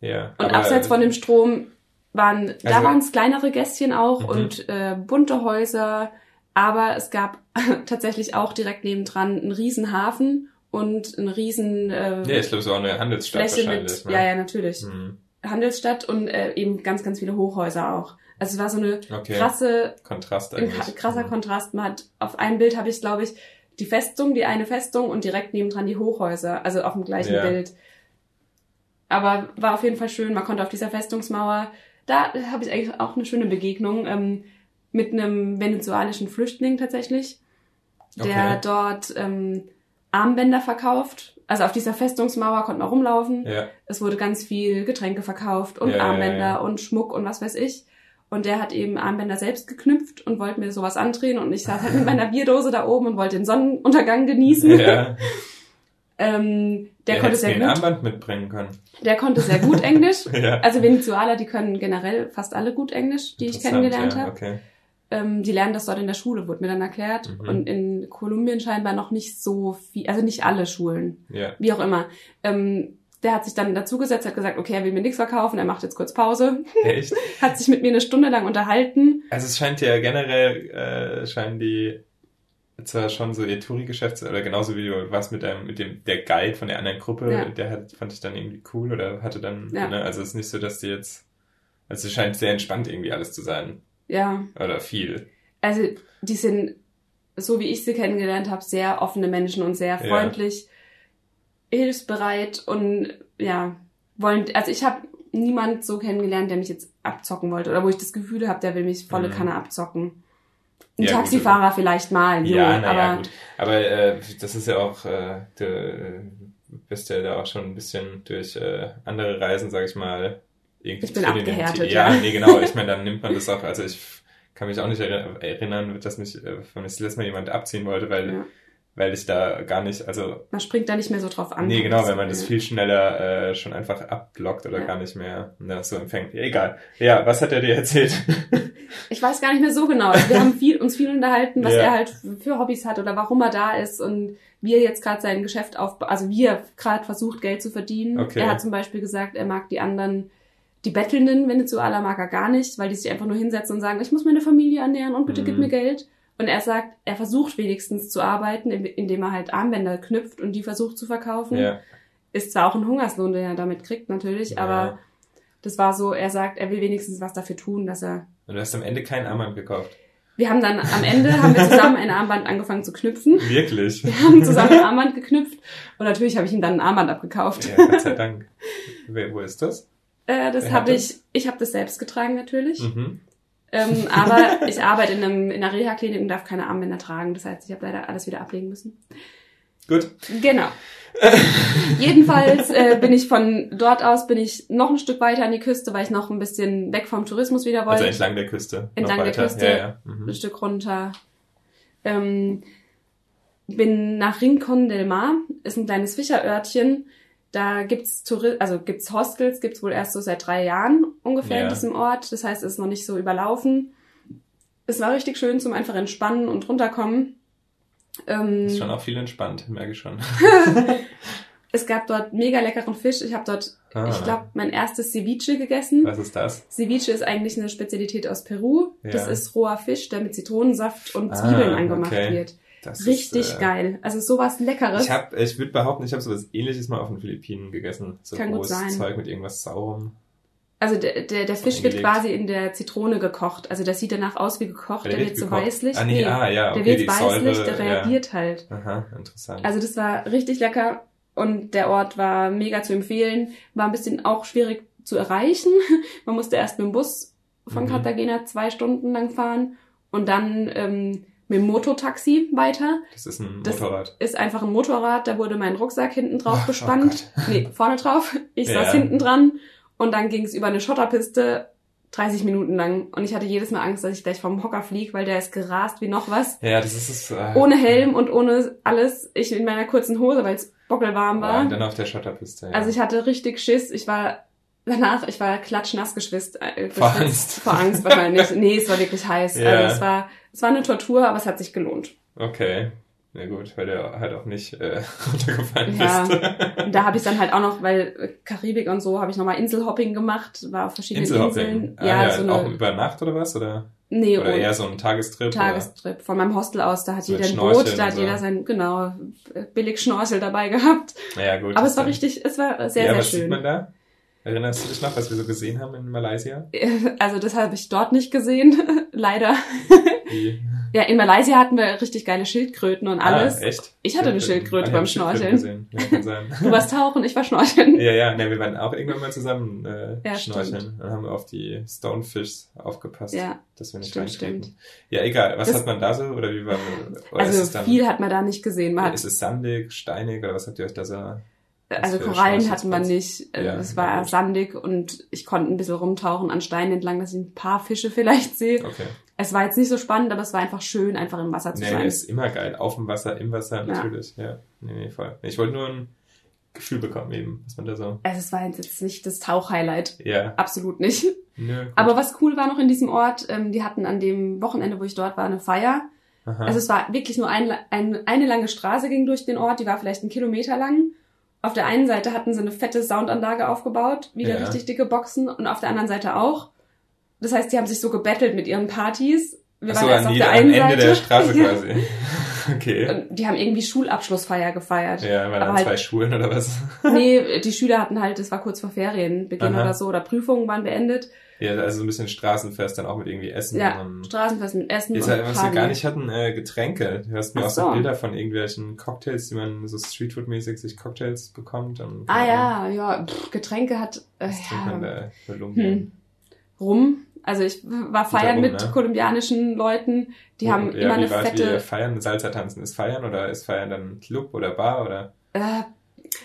Speaker 1: ja.
Speaker 2: und abseits von dem Strom waren da
Speaker 1: Also-
Speaker 2: waren es kleinere Gässchen auch
Speaker 1: Mhm.
Speaker 2: und äh, bunte Häuser, aber es gab tatsächlich auch direkt nebendran einen riesen Hafen und einen riesen äh,
Speaker 1: Ja, ich glaube, so eine Handelsstadt
Speaker 2: Fläche
Speaker 1: wahrscheinlich.
Speaker 2: mit,
Speaker 1: ne?
Speaker 2: ja ja natürlich
Speaker 1: Hm,
Speaker 2: Handelsstadt und äh, eben ganz ganz viele Hochhäuser auch. Also es war so eine
Speaker 1: Okay.
Speaker 2: krasse
Speaker 1: Kontrast
Speaker 2: ein
Speaker 1: eigentlich.
Speaker 2: kra- krasser
Speaker 1: Hm.
Speaker 2: Kontrast. Man hat auf einem Bild habe ich, glaube ich, die Festung, die eine Festung und direkt nebendran die Hochhäuser, also auf dem gleichen
Speaker 1: Ja.
Speaker 2: Bild. Aber war auf jeden Fall schön. Man konnte auf dieser Festungsmauer, da habe ich eigentlich auch eine schöne Begegnung ähm, mit einem venezuelischen Flüchtling tatsächlich, der
Speaker 1: Okay.
Speaker 2: dort ähm, Armbänder verkauft. Also auf dieser Festungsmauer konnte man rumlaufen.
Speaker 1: Ja,
Speaker 2: Es wurde ganz viel Getränke verkauft und
Speaker 1: Ja,
Speaker 2: Armbänder und Schmuck und was weiß ich. Und der hat eben Armbänder selbst geknüpft und wollte mir sowas andrehen. Und ich saß halt mit meiner Bierdose da oben und wollte den Sonnenuntergang genießen.
Speaker 1: Ja.
Speaker 2: ähm, der
Speaker 1: Der
Speaker 2: konnte sehr gut.
Speaker 1: Armband mitbringen können.
Speaker 2: Der konnte sehr gut Englisch.
Speaker 1: Ja.
Speaker 2: Also Venezuela, die können generell fast alle gut Englisch, die ich kennengelernt
Speaker 1: ja,
Speaker 2: habe.
Speaker 1: Okay.
Speaker 2: Ähm, die lernen das dort in der Schule, wurde mir dann erklärt.
Speaker 1: Mhm.
Speaker 2: Und in Kolumbien scheinbar noch nicht so viel, also nicht alle Schulen,
Speaker 1: Ja.
Speaker 2: wie auch immer. Ähm, der hat sich dann dazugesetzt, hat gesagt, okay, er will mir nichts verkaufen, er macht jetzt kurz Pause,
Speaker 1: Echt?
Speaker 2: hat sich mit mir eine Stunde lang unterhalten.
Speaker 1: Also es scheint ja generell, äh, scheinen die zwar schon so ihr Touri-Geschäft, oder genauso wie du warst mit deinem, mit dem, der Guide von der anderen Gruppe,
Speaker 2: Ja.
Speaker 1: der hat, fand ich dann irgendwie cool oder hatte dann,
Speaker 2: Ja.
Speaker 1: ne, also es ist nicht so, dass die jetzt, also es scheint sehr entspannt irgendwie alles zu sein.
Speaker 2: Ja,
Speaker 1: Oder viel.
Speaker 2: also die sind, so wie ich sie kennengelernt habe, sehr offene Menschen und sehr
Speaker 1: Ja.
Speaker 2: Hilfsbereit und ja, wollen, also ich habe niemand so kennengelernt, der mich jetzt abzocken wollte oder wo ich das Gefühl habe, der will mich volle
Speaker 1: Mhm.
Speaker 2: Kanne abzocken. Ein
Speaker 1: Ja, gut.
Speaker 2: Taxifahrer vielleicht mal, jo,
Speaker 1: Ja, naja,
Speaker 2: aber
Speaker 1: gut. Aber äh, das ist ja auch, äh, du äh, bist ja da auch schon ein bisschen durch äh, andere Reisen, sag ich mal, irgendwie
Speaker 2: Ich bin abgehärtet.
Speaker 1: Ja,
Speaker 2: ja.
Speaker 1: nee, genau. Ich meine, dann nimmt man das auch, also ich kann mich auch nicht erinner- erinnern, dass mich äh, von mir das letzte Mal jemand abziehen wollte, weil,
Speaker 2: ja,
Speaker 1: weil ich da gar nicht, also
Speaker 2: man springt da nicht mehr so drauf an.
Speaker 1: nee, genau, wenn man das viel schneller äh, schon einfach abblockt oder
Speaker 2: Ja.
Speaker 1: gar nicht mehr ne, so empfängt. Ja, egal. Ja, was hat er dir erzählt?
Speaker 2: Ich weiß gar nicht mehr so genau. Also wir haben viel, uns viel unterhalten, was
Speaker 1: Ja.
Speaker 2: er halt für Hobbys hat oder warum er da ist und wie er jetzt gerade sein Geschäft auf, also wie er gerade versucht, Geld zu verdienen.
Speaker 1: Okay.
Speaker 2: Er hat zum Beispiel gesagt, er mag die anderen, die Bettelnden Venezuela mag er gar nicht, weil die sich einfach nur hinsetzen und sagen, ich muss meine Familie ernähren und bitte gib
Speaker 1: Mhm.
Speaker 2: mir Geld. Und er sagt, er versucht wenigstens zu arbeiten, in- indem er halt Armbänder knüpft und die versucht zu verkaufen.
Speaker 1: ja.
Speaker 2: Ist zwar auch ein Hungerslohn, den er damit kriegt natürlich,
Speaker 1: Ja.
Speaker 2: aber das war so, er sagt, er will wenigstens was dafür tun, dass er
Speaker 1: Und du hast am Ende keinen Armband gekauft.
Speaker 2: wir haben dann am Ende haben wir zusammen ein Armband angefangen zu knüpfen.
Speaker 1: Wirklich?
Speaker 2: Wir haben zusammen ein Armband geknüpft und natürlich habe ich ihm dann ein Armband abgekauft.
Speaker 1: Ja, Gott sei Dank. Wer, wo ist das?
Speaker 2: Äh, das habe ich, ich habe das selbst getragen natürlich.
Speaker 1: Mhm.
Speaker 2: Ähm, aber ich arbeite in, einem, in einer Reha-Klinik und darf keine Armbänder tragen. Das heißt, ich habe leider alles wieder ablegen müssen.
Speaker 1: Gut.
Speaker 2: Genau. Jedenfalls äh, bin ich von dort aus bin ich noch ein Stück weiter an die Küste, weil ich noch ein bisschen weg vom Tourismus wieder
Speaker 1: Also
Speaker 2: wollte.
Speaker 1: entlang der Küste.
Speaker 2: Entlang der. Küste.
Speaker 1: Ja, ja. Mhm.
Speaker 2: ein Stück runter. Ähm, bin nach Rincon del Mar, ist ein kleines Fischerörtchen. Da gibt's Touri also gibt's Hostels, gibt's wohl erst so seit drei Jahren ungefähr
Speaker 1: Ja.
Speaker 2: in diesem Ort. Das heißt, es ist noch nicht so überlaufen. Es war richtig schön zum einfach entspannen und runterkommen. Ähm,
Speaker 1: Ist schon auch viel entspannt, merke ich schon.
Speaker 2: es gab dort mega leckeren Fisch. Ich habe dort,
Speaker 1: Ah.
Speaker 2: ich glaube, mein erstes Ceviche gegessen.
Speaker 1: Was ist das?
Speaker 2: Ceviche ist eigentlich eine Spezialität aus Peru. Das
Speaker 1: Ja.
Speaker 2: ist roher Fisch, der mit Zitronensaft und
Speaker 1: Ah,
Speaker 2: Zwiebeln angemacht
Speaker 1: okay.
Speaker 2: wird.
Speaker 1: Das
Speaker 2: Richtig
Speaker 1: ist, äh,
Speaker 2: geil. Also sowas Leckeres.
Speaker 1: Ich hab, ich würde behaupten, ich habe sowas ähnliches mal auf den Philippinen gegessen. So
Speaker 2: Kann gut
Speaker 1: rohes
Speaker 2: sein.
Speaker 1: Zeug mit irgendwas saurem.
Speaker 2: also der, der, der Fisch wird quasi in der Zitrone gekocht. Also der sieht danach aus wie gekocht. Der, wird so
Speaker 1: gekocht.
Speaker 2: weißlich.
Speaker 1: Ah, nee, ah, ja,
Speaker 2: der
Speaker 1: okay,
Speaker 2: wird
Speaker 1: die
Speaker 2: weißlich,
Speaker 1: Säure,
Speaker 2: der reagiert halt.
Speaker 1: Ja. Aha, interessant.
Speaker 2: Also das war richtig lecker und der Ort war mega zu empfehlen. War ein bisschen auch schwierig zu erreichen. Man musste erst mit dem Bus von
Speaker 1: Mhm.
Speaker 2: Cartagena zwei Stunden lang fahren und dann ähm, mit dem Mototaxi weiter.
Speaker 1: das ist ein
Speaker 2: das-
Speaker 1: Motorrad.
Speaker 2: Ist einfach ein Motorrad, da wurde mein Rucksack hinten drauf bespannt.
Speaker 1: oh
Speaker 2: nee, vorne drauf. Ich
Speaker 1: Ja.
Speaker 2: saß hinten dran und dann ging es über eine Schotterpiste 30 Minuten lang und ich hatte jedes Mal Angst, dass ich gleich vom Hocker fliege, weil der ist gerast wie noch was.
Speaker 1: Ja, das ist es. Äh,
Speaker 2: Ohne Helm und ohne alles. Ich in meiner kurzen Hose, weil es bockelwarm war.
Speaker 1: und dann auf der Schotterpiste. Ja.
Speaker 2: Also ich hatte richtig Schiss. Ich war danach, ich war klatschnass geschwitzt. Äh,
Speaker 1: Vor. Angst.
Speaker 2: Vor Angst wahrscheinlich. nee, es war wirklich heiß.
Speaker 1: Ja.
Speaker 2: Also es war, es war eine Tortur, aber es hat sich gelohnt.
Speaker 1: Okay. Na gut, weil du halt auch nicht äh, runtergefallen
Speaker 2: Ja.
Speaker 1: bist.
Speaker 2: Und da habe ich dann halt auch noch, weil äh, Karibik und so, habe ich nochmal Inselhopping gemacht, war auf verschiedenen
Speaker 1: Inselhopping.
Speaker 2: Inseln.
Speaker 1: Ah,
Speaker 2: ja,
Speaker 1: ja,
Speaker 2: so
Speaker 1: auch
Speaker 2: eine
Speaker 1: über Nacht oder was? Oder,
Speaker 2: nee,
Speaker 1: oder eher so ein Tagestrip?
Speaker 2: Tagestrip. Von meinem Hostel aus, da hat
Speaker 1: So
Speaker 2: jeder ein Boot, da hat
Speaker 1: so.
Speaker 2: jeder sein, genau, billig Schnorchel dabei gehabt.
Speaker 1: Oder? Ja, gut.
Speaker 2: Aber es war richtig, es war sehr,
Speaker 1: ja,
Speaker 2: sehr
Speaker 1: was sieht
Speaker 2: schön.
Speaker 1: man da? Erinnerst du dich noch, was wir so gesehen haben in Malaysia?
Speaker 2: Also das habe ich dort nicht gesehen, leider.
Speaker 1: Wie?
Speaker 2: Ja, in Malaysia hatten wir richtig geile Schildkröten und alles.
Speaker 1: Ah, echt?
Speaker 2: Ich hatte eine Schildkröte
Speaker 1: Ah,
Speaker 2: beim
Speaker 1: Schildkröten
Speaker 2: Schnorcheln.
Speaker 1: Ja, kann sein.
Speaker 2: Du warst tauchen, ich war schnorcheln.
Speaker 1: Ja, ja, ne, wir waren auch irgendwann mal zusammen äh,
Speaker 2: Ja,
Speaker 1: schnorcheln
Speaker 2: stimmt.
Speaker 1: und haben auf die Stonefishs aufgepasst,
Speaker 2: Ja,
Speaker 1: dass wir nicht
Speaker 2: stimmt, stimmt.
Speaker 1: Ja, egal. Was
Speaker 2: Das-
Speaker 1: hat man da so oder wie war oder ist es
Speaker 2: Also
Speaker 1: dann,
Speaker 2: viel hat man da nicht gesehen. Man hat,
Speaker 1: ist es sandig, steinig oder was habt ihr euch da so
Speaker 2: also Korallen hatten wir
Speaker 1: Schwarzplatz?
Speaker 2: nicht. Äh,
Speaker 1: Ja,
Speaker 2: es war
Speaker 1: gut.
Speaker 2: sandig und ich konnte ein bisschen rumtauchen an Steinen entlang, dass ich ein paar Fische vielleicht sehe.
Speaker 1: Okay.
Speaker 2: Es war jetzt nicht so spannend, aber es war einfach schön, einfach im Wasser zu
Speaker 1: Nee,
Speaker 2: sein.
Speaker 1: ist immer geil. Auf dem Wasser, im Wasser,
Speaker 2: Ja.
Speaker 1: natürlich. Ja. Nee, nee, voll. Ich wollte nur ein Gefühl bekommen eben, was man da so.
Speaker 2: Also es war jetzt nicht das Tauchhighlight.
Speaker 1: Ja.
Speaker 2: Absolut nicht.
Speaker 1: Nö. gut.
Speaker 2: Aber was cool war noch in diesem Ort, ähm, die hatten an dem Wochenende, wo ich dort war, eine Feier.
Speaker 1: Aha.
Speaker 2: Also es war wirklich nur ein, ein, eine lange Straße ging durch den Ort, die war vielleicht einen Kilometer lang. Auf der einen Seite hatten sie eine fette Soundanlage aufgebaut, wieder
Speaker 1: Ja.
Speaker 2: richtig dicke Boxen und auf der anderen Seite auch. Das heißt, die haben sich so gebettelt mit ihren Partys. Wir
Speaker 1: Ach so,
Speaker 2: erst
Speaker 1: an die, am Ende der Straße quasi. okay.
Speaker 2: Und die haben irgendwie Schulabschlussfeier gefeiert.
Speaker 1: Ja, waren dann
Speaker 2: halt-
Speaker 1: zwei Schulen oder was?
Speaker 2: Nee, die Schüler hatten halt, das war kurz vor Ferienbeginn
Speaker 1: Aha.
Speaker 2: oder so, oder Prüfungen waren beendet.
Speaker 1: Ja, also so ein bisschen Straßenfest dann auch mit irgendwie Essen
Speaker 2: Ja,
Speaker 1: und
Speaker 2: Straßenfest mit Essen und
Speaker 1: halt, was wir gar nicht hatten, äh, Getränke. Du hast mir
Speaker 2: Ach
Speaker 1: auch so
Speaker 2: so.
Speaker 1: Bilder von irgendwelchen Cocktails, die man so Streetfood-mäßig sich Cocktails bekommt. Und,
Speaker 2: Ah ja, ja, pff, Getränke hat äh,
Speaker 1: Was man
Speaker 2: ja,
Speaker 1: da? Kolumbien.
Speaker 2: hm, Rum. Also ich war feiern
Speaker 1: Rum,
Speaker 2: mit
Speaker 1: ne?
Speaker 2: kolumbianischen Leuten, die
Speaker 1: Wo-
Speaker 2: haben
Speaker 1: ja,
Speaker 2: immer
Speaker 1: wie
Speaker 2: eine
Speaker 1: war- Wie
Speaker 2: fette,
Speaker 1: feiern, Salsa tanzen ist feiern oder ist feiern dann Club oder Bar oder?
Speaker 2: äh,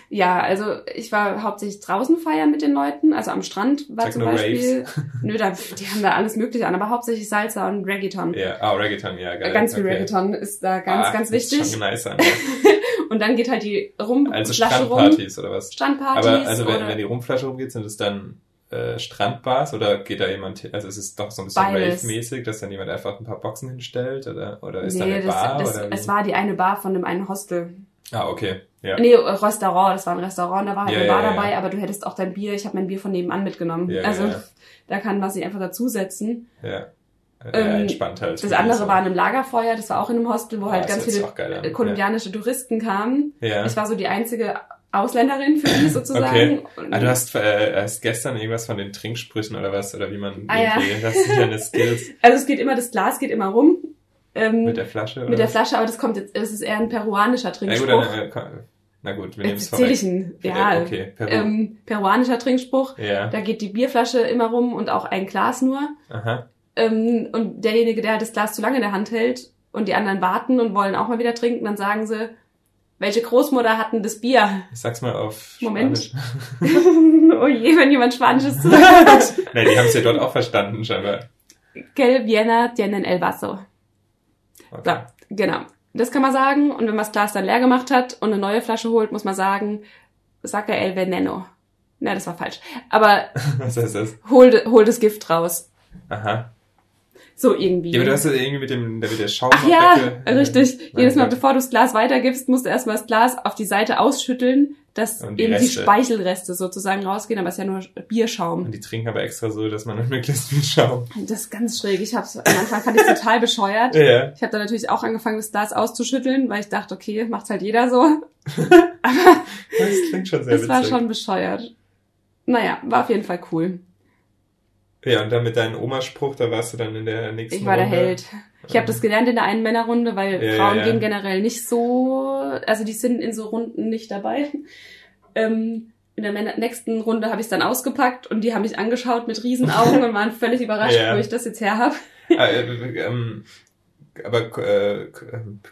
Speaker 2: ja, also ich war hauptsächlich draußen feiern mit den Leuten, also am Strand war
Speaker 1: Sag
Speaker 2: zum Beispiel, nö, da, die haben da alles mögliche an, aber hauptsächlich Salsa und Reggaeton.
Speaker 1: Ja, ah, Reggaeton, ja, geil.
Speaker 2: Ganz viel
Speaker 1: okay.
Speaker 2: Reggaeton ist da ganz,
Speaker 1: ah,
Speaker 2: ganz
Speaker 1: das ist
Speaker 2: wichtig.
Speaker 1: Schon nice an.
Speaker 2: Und dann geht halt die Rum
Speaker 1: Also
Speaker 2: Flasche rum,
Speaker 1: Strandpartys oder was?
Speaker 2: Strandpartys
Speaker 1: Aber also wenn, wenn die Rumflasche rumgeht, sind es dann äh, Strandbars oder geht da jemand, hin- also es ist doch so ein bisschen. Rave-mäßig, dass dann jemand einfach ein paar Boxen hinstellt oder, oder ist da
Speaker 2: nee,
Speaker 1: eine
Speaker 2: das,
Speaker 1: Bar
Speaker 2: das,
Speaker 1: oder wie?
Speaker 2: es war die eine Bar von dem einen Hostel.
Speaker 1: ah, okay, ja.
Speaker 2: Nee, Restaurant, das war ein Restaurant, da war halt
Speaker 1: Ja,
Speaker 2: eine
Speaker 1: ja,
Speaker 2: Bar
Speaker 1: ja.
Speaker 2: dabei, aber du hättest auch dein Bier, ich habe mein Bier von nebenan mitgenommen.
Speaker 1: Ja,
Speaker 2: also
Speaker 1: ja, ja.
Speaker 2: da kann man sich einfach dazusetzen.
Speaker 1: Ja. Äh,
Speaker 2: Ähm,
Speaker 1: entspannt halt.
Speaker 2: Das andere war in einem Lagerfeuer, das war auch in einem Hostel, wo
Speaker 1: Ah,
Speaker 2: halt ganz viele äh, kolumbianische Touristen kamen.
Speaker 1: Ja.
Speaker 2: Ich war so die einzige Ausländerin für die sozusagen. Und-
Speaker 1: Ah, du hast, äh, hast gestern irgendwas von den Trinksprüchen oder was, oder wie man
Speaker 2: Ah, ja.
Speaker 1: das sind deine Skills
Speaker 2: also es geht immer, das Glas geht immer rum. Ähm,
Speaker 1: mit der Flasche.
Speaker 2: mit der Flasche, aber das kommt jetzt, es ist eher ein peruanischer
Speaker 1: Na gut,
Speaker 2: Trinkspruch.
Speaker 1: dann, äh, na gut, wir nehmen es vorweg.
Speaker 2: ich ihn. Ja,
Speaker 1: Okay, Peru.
Speaker 2: ähm, peruanischer Trinkspruch.
Speaker 1: ja,
Speaker 2: Da geht die Bierflasche immer rum und auch ein Glas nur.
Speaker 1: aha.
Speaker 2: Ähm, und derjenige, der das Glas zu lange in der Hand hält und die anderen warten und wollen auch mal wieder trinken, dann sagen sie, welche Großmutter hatten das Bier?
Speaker 1: Ich sag's mal auf
Speaker 2: Moment.
Speaker 1: Spanisch.
Speaker 2: oh je, wenn jemand Spanisches zuhört.
Speaker 1: Nein, die haben es ja dort auch verstanden, scheinbar.
Speaker 2: Que viena tienen el vaso.
Speaker 1: Okay.
Speaker 2: So, genau. Das kann man sagen. Und wenn man das Glas dann leer gemacht hat und eine neue Flasche holt, muss man sagen, saca el veneno. Na, das war falsch. Aber
Speaker 1: Was heißt das?
Speaker 2: hol, hol das Gift raus.
Speaker 1: Aha.
Speaker 2: So irgendwie.
Speaker 1: Ja, aber du hast ja irgendwie mit dem, mit der Schaum
Speaker 2: Ach
Speaker 1: auf
Speaker 2: ja, richtig.
Speaker 1: Mein
Speaker 2: Jedes Mal, bevor du das Glas weitergibst, musst du erstmal das Glas auf die Seite ausschütteln, dass
Speaker 1: die
Speaker 2: eben die
Speaker 1: Reste.
Speaker 2: Speichelreste sozusagen rausgehen, aber es ist ja nur Bierschaum.
Speaker 1: Und die trinken aber extra so, dass man möglichst viel Schaum.
Speaker 2: Das ist ganz schräg. Ich hab's, am Anfang fand ich total bescheuert.
Speaker 1: Ja.
Speaker 2: Ich habe dann natürlich auch angefangen, das Glas auszuschütteln, weil ich dachte, okay, macht's halt jeder so.
Speaker 1: Das klingt schon sehr
Speaker 2: Das
Speaker 1: witzig.
Speaker 2: war schon bescheuert. Naja, war auf jeden Fall cool.
Speaker 1: Ja, und dann mit deinem Omaspruch, da warst du dann in der nächsten
Speaker 2: Ich war der
Speaker 1: Runde.
Speaker 2: Held. Ich habe das gelernt in der einen Männerrunde, weil
Speaker 1: Ja,
Speaker 2: Frauen
Speaker 1: ja.
Speaker 2: gehen generell nicht so, also die sind in so Runden nicht dabei. Ähm, in der nächsten Runde habe ich dann ausgepackt und die haben mich angeschaut mit Riesenaugen und waren völlig überrascht, wo ich das jetzt her habe.
Speaker 1: Ah, äh, ähm, aber äh,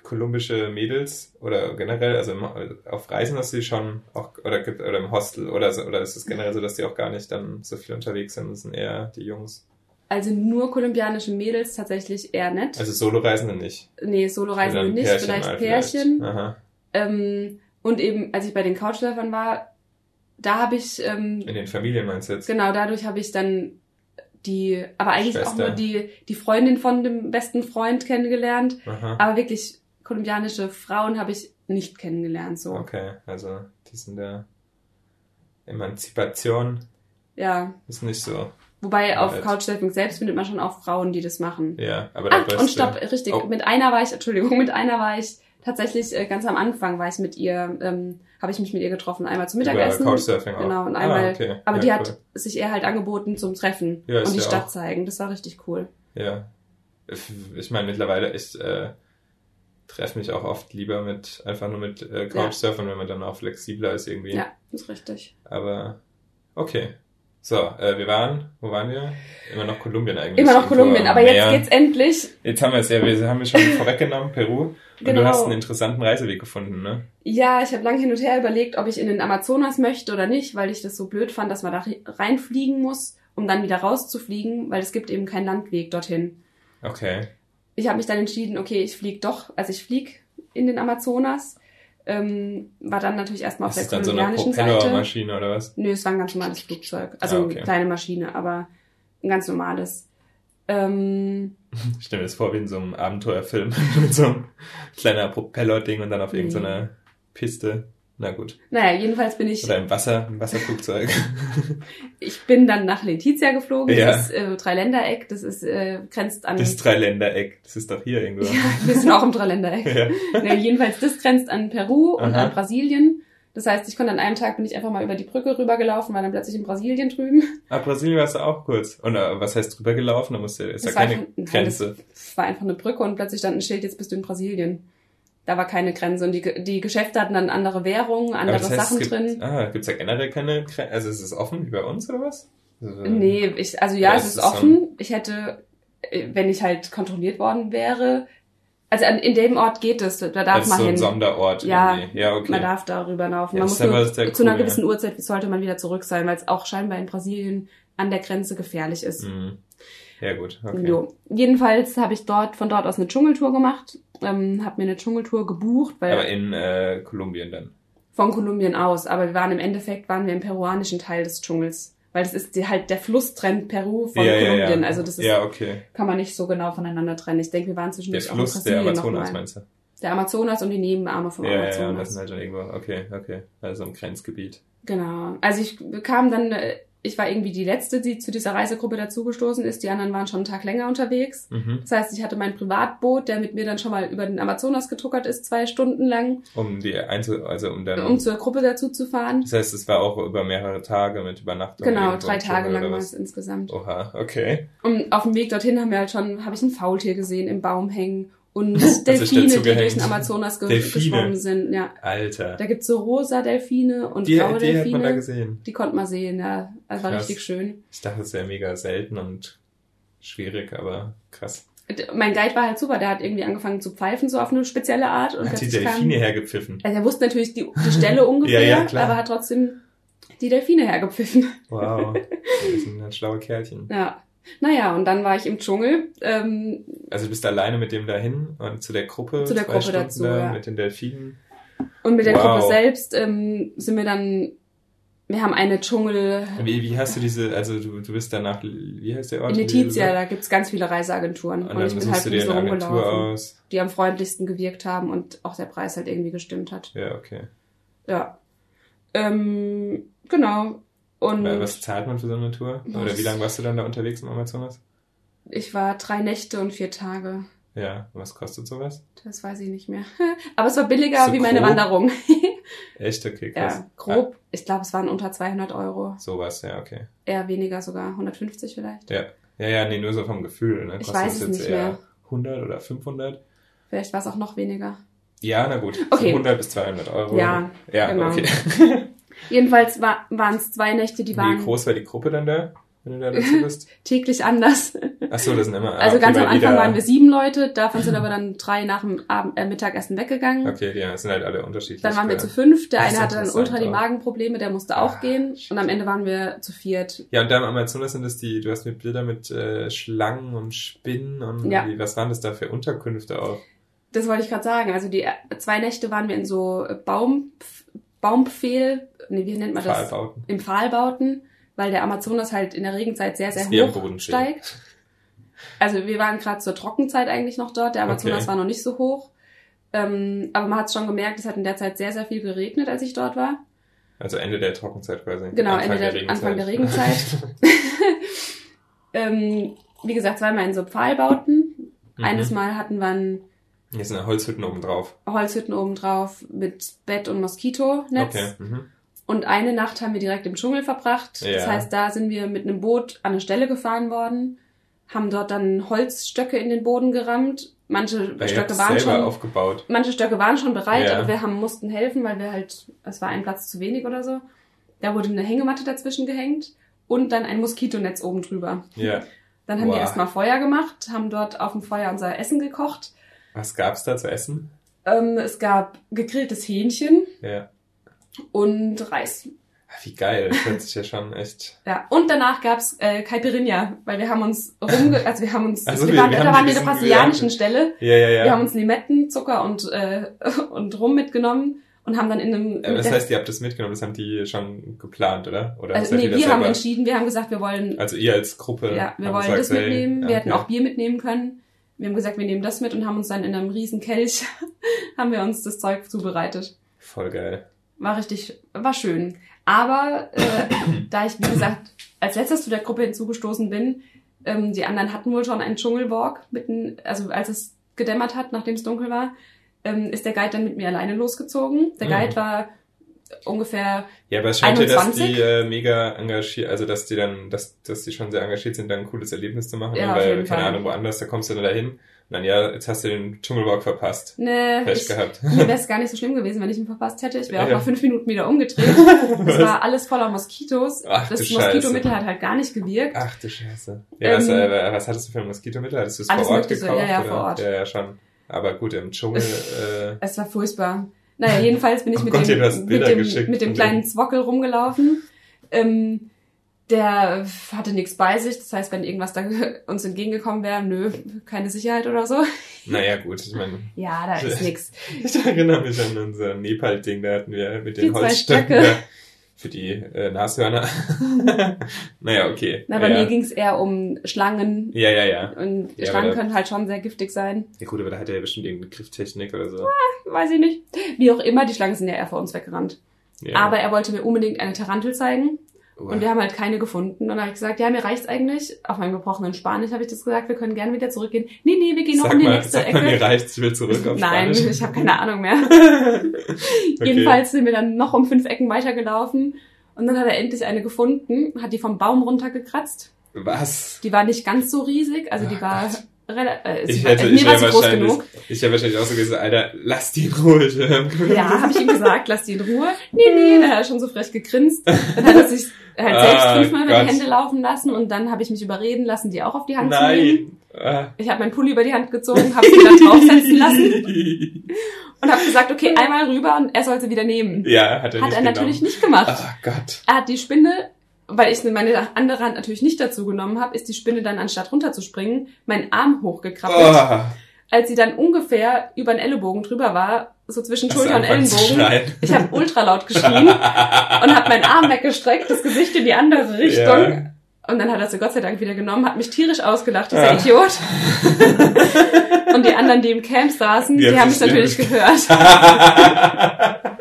Speaker 1: kolumbische Mädels oder generell, also im, auf Reisen hast du die schon auch oder gibt oder im Hostel oder so, oder ist es generell so, dass die auch gar nicht dann so viel unterwegs sind, das sind eher die Jungs.
Speaker 2: Also nur kolumbianische Mädels tatsächlich eher nett.
Speaker 1: Also Soloreisende nicht.
Speaker 2: nee, Soloreisende nicht,
Speaker 1: Pärchen
Speaker 2: vielleicht Pärchen.
Speaker 1: Aha.
Speaker 2: Ähm, und eben, als ich bei den Couchsurfern war, da habe ich, ähm,
Speaker 1: In den Familien meinst du jetzt?
Speaker 2: genau, dadurch habe ich dann die, aber eigentlich auch
Speaker 1: Schwester.
Speaker 2: nur die, die Freundin von dem besten Freund kennengelernt.
Speaker 1: Aha.
Speaker 2: Aber wirklich kolumbianische Frauen habe ich nicht kennengelernt, so.
Speaker 1: Okay, also die sind da Emanzipation
Speaker 2: Ja.
Speaker 1: ist nicht so.
Speaker 2: Wobei auf
Speaker 1: Halt.
Speaker 2: Couchsurfing selbst findet man schon auch Frauen, die das machen.
Speaker 1: Ja, aber da
Speaker 2: Ah,
Speaker 1: bist
Speaker 2: und stopp, richtig.
Speaker 1: Oh.
Speaker 2: Mit einer war ich, Entschuldigung, mit einer war ich tatsächlich äh, ganz am Anfang war ich mit ihr, ähm, habe ich mich mit ihr getroffen, einmal zum
Speaker 1: Über
Speaker 2: Mittagessen.
Speaker 1: Couchsurfing auch.
Speaker 2: Genau, und
Speaker 1: Ah,
Speaker 2: einmal,
Speaker 1: okay.
Speaker 2: aber
Speaker 1: Ja,
Speaker 2: die
Speaker 1: cool.
Speaker 2: hat sich eher halt angeboten zum Treffen
Speaker 1: Ja,
Speaker 2: und die
Speaker 1: ja
Speaker 2: Stadt
Speaker 1: auch-
Speaker 2: zeigen. Das war richtig cool.
Speaker 1: Ja. Ich meine, mittlerweile, ich äh, treffe mich auch oft lieber mit, einfach nur mit äh, Couchsurfern, wenn man dann auch flexibler ist irgendwie.
Speaker 2: Ja, ist richtig.
Speaker 1: Aber okay. So, äh, wir waren, wo waren wir? Immer noch Kolumbien eigentlich.
Speaker 2: Immer noch Kolumbien, aber
Speaker 1: Meer.
Speaker 2: jetzt geht's endlich.
Speaker 1: Jetzt haben wir es ja, wir haben es schon vorweggenommen, Peru. Und
Speaker 2: Genau.
Speaker 1: du hast einen interessanten Reiseweg gefunden, ne?
Speaker 2: Ja, ich habe lange hin und her überlegt, ob ich in den Amazonas möchte oder nicht, weil ich das so blöd fand, dass man da reinfliegen muss, um dann wieder rauszufliegen, weil es gibt eben keinen Landweg dorthin.
Speaker 1: Okay.
Speaker 2: Ich habe mich dann entschieden, okay, ich fliege doch, also ich fliege in den Amazonas. Ähm, war dann natürlich erstmal auf
Speaker 1: Ist
Speaker 2: der
Speaker 1: das dann so eine
Speaker 2: kolumbianischen Seite.
Speaker 1: Propellermaschine oder was?
Speaker 2: Nö, es war ein ganz normales Flugzeug. Also
Speaker 1: Ah, okay.
Speaker 2: eine kleine Maschine, aber ein ganz normales. Ähm,
Speaker 1: Ich stelle mir das vor wie in so einem Abenteuerfilm mit so einem kleiner Propeller-Ding und dann auf irgendeiner Piste. Na gut.
Speaker 2: naja, jedenfalls bin ich,
Speaker 1: Oder im Wasser, im Wasserflugzeug.
Speaker 2: ich bin dann nach Letizia geflogen.
Speaker 1: Ja.
Speaker 2: Das ist äh, Dreiländereck, das ist, äh, grenzt an.
Speaker 1: Das Dreiländereck. Das ist doch hier irgendwo.
Speaker 2: ja, wir sind auch im Dreiländereck.
Speaker 1: Ja.
Speaker 2: Nee, jedenfalls, das grenzt an Peru und
Speaker 1: Aha.
Speaker 2: an Brasilien. Das heißt, ich konnte an einem Tag bin ich einfach mal über die Brücke rübergelaufen, war dann plötzlich in Brasilien drüben.
Speaker 1: Ah, Brasilien warst du auch kurz. Und äh, was heißt drüber gelaufen? Da musst du, ist ja
Speaker 2: Das war
Speaker 1: keine
Speaker 2: einfach- nein,
Speaker 1: Grenze.
Speaker 2: Es war einfach eine Brücke und plötzlich stand ein Schild, jetzt bist du in Brasilien. Da war keine Grenze und die, die Geschäfte hatten dann andere Währungen, andere
Speaker 1: das heißt,
Speaker 2: Sachen
Speaker 1: es gibt,
Speaker 2: drin.
Speaker 1: Ah, gibt's ja generell keine Grenze? Also ist es offen wie bei uns oder was? Also,
Speaker 2: Nee, ich, also ja, es
Speaker 1: ist es so
Speaker 2: offen. Ich hätte, äh, wenn ich halt kontrolliert worden wäre, also an, in dem Ort geht es, da darf
Speaker 1: Als
Speaker 2: man
Speaker 1: so ein
Speaker 2: hin.
Speaker 1: Sonderort
Speaker 2: Ja,
Speaker 1: irgendwie. Ja, okay.
Speaker 2: Man darf darüber laufen.
Speaker 1: Ja,
Speaker 2: man muss nur, zu einer
Speaker 1: cool,
Speaker 2: gewissen Uhrzeit sollte man wieder zurück sein, weil es auch scheinbar in Brasilien an der Grenze gefährlich ist.
Speaker 1: Mhm. Ja, gut. Okay.
Speaker 2: Jo. Jedenfalls habe ich dort von dort aus eine Dschungeltour gemacht, ähm, habe mir eine Dschungeltour gebucht, weil
Speaker 1: Aber in äh, Kolumbien dann.
Speaker 2: von Kolumbien aus, aber wir waren im Endeffekt waren wir im peruanischen Teil des Dschungels, weil das ist die, halt der Fluss trennt Peru von
Speaker 1: ja,
Speaker 2: Kolumbien,
Speaker 1: ja.
Speaker 2: also das ist,
Speaker 1: Ja, okay.
Speaker 2: kann man nicht so genau voneinander trennen. Ich denke, wir waren
Speaker 1: Der
Speaker 2: zwischendurch auch in
Speaker 1: Fluss der Amazonas meinst du?
Speaker 2: Der Amazonas und die Nebenarme vom
Speaker 1: Ja, ja, ja, das
Speaker 2: Amazonas.
Speaker 1: sind halt dann irgendwo, okay, okay. Also im Grenzgebiet.
Speaker 2: Genau. Also ich kam dann, äh, ich war irgendwie die letzte, die zu dieser Reisegruppe dazugestoßen ist. Die anderen waren schon einen Tag länger unterwegs.
Speaker 1: Mhm.
Speaker 2: Das heißt, ich hatte mein Privatboot, der mit mir dann schon mal über den Amazonas getuckert ist, zwei Stunden lang,
Speaker 1: Um die Einzel, also um dann,
Speaker 2: um zur Gruppe dazu zu fahren.
Speaker 1: das heißt, es war auch über mehrere Tage mit Übernachtung.
Speaker 2: Genau, drei Tage lang war es insgesamt.
Speaker 1: Oha, okay.
Speaker 2: Und auf dem Weg dorthin haben wir halt schon, habe ich ein Faultier gesehen im Baum hängen und Delfine, die durch den Amazonas ge
Speaker 1: Delfine?
Speaker 2: geschwommen sind. Ja,
Speaker 1: Alter.
Speaker 2: da gibt's so rosa Delfine und
Speaker 1: Die,
Speaker 2: blaue
Speaker 1: die hat man da
Speaker 2: Delfine.
Speaker 1: gesehen.
Speaker 2: Die konnte man sehen, ja. Das war
Speaker 1: Krass.
Speaker 2: richtig schön.
Speaker 1: Ich dachte, es wäre mega selten und schwierig, aber krass.
Speaker 2: Mein Guide war halt super, der hat irgendwie angefangen zu pfeifen, so auf eine spezielle Art. Und
Speaker 1: Hat die
Speaker 2: plötzlich kam-
Speaker 1: Delfine hergepfiffen.
Speaker 2: Also er wusste natürlich die, die Stelle ungefähr,
Speaker 1: Ja, ja, klar.
Speaker 2: aber hat trotzdem die Delfine hergepfiffen.
Speaker 1: Wow. Das sind halt schlaue Kerlchen.
Speaker 2: Ja. Naja, und dann war ich im Dschungel. Ähm,
Speaker 1: Also du bist alleine mit dem dahin und zu der Gruppe,
Speaker 2: Zu der
Speaker 1: zwei
Speaker 2: Gruppe
Speaker 1: Stunden
Speaker 2: dazu,
Speaker 1: da
Speaker 2: ja.
Speaker 1: mit den Delfinen.
Speaker 2: und mit der
Speaker 1: Wow.
Speaker 2: Gruppe selbst ähm, sind wir dann, wir haben eine Dschungel
Speaker 1: Wie, wie hast du diese, also du, du bist danach, wie heißt der Ort?
Speaker 2: in Letizia, da gibt's ganz viele Reiseagenturen.
Speaker 1: Und
Speaker 2: Und,
Speaker 1: dann
Speaker 2: ich bin halt
Speaker 1: du dir Agentur
Speaker 2: rumgelaufen,
Speaker 1: aus.
Speaker 2: die am freundlichsten gewirkt haben und auch der Preis halt irgendwie gestimmt hat.
Speaker 1: Ja, okay.
Speaker 2: Ja. Ähm, genau. Und
Speaker 1: Weil Was zahlt man für so eine Tour? Oder wie lange warst du dann da unterwegs im Amazonas?
Speaker 2: ich war drei Nächte und vier Tage.
Speaker 1: Ja, was kostet sowas?
Speaker 2: Das weiß ich nicht mehr. Aber es war billiger
Speaker 1: So
Speaker 2: wie meine
Speaker 1: grob?
Speaker 2: Wanderung.
Speaker 1: Echt? Okay, krass.
Speaker 2: ja, grob. Ich glaube, es waren unter 200 Euro.
Speaker 1: Ah, sowas, ja, okay.
Speaker 2: Eher weniger sogar. 150 vielleicht.
Speaker 1: Ja. Ja, ja, nee, nur so vom Gefühl. Ne?
Speaker 2: Ich weiß es nicht
Speaker 1: eher
Speaker 2: mehr.
Speaker 1: 100 oder 500?
Speaker 2: Vielleicht war es auch noch weniger.
Speaker 1: Ja, na gut.
Speaker 2: Okay.
Speaker 1: 100 bis 200 Euro.
Speaker 2: Ja,
Speaker 1: ja
Speaker 2: genau.
Speaker 1: okay.
Speaker 2: Jedenfalls war, waren es zwei Nächte, die
Speaker 1: Wie
Speaker 2: waren
Speaker 1: groß war die Gruppe dann da, wenn du da dazu bist?
Speaker 2: täglich anders.
Speaker 1: Ach so, das sind immer. ah,
Speaker 2: Also
Speaker 1: okay,
Speaker 2: ganz am Anfang waren wir sieben Leute, davon sind aber dann drei nach dem Abend, äh, Mittagessen weggegangen.
Speaker 1: Okay, ja, das sind halt alle unterschiedlich.
Speaker 2: Dann waren wir zu fünf, der
Speaker 1: Das
Speaker 2: eine hatte dann ultra die
Speaker 1: auch.
Speaker 2: Magenprobleme, der musste auch
Speaker 1: Ah,
Speaker 2: gehen. Und am Ende waren wir zu viert.
Speaker 1: Ja, und da im Amazonas sind es die, du hast mir Bilder mit äh, Schlangen und Spinnen und
Speaker 2: Ja.
Speaker 1: wie, was waren das da für Unterkünfte auch?
Speaker 2: Das wollte ich gerade sagen. Also die äh, zwei Nächte waren wir in so Baum, Baumpfehl, nee, wie nennt man das?
Speaker 1: Pfahlbauten.
Speaker 2: Im Pfahlbauten, weil der Amazonas halt in der Regenzeit sehr, sehr hoch steigt. Also wir waren gerade zur Trockenzeit eigentlich noch dort, der Amazonas
Speaker 1: Okay.
Speaker 2: war noch nicht so hoch. Ähm, aber man hat schon gemerkt, es hat in der Zeit sehr, sehr viel geregnet, als ich dort war.
Speaker 1: Also Ende der Trockenzeit quasi.
Speaker 2: Genau, Ende der- Anfang der Regenzeit. Ähm, wie gesagt, zweimal in so Pfahlbauten.
Speaker 1: Mhm.
Speaker 2: Eines Mal hatten wir ein
Speaker 1: Hier sind Holzhütten oben drauf.
Speaker 2: Holzhütten oben drauf mit Bett und Moskitonetz.
Speaker 1: Okay. Mhm.
Speaker 2: Und eine Nacht haben wir direkt im Dschungel verbracht.
Speaker 1: Ja.
Speaker 2: Das heißt, da sind wir mit einem Boot an eine Stelle gefahren worden, haben dort dann Holzstöcke in den Boden gerammt. Manche
Speaker 1: habt
Speaker 2: Stöcke waren schon,
Speaker 1: aufgebaut.
Speaker 2: manche Stöcke waren schon bereit,
Speaker 1: Ja.
Speaker 2: aber wir haben, mussten helfen, weil wir halt, es war ein Platz zu wenig oder so. Da wurde eine Hängematte dazwischen gehängt und dann ein Moskitonetz oben drüber.
Speaker 1: Ja.
Speaker 2: Dann haben
Speaker 1: Boah.
Speaker 2: wir erstmal Feuer gemacht, haben dort auf dem Feuer unser Essen gekocht.
Speaker 1: Was gab's da zu essen?
Speaker 2: Ähm, es gab gegrilltes Hähnchen
Speaker 1: Ja.
Speaker 2: und Reis.
Speaker 1: Ah, Wie geil. Das hört sich ja schon echt.
Speaker 2: Ja, und danach gab's äh, Caipirinha, weil wir haben uns rumge... Also wir haben uns...
Speaker 1: Also
Speaker 2: wir
Speaker 1: wir-
Speaker 2: waren,
Speaker 1: wir
Speaker 2: da waren wir an der brasilianischen Stelle.
Speaker 1: Ja, ja, ja.
Speaker 2: Wir haben uns Limetten, Zucker und, äh, und Rum mitgenommen und haben dann in einem...
Speaker 1: Äh, das heißt, ihr habt das mitgenommen, das haben die schon geplant, oder? Oder
Speaker 2: also, nee, wir haben entschieden, wir haben gesagt, wir wollen...
Speaker 1: Also ihr als Gruppe.
Speaker 2: ja, wir wollen
Speaker 1: gesagt,
Speaker 2: das mitnehmen. Wir hätten
Speaker 1: okay.
Speaker 2: auch Bier mitnehmen können. Wir haben gesagt, wir nehmen das mit und haben uns dann in einem riesen Kelch, haben wir uns das Zeug zubereitet.
Speaker 1: Voll geil.
Speaker 2: War richtig, war schön. Aber äh, da ich, wie gesagt, als letztes zu der Gruppe hinzugestoßen bin, ähm, die anderen hatten wohl schon einen Dschungelwalk mitten, also als es gedämmert hat, nachdem es dunkel war, ähm, ist der Guide dann mit mir alleine losgezogen. Der
Speaker 1: Mhm.
Speaker 2: Guide war ungefähr,
Speaker 1: Ja, aber es scheint ja, dass
Speaker 2: 21?
Speaker 1: die äh, mega engagiert, also dass die dann, dass, dass die schon sehr engagiert sind, dann ein cooles Erlebnis zu machen.
Speaker 2: Ja,
Speaker 1: weil, keine
Speaker 2: Fall.
Speaker 1: Ahnung, woanders, da kommst du dann dahin und dann, ja, jetzt hast du den Dschungelwalk verpasst.
Speaker 2: ne,
Speaker 1: Pech
Speaker 2: ich,
Speaker 1: gehabt.
Speaker 2: mir wäre es gar nicht so schlimm gewesen, wenn ich ihn verpasst hätte. Ich wäre auch
Speaker 1: Ja.
Speaker 2: nach fünf Minuten wieder umgedreht. Es war alles voller Moskitos.
Speaker 1: Ach,
Speaker 2: das. Moskitomittel hat halt gar nicht gewirkt.
Speaker 1: Ach du Scheiße. Ja, was,
Speaker 2: Ähm,
Speaker 1: äh, was hattest du für ein Moskitomittel? Hattest du es
Speaker 2: alles
Speaker 1: vor Ort gekauft?
Speaker 2: ja, ja,
Speaker 1: oder?
Speaker 2: vor Ort.
Speaker 1: Ja, ja, schon. Aber gut, im Dschungel, äh,
Speaker 2: Es war furchtbar. Naja, jedenfalls bin ich
Speaker 1: Oh
Speaker 2: mit,
Speaker 1: Gott,
Speaker 2: dem, mit, dem, mit dem kleinen. Zwockel rumgelaufen. Ähm, der hatte nichts bei sich. Das heißt, wenn irgendwas da uns entgegengekommen wäre, nö, keine Sicherheit oder so.
Speaker 1: naja, gut, ich meine,
Speaker 2: Ja, da ist nix.
Speaker 1: ich erinnere mich an unser Nepal-Ding, da hatten wir mit den Holzstöcken für die äh, Nashörner. naja, okay.
Speaker 2: Na, bei
Speaker 1: ja.
Speaker 2: mir ging es eher um Schlangen.
Speaker 1: ja, ja, ja.
Speaker 2: Und
Speaker 1: Ja,
Speaker 2: Schlangen können halt schon sehr giftig sein.
Speaker 1: Ja gut, aber da hat er ja bestimmt irgendeine Grifftechnik oder so.
Speaker 2: Weiß ich nicht. Wie auch immer, die Schlangen sind ja eher vor uns weggerannt.
Speaker 1: Ja.
Speaker 2: Aber er wollte mir unbedingt eine Tarantel zeigen.
Speaker 1: Uah.
Speaker 2: Und wir haben halt keine gefunden. Und dann habe ich gesagt, ja, mir reicht's eigentlich. Auf meinem gebrochenen Spanisch habe ich das gesagt, wir können gerne wieder zurückgehen. Nee, nee, wir gehen noch
Speaker 1: sag
Speaker 2: in die
Speaker 1: mal,
Speaker 2: nächste
Speaker 1: sag mal, mir
Speaker 2: Ecke.
Speaker 1: reicht's, ich will zurück auf
Speaker 2: Nein,
Speaker 1: Spanisch.
Speaker 2: ich habe keine Ahnung mehr.
Speaker 1: Okay.
Speaker 2: Jedenfalls sind wir dann noch um fünf Ecken weitergelaufen. Und dann hat er endlich eine gefunden, hat die vom Baum runtergekratzt.
Speaker 1: Was?
Speaker 2: Die war nicht ganz so riesig, also die
Speaker 1: Oh
Speaker 2: war
Speaker 1: Gott.
Speaker 2: Äh,
Speaker 1: Ich hätte, ich wäre wahrscheinlich, ich wäre wahrscheinlich auch so gesagt, Alter, lass die in Ruhe.
Speaker 2: Ja, habe ich ihm gesagt, lass die in Ruhe. Nee, nee, da hat er schon so frech gegrinst. Dann hat er sich halt selbst
Speaker 1: Ah,
Speaker 2: fünfmal über die Hände laufen lassen und dann habe ich mich überreden lassen, die auch auf die Hand zu nehmen.
Speaker 1: Nein. Ah.
Speaker 2: Ich habe meinen Pulli über die Hand gezogen, habe sie dann draufsetzen lassen und habe gesagt, okay, einmal rüber und er soll sie wieder nehmen.
Speaker 1: Ja, hat er
Speaker 2: Hat
Speaker 1: nicht
Speaker 2: er natürlich nicht gemacht.
Speaker 1: Ach Gott.
Speaker 2: Er hat die Spinne, weil ich meine andere Hand natürlich nicht dazu genommen habe, ist die Spinne dann anstatt runterzuspringen, meinen Arm hochgekrabbelt.
Speaker 1: Oh,
Speaker 2: Als sie dann ungefähr über den Ellenbogen drüber war, so zwischen Schulter und Ellenbogen, ich habe ultra laut geschrien und habe meinen Arm weggestreckt, das Gesicht in die andere Richtung.
Speaker 1: Ja.
Speaker 2: Und dann hat er sie Gott sei Dank wieder genommen, hat mich tierisch ausgelacht, dieser
Speaker 1: Ah.
Speaker 2: Idiot. und die anderen, die im Camp saßen,
Speaker 1: Die
Speaker 2: die,
Speaker 1: haben sich
Speaker 2: natürlich gehört.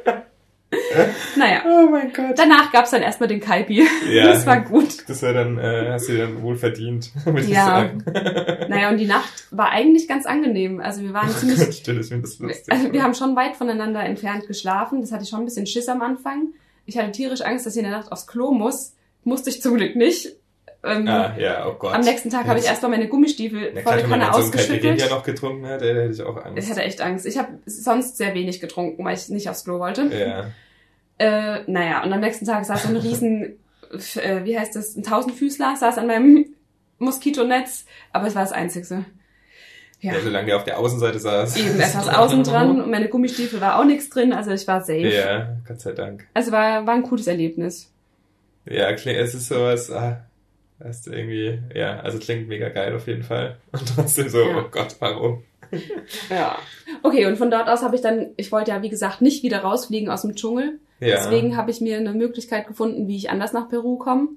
Speaker 2: Naja,
Speaker 1: oh mein Gott.
Speaker 2: danach gab's dann erstmal den Kaipi.
Speaker 1: Ja.
Speaker 2: Das war gut.
Speaker 1: Das war dann, äh, hast du dann wohl verdient, würde ich
Speaker 2: Ja.
Speaker 1: sagen.
Speaker 2: Naja, und die Nacht war eigentlich ganz angenehm. Also wir waren ziemlich
Speaker 1: Ich stelle mir das lustig
Speaker 2: Also wir haben schon weit voneinander entfernt geschlafen. Das hatte ich schon ein bisschen Schiss am Anfang. Ich hatte tierisch Angst, dass ich in der Nacht aufs Klo muss. Musste ich zum Glück nicht. Ähm,
Speaker 1: Ah, ja, oh Gott.
Speaker 2: am nächsten Tag habe ich erstmal meine Gummistiefel
Speaker 1: Na,
Speaker 2: volle
Speaker 1: wenn
Speaker 2: Kanne
Speaker 1: dann so einen
Speaker 2: ausgeschüttelt.
Speaker 1: Caipirinha noch getrunken hat, da hätte ich auch
Speaker 2: Ich
Speaker 1: Angst.
Speaker 2: hatte echt Angst. Ich habe sonst sehr wenig getrunken, weil ich nicht aufs Klo wollte.
Speaker 1: Ja.
Speaker 2: Äh, naja, und am nächsten Tag saß so ein riesen, äh, wie heißt das, ein Tausendfüßler, saß an meinem Moskitonetz, aber es war das Einzigste. Ja,
Speaker 1: ja. solange der auf der Außenseite saß.
Speaker 2: eben, er saß außen dran und meine Gummistiefel war auch nichts drin, also ich war safe.
Speaker 1: Ja, Gott sei Dank.
Speaker 2: Also war, war ein cooles Erlebnis.
Speaker 1: Ja, es ist sowas, ah, du, irgendwie, ja, also klingt mega geil auf jeden Fall. Und trotzdem so,
Speaker 2: Ja.
Speaker 1: oh Gott, warum?
Speaker 2: Ja. Okay, und von dort aus habe ich dann, ich wollte ja wie gesagt nicht wieder rausfliegen aus dem Dschungel.
Speaker 1: Ja.
Speaker 2: Deswegen habe ich mir eine Möglichkeit gefunden, wie ich anders nach Peru komme.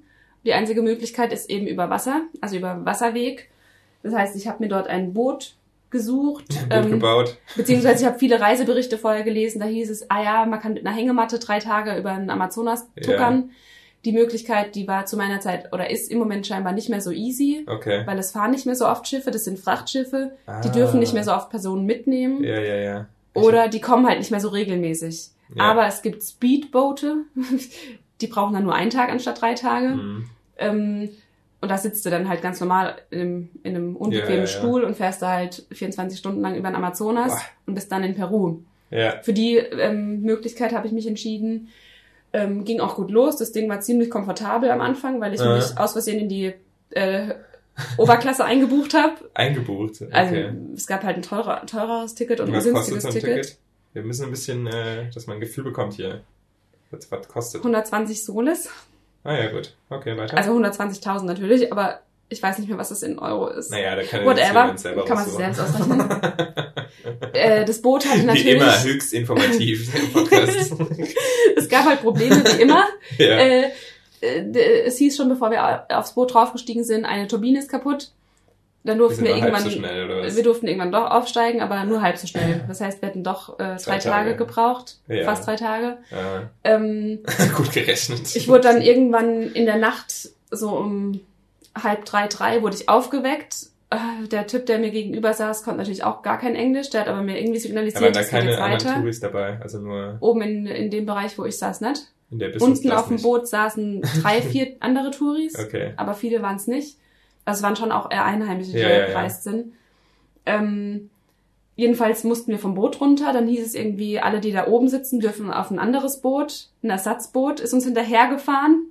Speaker 2: Die einzige Möglichkeit ist eben über Wasser, also über Wasserweg. Das heißt, ich habe mir dort ein Boot gesucht,
Speaker 1: Boot
Speaker 2: ähm,
Speaker 1: gebaut.
Speaker 2: beziehungsweise ich habe viele Reiseberichte vorher gelesen. Da hieß es, ah ja, man kann mit einer Hängematte drei Tage über den Amazonas tuckern. Die Möglichkeit, die war zu meiner Zeit oder ist im Moment scheinbar nicht mehr so easy,
Speaker 1: Okay.
Speaker 2: weil es fahren nicht mehr so oft Schiffe, das sind Frachtschiffe. Die
Speaker 1: Ah.
Speaker 2: dürfen nicht mehr so oft Personen mitnehmen.
Speaker 1: Ja, ja, ja. Ich
Speaker 2: Oder die kommen halt nicht mehr so regelmäßig.
Speaker 1: Ja.
Speaker 2: Aber es gibt Speedboote, die brauchen dann nur einen Tag anstatt drei Tage.
Speaker 1: Hm.
Speaker 2: Ähm, und da sitzt du dann halt ganz normal in einem, in einem unbequemen
Speaker 1: Ja, ja.
Speaker 2: Stuhl und fährst da halt 24 Stunden lang über den Amazonas
Speaker 1: Boah.
Speaker 2: und bist dann in Peru.
Speaker 1: Ja.
Speaker 2: Für die ähm, Möglichkeit habe ich mich entschieden. Ähm, ging auch gut los. Das Ding war ziemlich komfortabel am Anfang, weil ich
Speaker 1: Ja.
Speaker 2: mich aus Versehen in die äh, Oberklasse eingebucht habe.
Speaker 1: Eingebucht. Okay.
Speaker 2: Also es gab halt ein teurer, teureres Ticket und ein
Speaker 1: was kostet
Speaker 2: günstiges
Speaker 1: ein
Speaker 2: Ticket.
Speaker 1: Ticket? Wir müssen ein bisschen, äh, dass man ein Gefühl bekommt hier. Was, was kostet.
Speaker 2: 120 Soles.
Speaker 1: Ah ja, gut. Okay, weiter.
Speaker 2: Also 120.000 natürlich, aber ich weiß nicht mehr, was das in Euro ist.
Speaker 1: naja, da kann
Speaker 2: Whatever.
Speaker 1: selber
Speaker 2: Kann man sich selbst ausrechnen. Äh, das Boot hatte
Speaker 1: Wie
Speaker 2: natürlich,
Speaker 1: immer höchst informativ im Podcast.
Speaker 2: es gab halt Probleme wie immer.
Speaker 1: ja.
Speaker 2: Äh, äh, es hieß schon, bevor wir aufs Boot draufgestiegen sind, eine Turbine ist kaputt. Dann
Speaker 1: Wir
Speaker 2: durften wir
Speaker 1: halb
Speaker 2: irgendwann,
Speaker 1: so schnell,
Speaker 2: wir durften irgendwann doch aufsteigen, aber nur halb so schnell. Das heißt, wir hätten doch äh,
Speaker 1: Zwei
Speaker 2: drei Tage,
Speaker 1: Tage.
Speaker 2: gebraucht,
Speaker 1: Ja.
Speaker 2: fast drei Tage.
Speaker 1: Ja.
Speaker 2: Ähm,
Speaker 1: Gut gerechnet.
Speaker 2: ich wurde dann irgendwann in der Nacht so um halb drei, drei wurde ich aufgeweckt. Äh, Der Typ, der mir gegenüber saß, konnte natürlich auch gar kein Englisch. Der hat aber mir irgendwie
Speaker 1: Aber
Speaker 2: signalisiert,
Speaker 1: da
Speaker 2: es geht
Speaker 1: keine
Speaker 2: weiter.
Speaker 1: Touris dabei, also nur
Speaker 2: Oben in, in dem Bereich, wo ich saß, nicht.
Speaker 1: in der Business
Speaker 2: Unten auf dem
Speaker 1: nicht.
Speaker 2: Boot saßen drei, vier andere Touris,
Speaker 1: Okay.
Speaker 2: aber viele waren es nicht. Also es waren schon auch eher Einheimische, die
Speaker 1: Ja,
Speaker 2: da
Speaker 1: ja, ja.
Speaker 2: gereist sind. Ähm, jedenfalls mussten wir vom Boot runter. Dann hieß es irgendwie, alle, die da oben sitzen, dürfen auf ein anderes Boot. Ein Ersatzboot ist uns hinterhergefahren.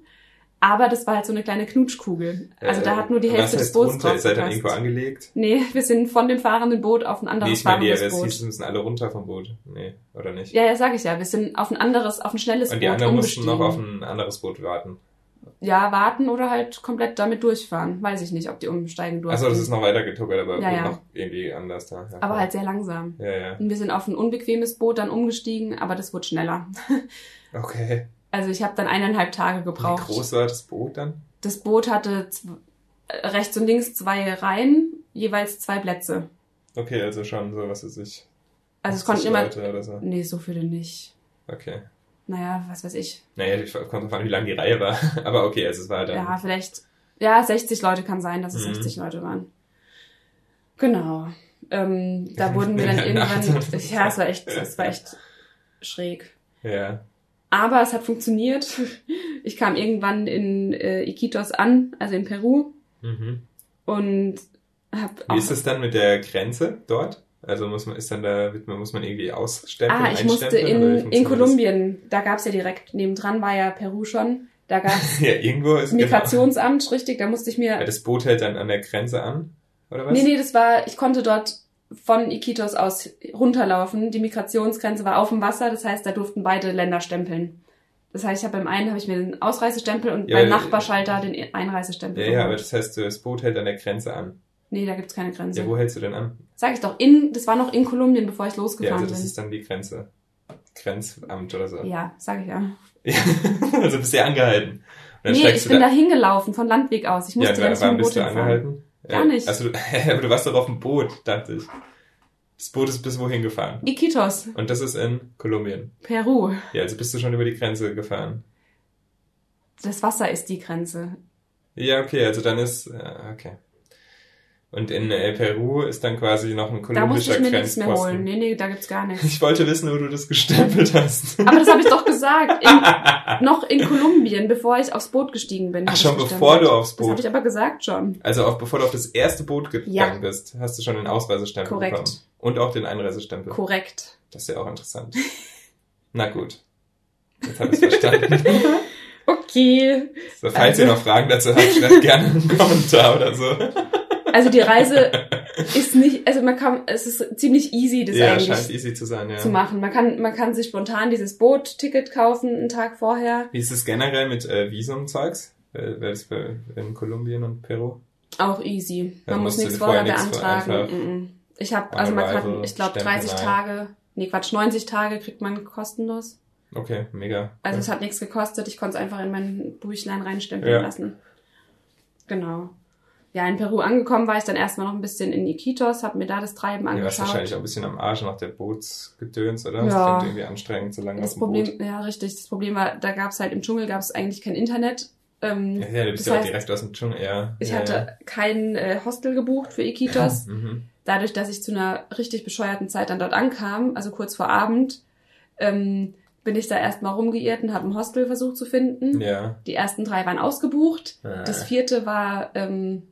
Speaker 2: Aber das war halt so eine kleine Knutschkugel. Also da
Speaker 1: Äh,
Speaker 2: hat nur die Hälfte des Boots
Speaker 1: runter?
Speaker 2: drauf
Speaker 1: Ist er dann irgendwo angelegt?
Speaker 2: Nee, wir sind von dem fahrenden Boot auf ein
Speaker 1: Nee,
Speaker 2: anderes
Speaker 1: ich meine, die
Speaker 2: fahrendes
Speaker 1: es
Speaker 2: Boot.
Speaker 1: hieß, müssen alle runter vom Boot. Nee, oder nicht?
Speaker 2: Ja, ja, sag ich ja. Wir sind auf ein anderes, auf ein schnelles
Speaker 1: Und die
Speaker 2: Boot
Speaker 1: anderen mussten noch auf ein anderes Boot warten.
Speaker 2: Ja, warten oder halt komplett damit durchfahren. Weiß ich nicht, ob die umsteigen durften.
Speaker 1: Achso, das ist noch weiter getuckert, aber
Speaker 2: Ja, ja.
Speaker 1: noch irgendwie anders da. Ja,
Speaker 2: Aber
Speaker 1: klar.
Speaker 2: halt sehr langsam.
Speaker 1: Ja, ja.
Speaker 2: Und wir sind auf ein unbequemes Boot dann umgestiegen, aber das wurde schneller.
Speaker 1: Okay.
Speaker 2: Also ich habe dann eineinhalb Tage
Speaker 1: Wie
Speaker 2: gebraucht.
Speaker 1: groß war das Boot dann?
Speaker 2: Das Boot hatte äh, rechts und links zwei Reihen, jeweils zwei Plätze.
Speaker 1: Okay, also schon so, was weiß ich.
Speaker 2: Also es
Speaker 1: 50
Speaker 2: konnten immer...
Speaker 1: Leute oder so.
Speaker 2: Nee, so viele nicht.
Speaker 1: Okay.
Speaker 2: Naja, was weiß ich.
Speaker 1: Naja, ich kommt drauf an, wie lang die Reihe war. Aber okay, also es war dann.
Speaker 2: Ja, vielleicht... Ja, 60 Leute kann sein, dass es
Speaker 1: Mhm.
Speaker 2: 60 Leute waren. Genau. Ähm, da wurden wir dann irgendwann... Ja, es war echt, es war echt schräg.
Speaker 1: ja.
Speaker 2: Aber es hat funktioniert. Ich kam irgendwann in äh, Iquitos an, also in Peru,
Speaker 1: Mhm.
Speaker 2: und hab
Speaker 1: Wie ist es dann mit der Grenze dort? Also muss man, ist dann da, muss man irgendwie ausstempeln?
Speaker 2: ah, ich musste in, in Kolumbien, da gab's ja direkt, nebendran war ja Peru schon, da gab's?
Speaker 1: Ja, irgendwo ist
Speaker 2: Migrationsamt, richtig, da musste ich
Speaker 1: Genau.
Speaker 2: mir.
Speaker 1: Ja, das Boot hält dann an der Grenze an, oder was?
Speaker 2: Nee, nee, das war, ich konnte dort von Iquitos aus runterlaufen. Die Migrationsgrenze war auf dem Wasser, das heißt, da durften beide Länder stempeln. Das heißt, ich habe beim einen habe ich mir den Ausreisestempel und
Speaker 1: Ja,
Speaker 2: beim Nachbarschalter den Einreisestempel.
Speaker 1: Ja, ja, aber das heißt, das Boot hält an der Grenze an.
Speaker 2: Nee, da gibt's keine Grenze.
Speaker 1: Ja, wo hältst du denn an?
Speaker 2: Sag ich doch, in, das war noch in Kolumbien, bevor ich
Speaker 1: Ja,
Speaker 2: losgefahren
Speaker 1: also das
Speaker 2: bin.
Speaker 1: ist dann die Grenze. Grenzamt oder so.
Speaker 2: Ja, sag ich ja.
Speaker 1: Ja. also bist du ja angehalten. Dann
Speaker 2: Nee, ich bin da hingelaufen, von Landweg aus. Ich
Speaker 1: Ja,
Speaker 2: musste ja,
Speaker 1: wa-
Speaker 2: nicht
Speaker 1: warum
Speaker 2: mit dem
Speaker 1: bist du angehalten?
Speaker 2: Gar nicht.
Speaker 1: Also, aber du warst doch auf dem Boot, dachte ich. Das Boot ist bis wohin gefahren?
Speaker 2: Iquitos,
Speaker 1: Und das ist in Kolumbien.
Speaker 2: Peru.
Speaker 1: Ja, also bist du schon über die Grenze gefahren.
Speaker 2: Das Wasser ist die Grenze.
Speaker 1: Ja, okay, also dann ist, äh, okay. Und in äh, Peru ist dann quasi noch ein
Speaker 2: Da musste
Speaker 1: kolumbischer
Speaker 2: ich mir nichts mehr holen. Nee, nee, da gibt's gar nichts.
Speaker 1: Ich wollte wissen, wo du das gestempelt hast.
Speaker 2: Aber das habe ich doch gesagt. In, noch in Kolumbien, bevor ich aufs Boot gestiegen bin.
Speaker 1: Ach, schon bevor du aufs
Speaker 2: Das habe
Speaker 1: Boot,
Speaker 2: ich aber gesagt schon.
Speaker 1: also auf, bevor du auf das erste Boot gegangen
Speaker 2: Ja.
Speaker 1: bist, hast du schon den Ausreisestempel
Speaker 2: Korrekt.
Speaker 1: bekommen. Und auch den Einreisestempel.
Speaker 2: Korrekt.
Speaker 1: Das ist ja auch interessant. Na gut. Jetzt habe ich verstanden.
Speaker 2: Okay.
Speaker 1: So, falls
Speaker 2: Also-
Speaker 1: ihr noch Fragen dazu habt, schreibt gerne einen Kommentar oder so.
Speaker 2: Also die Reise ist nicht, also man kann, es ist ziemlich easy, das
Speaker 1: ja,
Speaker 2: eigentlich
Speaker 1: scheint easy zu sein, ja.
Speaker 2: zu machen. Man kann, man kann sich spontan dieses Boot-Ticket kaufen, einen Tag vorher.
Speaker 1: Wie ist es generell mit äh, Visumzeugs? Äh, Wer ist bei, in Kolumbien und Peru?
Speaker 2: Auch easy. Man muss nichts
Speaker 1: vorher
Speaker 2: beantragen. Ich habe, also man kann, ich glaube
Speaker 1: Stempel
Speaker 2: 30
Speaker 1: rein.
Speaker 2: Tage, nee Quatsch, 90 Tage kriegt man kostenlos.
Speaker 1: Okay, mega.
Speaker 2: Also es hat nichts gekostet, ich konnte es einfach in mein Büchlein reinstempeln
Speaker 1: Ja.
Speaker 2: lassen. Genau. Ja, in Peru angekommen war ich dann erstmal noch ein bisschen in Iquitos, habe mir da das Treiben
Speaker 1: Du warst
Speaker 2: angeschaut.
Speaker 1: wahrscheinlich auch ein bisschen am Arsch nach der Bootsgedöns, oder? Das
Speaker 2: Ja.
Speaker 1: klingt irgendwie anstrengend, so lange
Speaker 2: das
Speaker 1: auf dem
Speaker 2: Problem,
Speaker 1: Boot.
Speaker 2: ja richtig, das Problem war, da gab es halt im Dschungel gab es eigentlich kein Internet. Ähm,
Speaker 1: Ja, ja, du bist
Speaker 2: das
Speaker 1: ja auch
Speaker 2: heißt,
Speaker 1: direkt aus dem Dschungel, ja.
Speaker 2: ich
Speaker 1: ja,
Speaker 2: hatte kein äh, Hostel gebucht für Iquitos.
Speaker 1: Ja. Mhm.
Speaker 2: dadurch, dass ich zu einer richtig bescheuerten Zeit dann dort ankam, also kurz vor Abend, ähm, bin ich da erstmal rumgeirrt und habe ein Hostel versucht zu finden.
Speaker 1: Ja.
Speaker 2: Die ersten drei waren ausgebucht.
Speaker 1: Äh,
Speaker 2: Das vierte war, ähm,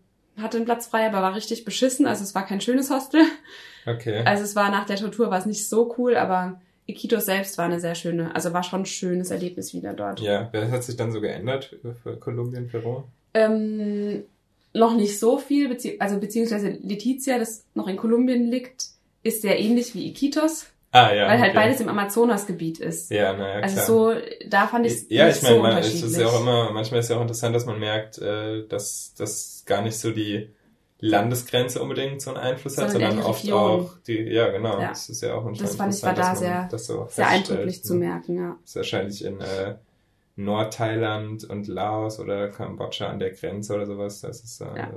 Speaker 2: hatte einen Platz frei, aber war richtig beschissen. Also es war kein schönes Hostel.
Speaker 1: okay.
Speaker 2: Also es war nach der Tortur war es nicht so cool, aber Iquitos selbst war eine sehr schöne, also war schon ein schönes Erlebnis wieder dort.
Speaker 1: Ja, was hat sich dann so geändert für Kolumbien, Peru?
Speaker 2: Ähm, noch nicht so viel, bezieh also beziehungsweise Letizia, das noch in Kolumbien liegt, ist sehr ähnlich wie Iquitos.
Speaker 1: Ah, ja.
Speaker 2: Weil halt
Speaker 1: okay.
Speaker 2: beides im Amazonasgebiet ist.
Speaker 1: Ja, naja, klar.
Speaker 2: Also so, da fand ich
Speaker 1: ja, ich meine,
Speaker 2: so
Speaker 1: man, es ist ja auch immer, manchmal ist ja auch interessant, dass man merkt, äh, dass das gar nicht so die Landesgrenze unbedingt so einen Einfluss hat,
Speaker 2: Sondern
Speaker 1: sondern
Speaker 2: eher die
Speaker 1: oft
Speaker 2: Region.
Speaker 1: auch die, ja genau,
Speaker 2: Ja.
Speaker 1: das ist ja auch
Speaker 2: Das fand ich war da sehr,
Speaker 1: so
Speaker 2: sehr eindrücklich zu
Speaker 1: ne?
Speaker 2: merken, ja.
Speaker 1: Das ist wahrscheinlich in äh, Nordthailand und Laos oder Kambodscha an der Grenze oder sowas, das ist äh,
Speaker 2: Ja.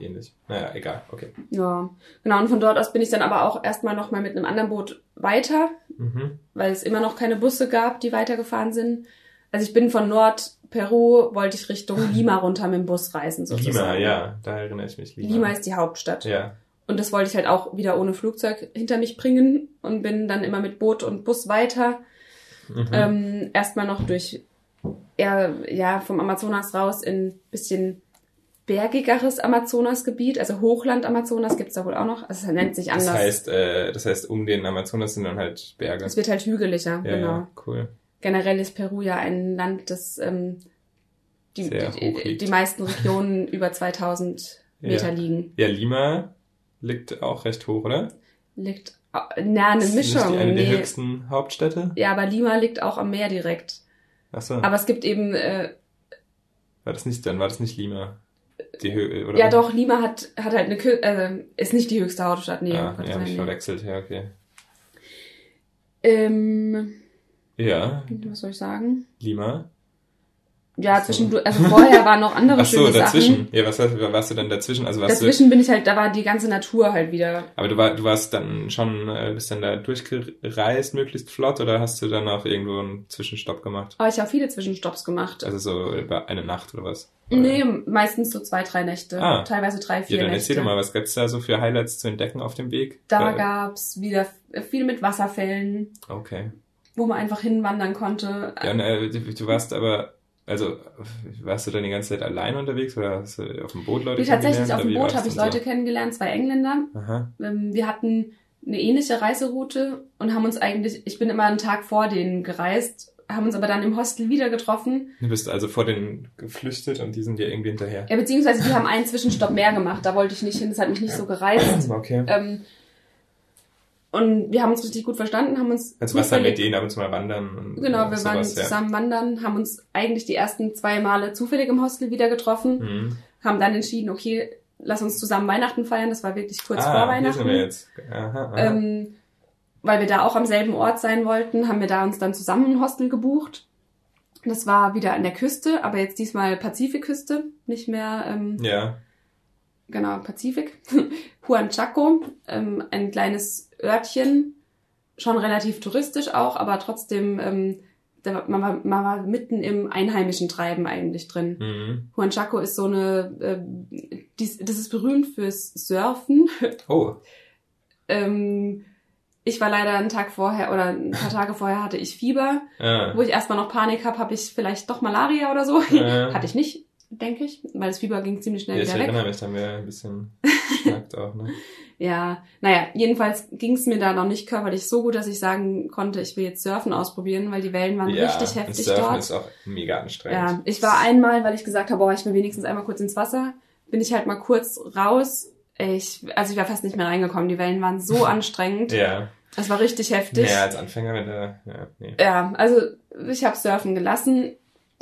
Speaker 1: ähnlich. Naja, egal, okay.
Speaker 2: Ja, genau. Und von dort aus bin ich dann aber auch erstmal nochmal mit einem anderen Boot weiter,
Speaker 1: Mhm.
Speaker 2: weil es immer noch keine Busse gab, die weitergefahren sind. Also ich bin von Nordperu, wollte ich Richtung Lima runter mit dem Bus reisen, sozusagen.
Speaker 1: Lima, ja, da erinnere ich mich. Lima,
Speaker 2: Lima ist die Hauptstadt.
Speaker 1: Ja,
Speaker 2: Und das wollte ich halt auch wieder ohne Flugzeug hinter mich bringen und bin dann immer mit Boot und Bus weiter.
Speaker 1: mhm.
Speaker 2: Ähm, erstmal noch durch, eher, ja, vom Amazonas raus in bisschen bergigeres Amazonasgebiet, also Hochland Amazonas gibt's da wohl auch noch. Also es nennt sich anders.
Speaker 1: Das heißt, äh, das heißt, um den Amazonas sind dann halt Berge.
Speaker 2: es wird halt hügeliger,
Speaker 1: ja,
Speaker 2: genau.
Speaker 1: ja, cool.
Speaker 2: Generell ist Peru ja ein Land, das ähm, die, die, die meisten Regionen über 2000 Meter
Speaker 1: Ja.
Speaker 2: liegen.
Speaker 1: Ja, Lima liegt auch recht hoch, oder?
Speaker 2: Liegt, äh, na, eine
Speaker 1: Ist nicht
Speaker 2: Mischung.
Speaker 1: die eine der
Speaker 2: nee.
Speaker 1: höchsten Hauptstädte?
Speaker 2: Ja, aber Lima liegt auch am Meer direkt.
Speaker 1: Achso,
Speaker 2: Aber es gibt eben, äh,
Speaker 1: war das nicht, dann war das nicht Lima. Die Höhe, oder?
Speaker 2: ja doch, Lima hat, hat halt eine, Kü äh, ist nicht die höchste Hauptstadt, nee.
Speaker 1: Ja,
Speaker 2: Gottes
Speaker 1: ja, hab ich verwechselt, ja, okay.
Speaker 2: Ähm,
Speaker 1: Ja,
Speaker 2: was soll ich sagen?
Speaker 1: Lima.
Speaker 2: Ja,
Speaker 1: Ach so.
Speaker 2: zwischendurch, also vorher waren noch andere
Speaker 1: Ach so,
Speaker 2: schöne
Speaker 1: dazwischen.
Speaker 2: Sachen.
Speaker 1: Ja, was warst, warst du dann dazwischen? Also warst
Speaker 2: Dazwischen bin ich halt, da war die ganze Natur halt wieder.
Speaker 1: du, aber du, war, du warst dann schon, äh, bist dann da durchgereist, möglichst flott, oder hast du dann auch irgendwo einen Zwischenstopp gemacht?
Speaker 2: Aber ich habe viele Zwischenstopps gemacht.
Speaker 1: Also so über eine Nacht oder was?
Speaker 2: nee, meistens so zwei, drei Nächte.
Speaker 1: Ah.
Speaker 2: Teilweise drei,
Speaker 1: Ja,
Speaker 2: vier
Speaker 1: dann
Speaker 2: Nächte.
Speaker 1: erzähl doch mal, was gibt's da so für Highlights zu entdecken auf dem Weg?
Speaker 2: Da
Speaker 1: Äh,
Speaker 2: gab's wieder viel mit Wasserfällen,
Speaker 1: Okay.
Speaker 2: wo man einfach hinwandern konnte.
Speaker 1: Ja, und, äh, du, du warst aber, also warst du dann die ganze Zeit allein unterwegs oder hast du auf dem Boot Leute
Speaker 2: Wie tatsächlich
Speaker 1: kennengelernt,
Speaker 2: auf dem Boot habe ich Leute kennengelernt, zwei Engländer.
Speaker 1: So? Aha.
Speaker 2: Ähm, Wir hatten eine ähnliche Reiseroute und haben uns eigentlich, ich bin immer einen Tag vor denen gereist, haben uns aber dann im Hostel wieder getroffen.
Speaker 1: Du bist also vor denen geflüchtet und die sind dir irgendwie hinterher.
Speaker 2: Ja, beziehungsweise die haben einen Zwischenstopp mehr gemacht, da wollte ich nicht hin, das hat mich nicht so gereizt.
Speaker 1: Okay.
Speaker 2: Ähm, und wir haben uns richtig gut verstanden, haben uns.
Speaker 1: Also dann mit denen ab und zu mal wandern
Speaker 2: Genau, wir
Speaker 1: sowas,
Speaker 2: waren
Speaker 1: ja.
Speaker 2: zusammen wandern, haben uns eigentlich die ersten zwei Male zufällig im Hostel wieder getroffen,
Speaker 1: Mhm.
Speaker 2: haben dann entschieden, okay, lass uns zusammen Weihnachten feiern. Das war wirklich kurz vor
Speaker 1: ah, hier
Speaker 2: Weihnachten.
Speaker 1: sind wir jetzt. Aha, aha.
Speaker 2: Ähm, weil wir da auch am selben Ort sein wollten, haben wir da uns dann zusammen ein Hostel gebucht. Das war wieder an der Küste, aber jetzt diesmal Pazifikküste, nicht mehr, ähm,
Speaker 1: ja.
Speaker 2: genau, Pazifik. Juan Chaco, ähm, ein kleines Örtchen, schon relativ touristisch auch, aber trotzdem, ähm, da, man, war, man war mitten im einheimischen Treiben eigentlich drin.
Speaker 1: Mhm.
Speaker 2: Juan Chaco ist so eine, äh, dies, das ist berühmt fürs Surfen.
Speaker 1: Oh,
Speaker 2: Ähm, ich war leider einen Tag vorher oder ein paar Tage vorher hatte ich Fieber,
Speaker 1: ah.
Speaker 2: wo ich erstmal noch Panik habe, habe ich vielleicht doch Malaria oder so.
Speaker 1: Ja.
Speaker 2: Hatte ich nicht, denke ich, weil das Fieber ging ziemlich schnell
Speaker 1: ja, ich
Speaker 2: wieder weg.
Speaker 1: erinnere mich, da haben wir ein bisschen geschnackt auch, ne?
Speaker 2: Ja, naja, jedenfalls ging es mir da noch nicht körperlich so gut, dass ich sagen konnte, ich will jetzt Surfen ausprobieren, weil die Wellen waren
Speaker 1: ja,
Speaker 2: richtig heftig
Speaker 1: Surfen
Speaker 2: dort.
Speaker 1: ist auch mega anstrengend.
Speaker 2: Ja, ich war einmal, weil ich gesagt habe, boah, ich will wenigstens einmal kurz ins Wasser, bin ich halt mal kurz raus. Ich, also ich war fast nicht mehr reingekommen. Die Wellen waren so anstrengend.
Speaker 1: Ja,
Speaker 2: Das war richtig heftig.
Speaker 1: mehr als Anfänger, wenn du, ja, nee.
Speaker 2: Ja, also ich habe Surfen gelassen,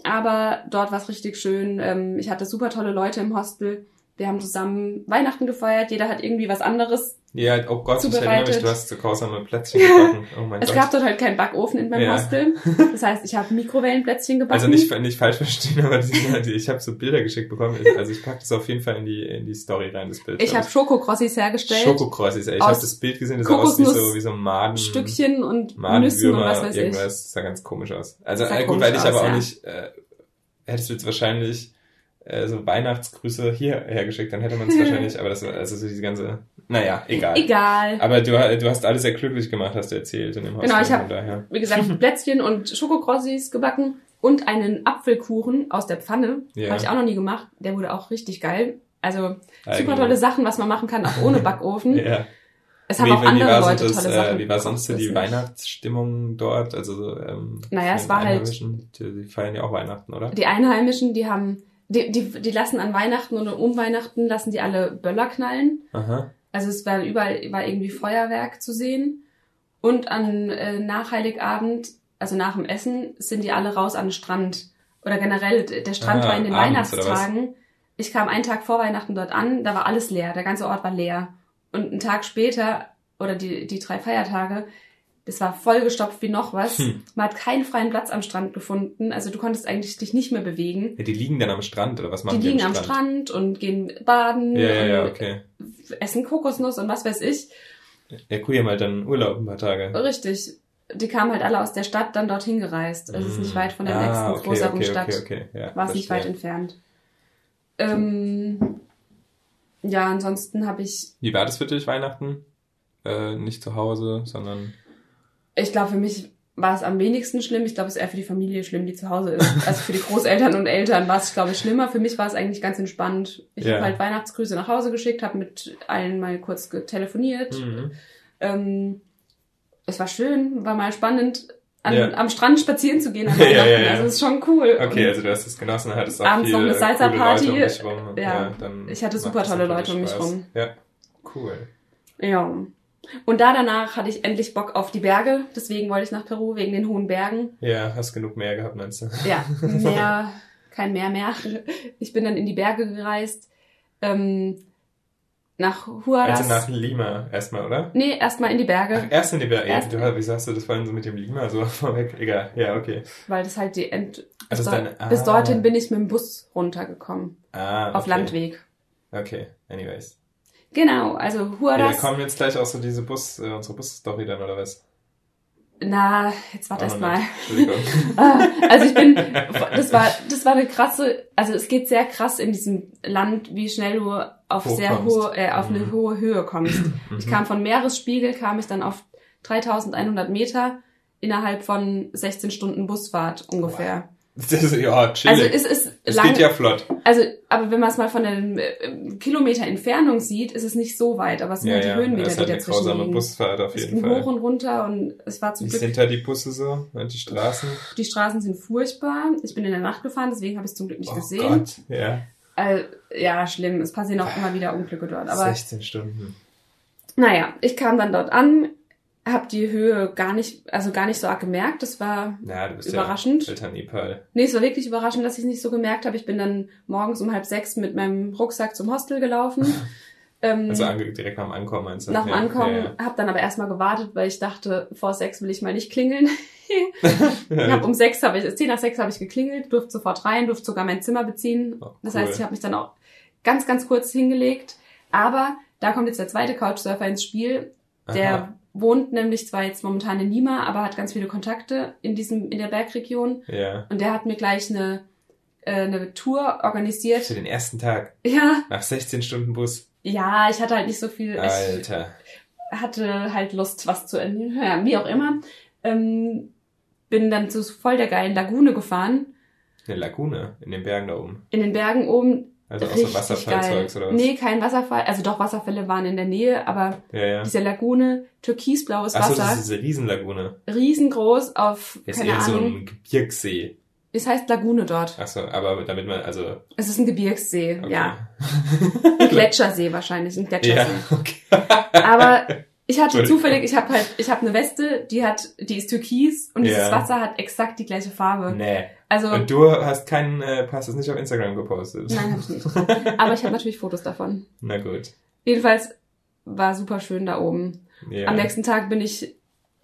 Speaker 2: aber dort war es richtig schön. Ähm, ich hatte super tolle Leute im Hostel. Wir haben zusammen Weihnachten gefeiert. Jeder hat irgendwie was anderes.
Speaker 1: Ja, oh Gott, ich erinnere mich,
Speaker 2: Zubereitet.
Speaker 1: du hast zu grausame Plätzchen gebacken. Oh mein
Speaker 2: Es
Speaker 1: Gott.
Speaker 2: gab dort halt keinen Backofen in meinem
Speaker 1: Ja.
Speaker 2: Hostel. Das heißt, ich habe Mikrowellenplätzchen gebacken.
Speaker 1: Also nicht, nicht falsch verstehen, aber die, ich habe so Bilder geschickt bekommen. Also ich packe das auf jeden Fall in die, in die Story rein, das Bild.
Speaker 2: ich habe Schokokrossis hergestellt,
Speaker 1: Schokokrossis, ey. Ich habe das Bild gesehen, das sah aus wie so, wie so Maden.
Speaker 2: Stückchen und Nüssen und was weiß ich.
Speaker 1: irgendwas. Das sah ganz komisch aus. Also äh, gut, weil ich aber
Speaker 2: aus,
Speaker 1: auch
Speaker 2: ja.
Speaker 1: nicht, äh, hättest du jetzt wahrscheinlich äh, so Weihnachtsgrüße hierher geschickt, dann hätte man es wahrscheinlich, aber das war, also so diese ganze, naja, egal.
Speaker 2: Egal.
Speaker 1: Aber du, du hast alles sehr glücklich gemacht, hast du erzählt in dem.
Speaker 2: Genau, ich hab-
Speaker 1: von daher.
Speaker 2: Wie gesagt, Plätzchen und Schokokrossis gebacken und einen Apfelkuchen aus der Pfanne.
Speaker 1: Ja.
Speaker 2: Habe ich auch noch nie gemacht. Der wurde auch richtig geil. Also super
Speaker 1: Eigentlich.
Speaker 2: tolle Sachen, was man machen kann, auch ohne Backofen.
Speaker 1: Ja.
Speaker 2: Es haben auch andere Leute
Speaker 1: das,
Speaker 2: tolle
Speaker 1: äh,
Speaker 2: Sachen
Speaker 1: Wie war sonst so die. Weihnachtsstimmung dort? Also, so, ähm,
Speaker 2: Naja, es war halt-
Speaker 1: Die, die feiern ja auch Weihnachten, oder?
Speaker 2: Die Einheimischen, die haben, die, die, die lassen an Weihnachten oder um Weihnachten lassen die alle Böller knallen.
Speaker 1: Aha.
Speaker 2: Also es war überall war irgendwie Feuerwerk zu sehen. Und an äh, nach Heiligabend, also nach dem Essen, sind die alle raus an den Strand. Oder generell, der Strand
Speaker 1: Ah,
Speaker 2: war in den
Speaker 1: abends?
Speaker 2: Weihnachtstagen. Ich kam einen Tag vor Weihnachten dort an, da war alles leer, der ganze Ort war leer. Und einen Tag später, oder die, die drei Feiertage, das war vollgestopft wie noch was.
Speaker 1: Hm.
Speaker 2: Man hat keinen freien Platz am Strand gefunden, also du konntest eigentlich dich nicht mehr bewegen.
Speaker 1: Ja, die liegen dann am Strand, oder was
Speaker 2: Die
Speaker 1: machen die,
Speaker 2: liegen am Strand und gehen baden
Speaker 1: Ja, ja, ja,
Speaker 2: und
Speaker 1: okay.
Speaker 2: essen Kokosnuss und was weiß ich.
Speaker 1: Ja, cool, ihr mal dann Urlaub ein paar Tage.
Speaker 2: Richtig. Die kamen halt alle aus der Stadt dann dorthin gereist. Also es ist nicht weit von der
Speaker 1: ah,
Speaker 2: nächsten
Speaker 1: okay,
Speaker 2: größeren
Speaker 1: okay,
Speaker 2: Stadt.
Speaker 1: Okay, okay, ja,
Speaker 2: War es nicht weit entfernt. Ähm, ja, ansonsten habe ich,
Speaker 1: Wie war das für dich, Weihnachten? Äh, nicht zu Hause, sondern...
Speaker 2: ich glaube, für mich war es am wenigsten schlimm. Ich glaube, es ist eher für die Familie schlimm, die zu Hause ist. Also für die Großeltern und Eltern war es, glaube ich, schlimmer. Für mich war es eigentlich ganz entspannt. Ich
Speaker 1: Ja.
Speaker 2: habe halt Weihnachtsgrüße nach Hause geschickt, habe mit allen mal kurz telefoniert.
Speaker 1: Mhm.
Speaker 2: Ähm, es war schön, war mal spannend, an,
Speaker 1: Ja.
Speaker 2: am Strand spazieren zu gehen an
Speaker 1: Ja, ja, ja.
Speaker 2: Also es ist schon cool.
Speaker 1: Okay,
Speaker 2: Und
Speaker 1: also du hast es genossen, hattest auch
Speaker 2: Abends
Speaker 1: viel,
Speaker 2: noch eine Salsa-Party.
Speaker 1: um rum.
Speaker 2: Ja,
Speaker 1: dann
Speaker 2: ich hatte super tolle Leute um mich rum.
Speaker 1: Ja, cool.
Speaker 2: Ja. Und da danach hatte ich endlich Bock auf die Berge. Deswegen wollte ich nach Peru, wegen den hohen Bergen.
Speaker 1: Ja, hast genug mehr gehabt, meinst du?
Speaker 2: Ja, mehr, kein Meer mehr. Ich bin dann in die Berge gereist. Ähm, nach Huaraz.
Speaker 1: Also nach Lima erstmal, oder?
Speaker 2: nee, erstmal in die Berge,
Speaker 1: Ach, erst in die Berge.
Speaker 2: Erst-
Speaker 1: Du, wie sagst du das vorhin so mit dem Lima so vorweg? Egal, ja, okay.
Speaker 2: weil das halt die End
Speaker 1: Also
Speaker 2: bis, dort,
Speaker 1: deine- ah.
Speaker 2: bis dorthin bin ich mit dem Bus runtergekommen.
Speaker 1: Ah, okay.
Speaker 2: Auf Landweg.
Speaker 1: Okay, anyways.
Speaker 2: Genau, also
Speaker 1: Ja,
Speaker 2: Huaraz.
Speaker 1: kommen jetzt gleich auch so diese Bus, äh, unsere Bus-Story dann, oder was?
Speaker 2: na, jetzt warte
Speaker 1: Auch
Speaker 2: erst mal. Ah, also ich bin, das war, das war eine krasse, also es geht sehr krass in diesem Land, wie schnell du auf
Speaker 1: Hochkommst.
Speaker 2: sehr hohe, äh, auf eine
Speaker 1: Mhm.
Speaker 2: hohe Höhe kommst. Ich
Speaker 1: Mhm.
Speaker 2: kam von Meeresspiegel, kam ich dann auf 3100 Meter innerhalb von 16 Stunden Busfahrt ungefähr.
Speaker 1: Das ist, ja, chillig.
Speaker 2: Also es ist
Speaker 1: es
Speaker 2: lang,
Speaker 1: geht ja flott.
Speaker 2: also, aber wenn man es mal von einem äh, Kilometer Entfernung sieht, ist es nicht so weit, aber es sind
Speaker 1: Ja,
Speaker 2: halt die
Speaker 1: ja,
Speaker 2: Höhenmeter,
Speaker 1: ist halt
Speaker 2: die
Speaker 1: eine
Speaker 2: dazwischen
Speaker 1: grausame
Speaker 2: liegen.
Speaker 1: Busfahrt auf
Speaker 2: Es
Speaker 1: jeden
Speaker 2: ging hoch
Speaker 1: Fall.
Speaker 2: und runter und es war zum
Speaker 1: Wie
Speaker 2: Glück
Speaker 1: sind da die Busse so? Und die Straßen?
Speaker 2: Die Straßen sind furchtbar. Ich bin in der Nacht gefahren, deswegen habe ich es zum Glück nicht
Speaker 1: oh
Speaker 2: gesehen.
Speaker 1: Gott, ja.
Speaker 2: Äh, ja, schlimm. Es passieren auch immer wieder Unglücke dort. Aber
Speaker 1: 16 Stunden.
Speaker 2: naja, ich kam dann dort an, habe die Höhe gar nicht, also gar nicht so arg gemerkt. Das war,
Speaker 1: Na, du bist
Speaker 2: Überraschend.
Speaker 1: ja Eltern Nepal.
Speaker 2: nee, es war wirklich überraschend, dass ich es nicht so gemerkt habe. Ich bin dann morgens um halb sechs mit meinem Rucksack zum Hostel gelaufen. ähm,
Speaker 1: Also direkt nach dem Ankommen meinst du?
Speaker 2: nach dem
Speaker 1: ja,
Speaker 2: Ankommen,
Speaker 1: Ja,
Speaker 2: habe dann aber erstmal gewartet, weil ich dachte, vor sechs will ich mal nicht klingeln.
Speaker 1: ja.
Speaker 2: Ich hab um sechs habe ich, zehn nach sechs habe ich geklingelt, durfte sofort rein, durfte sogar mein Zimmer beziehen.
Speaker 1: Oh,
Speaker 2: Das
Speaker 1: cool.
Speaker 2: heißt, ich habe mich dann auch ganz, ganz kurz hingelegt. Aber da kommt jetzt der zweite Couchsurfer ins Spiel. Der
Speaker 1: Aha.
Speaker 2: Wohnt nämlich zwar jetzt momentan in Lima, aber hat ganz viele Kontakte in diesem, in der Bergregion.
Speaker 1: Ja.
Speaker 2: Und der hat mir gleich eine, äh, eine Tour organisiert.
Speaker 1: Für den ersten Tag.
Speaker 2: Ja,
Speaker 1: Nach 16 Stunden Bus.
Speaker 2: ja, ich hatte halt nicht so viel. Ich,
Speaker 1: Alter.
Speaker 2: hatte halt Lust, was zu erleben. Ja, wie auch immer. Ähm, bin dann zu voll der geilen Lagune gefahren.
Speaker 1: Eine Lagune in den Bergen da oben.
Speaker 2: In den Bergen oben.
Speaker 1: Also auch so Wasserfallzeugs oder was?
Speaker 2: Nee, kein Wasserfall. Also doch, Wasserfälle waren in der Nähe, aber
Speaker 1: Ja, ja.
Speaker 2: diese Lagune, türkisblaues
Speaker 1: Achso, das
Speaker 2: Wasser,
Speaker 1: ist diese Riesenlagune.
Speaker 2: riesengroß auf,
Speaker 1: Ist
Speaker 2: keine
Speaker 1: eher so
Speaker 2: Ahnung.
Speaker 1: ein Gebirgssee.
Speaker 2: es heißt Lagune dort.
Speaker 1: Achso, aber damit man, also.
Speaker 2: Es ist ein Gebirgssee,
Speaker 1: Okay.
Speaker 2: ja. Ein Gletschersee wahrscheinlich, ein
Speaker 1: Ja,
Speaker 2: Gletschersee.
Speaker 1: okay.
Speaker 2: Aber ich hatte zufällig, ich habe halt, ich habe eine Weste, die hat, die ist türkis und dieses
Speaker 1: Ja.
Speaker 2: Wasser hat exakt die gleiche Farbe.
Speaker 1: Nee.
Speaker 2: Also
Speaker 1: Und du hast keinen, äh, hast es nicht auf Instagram gepostet.
Speaker 2: Nein, hab ich nicht. Aber ich habe natürlich Fotos davon.
Speaker 1: Na gut.
Speaker 2: Jedenfalls war super schön da oben.
Speaker 1: Ja.
Speaker 2: Am nächsten Tag bin ich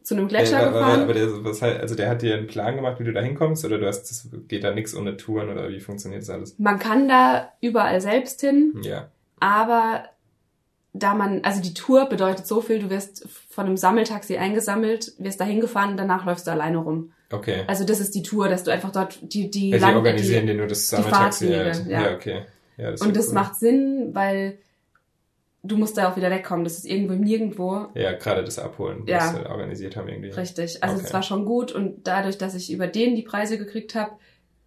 Speaker 2: zu einem
Speaker 1: Äh,
Speaker 2: Gletscher
Speaker 1: aber,
Speaker 2: gefahren.
Speaker 1: aber der, was halt, also der hat dir einen Plan gemacht, wie du da hinkommst, oder du hast, das geht da nichts ohne Touren, oder wie funktioniert das alles?
Speaker 2: Man kann da überall selbst hin,
Speaker 1: Ja.
Speaker 2: aber da man, also die Tour bedeutet so viel, du wirst von einem Sammeltaxi eingesammelt, wirst da hingefahren und danach läufst du alleine rum.
Speaker 1: Okay.
Speaker 2: Also das ist die Tour, dass du einfach dort die, die
Speaker 1: Also die organisieren
Speaker 2: die,
Speaker 1: dir nur das Sammeltaxi. Halt.
Speaker 2: ja.
Speaker 1: ja, okay. Ja, das
Speaker 2: Und
Speaker 1: ja
Speaker 2: das
Speaker 1: cool.
Speaker 2: macht Sinn, weil du musst da auch wieder wegkommen. Das ist irgendwo Nirgendwo.
Speaker 1: Ja, gerade das Abholen,
Speaker 2: Ja.
Speaker 1: was sie organisiert haben irgendwie.
Speaker 2: Richtig. Also
Speaker 1: Okay.
Speaker 2: es war schon gut und dadurch, dass ich über den die Preise gekriegt habe,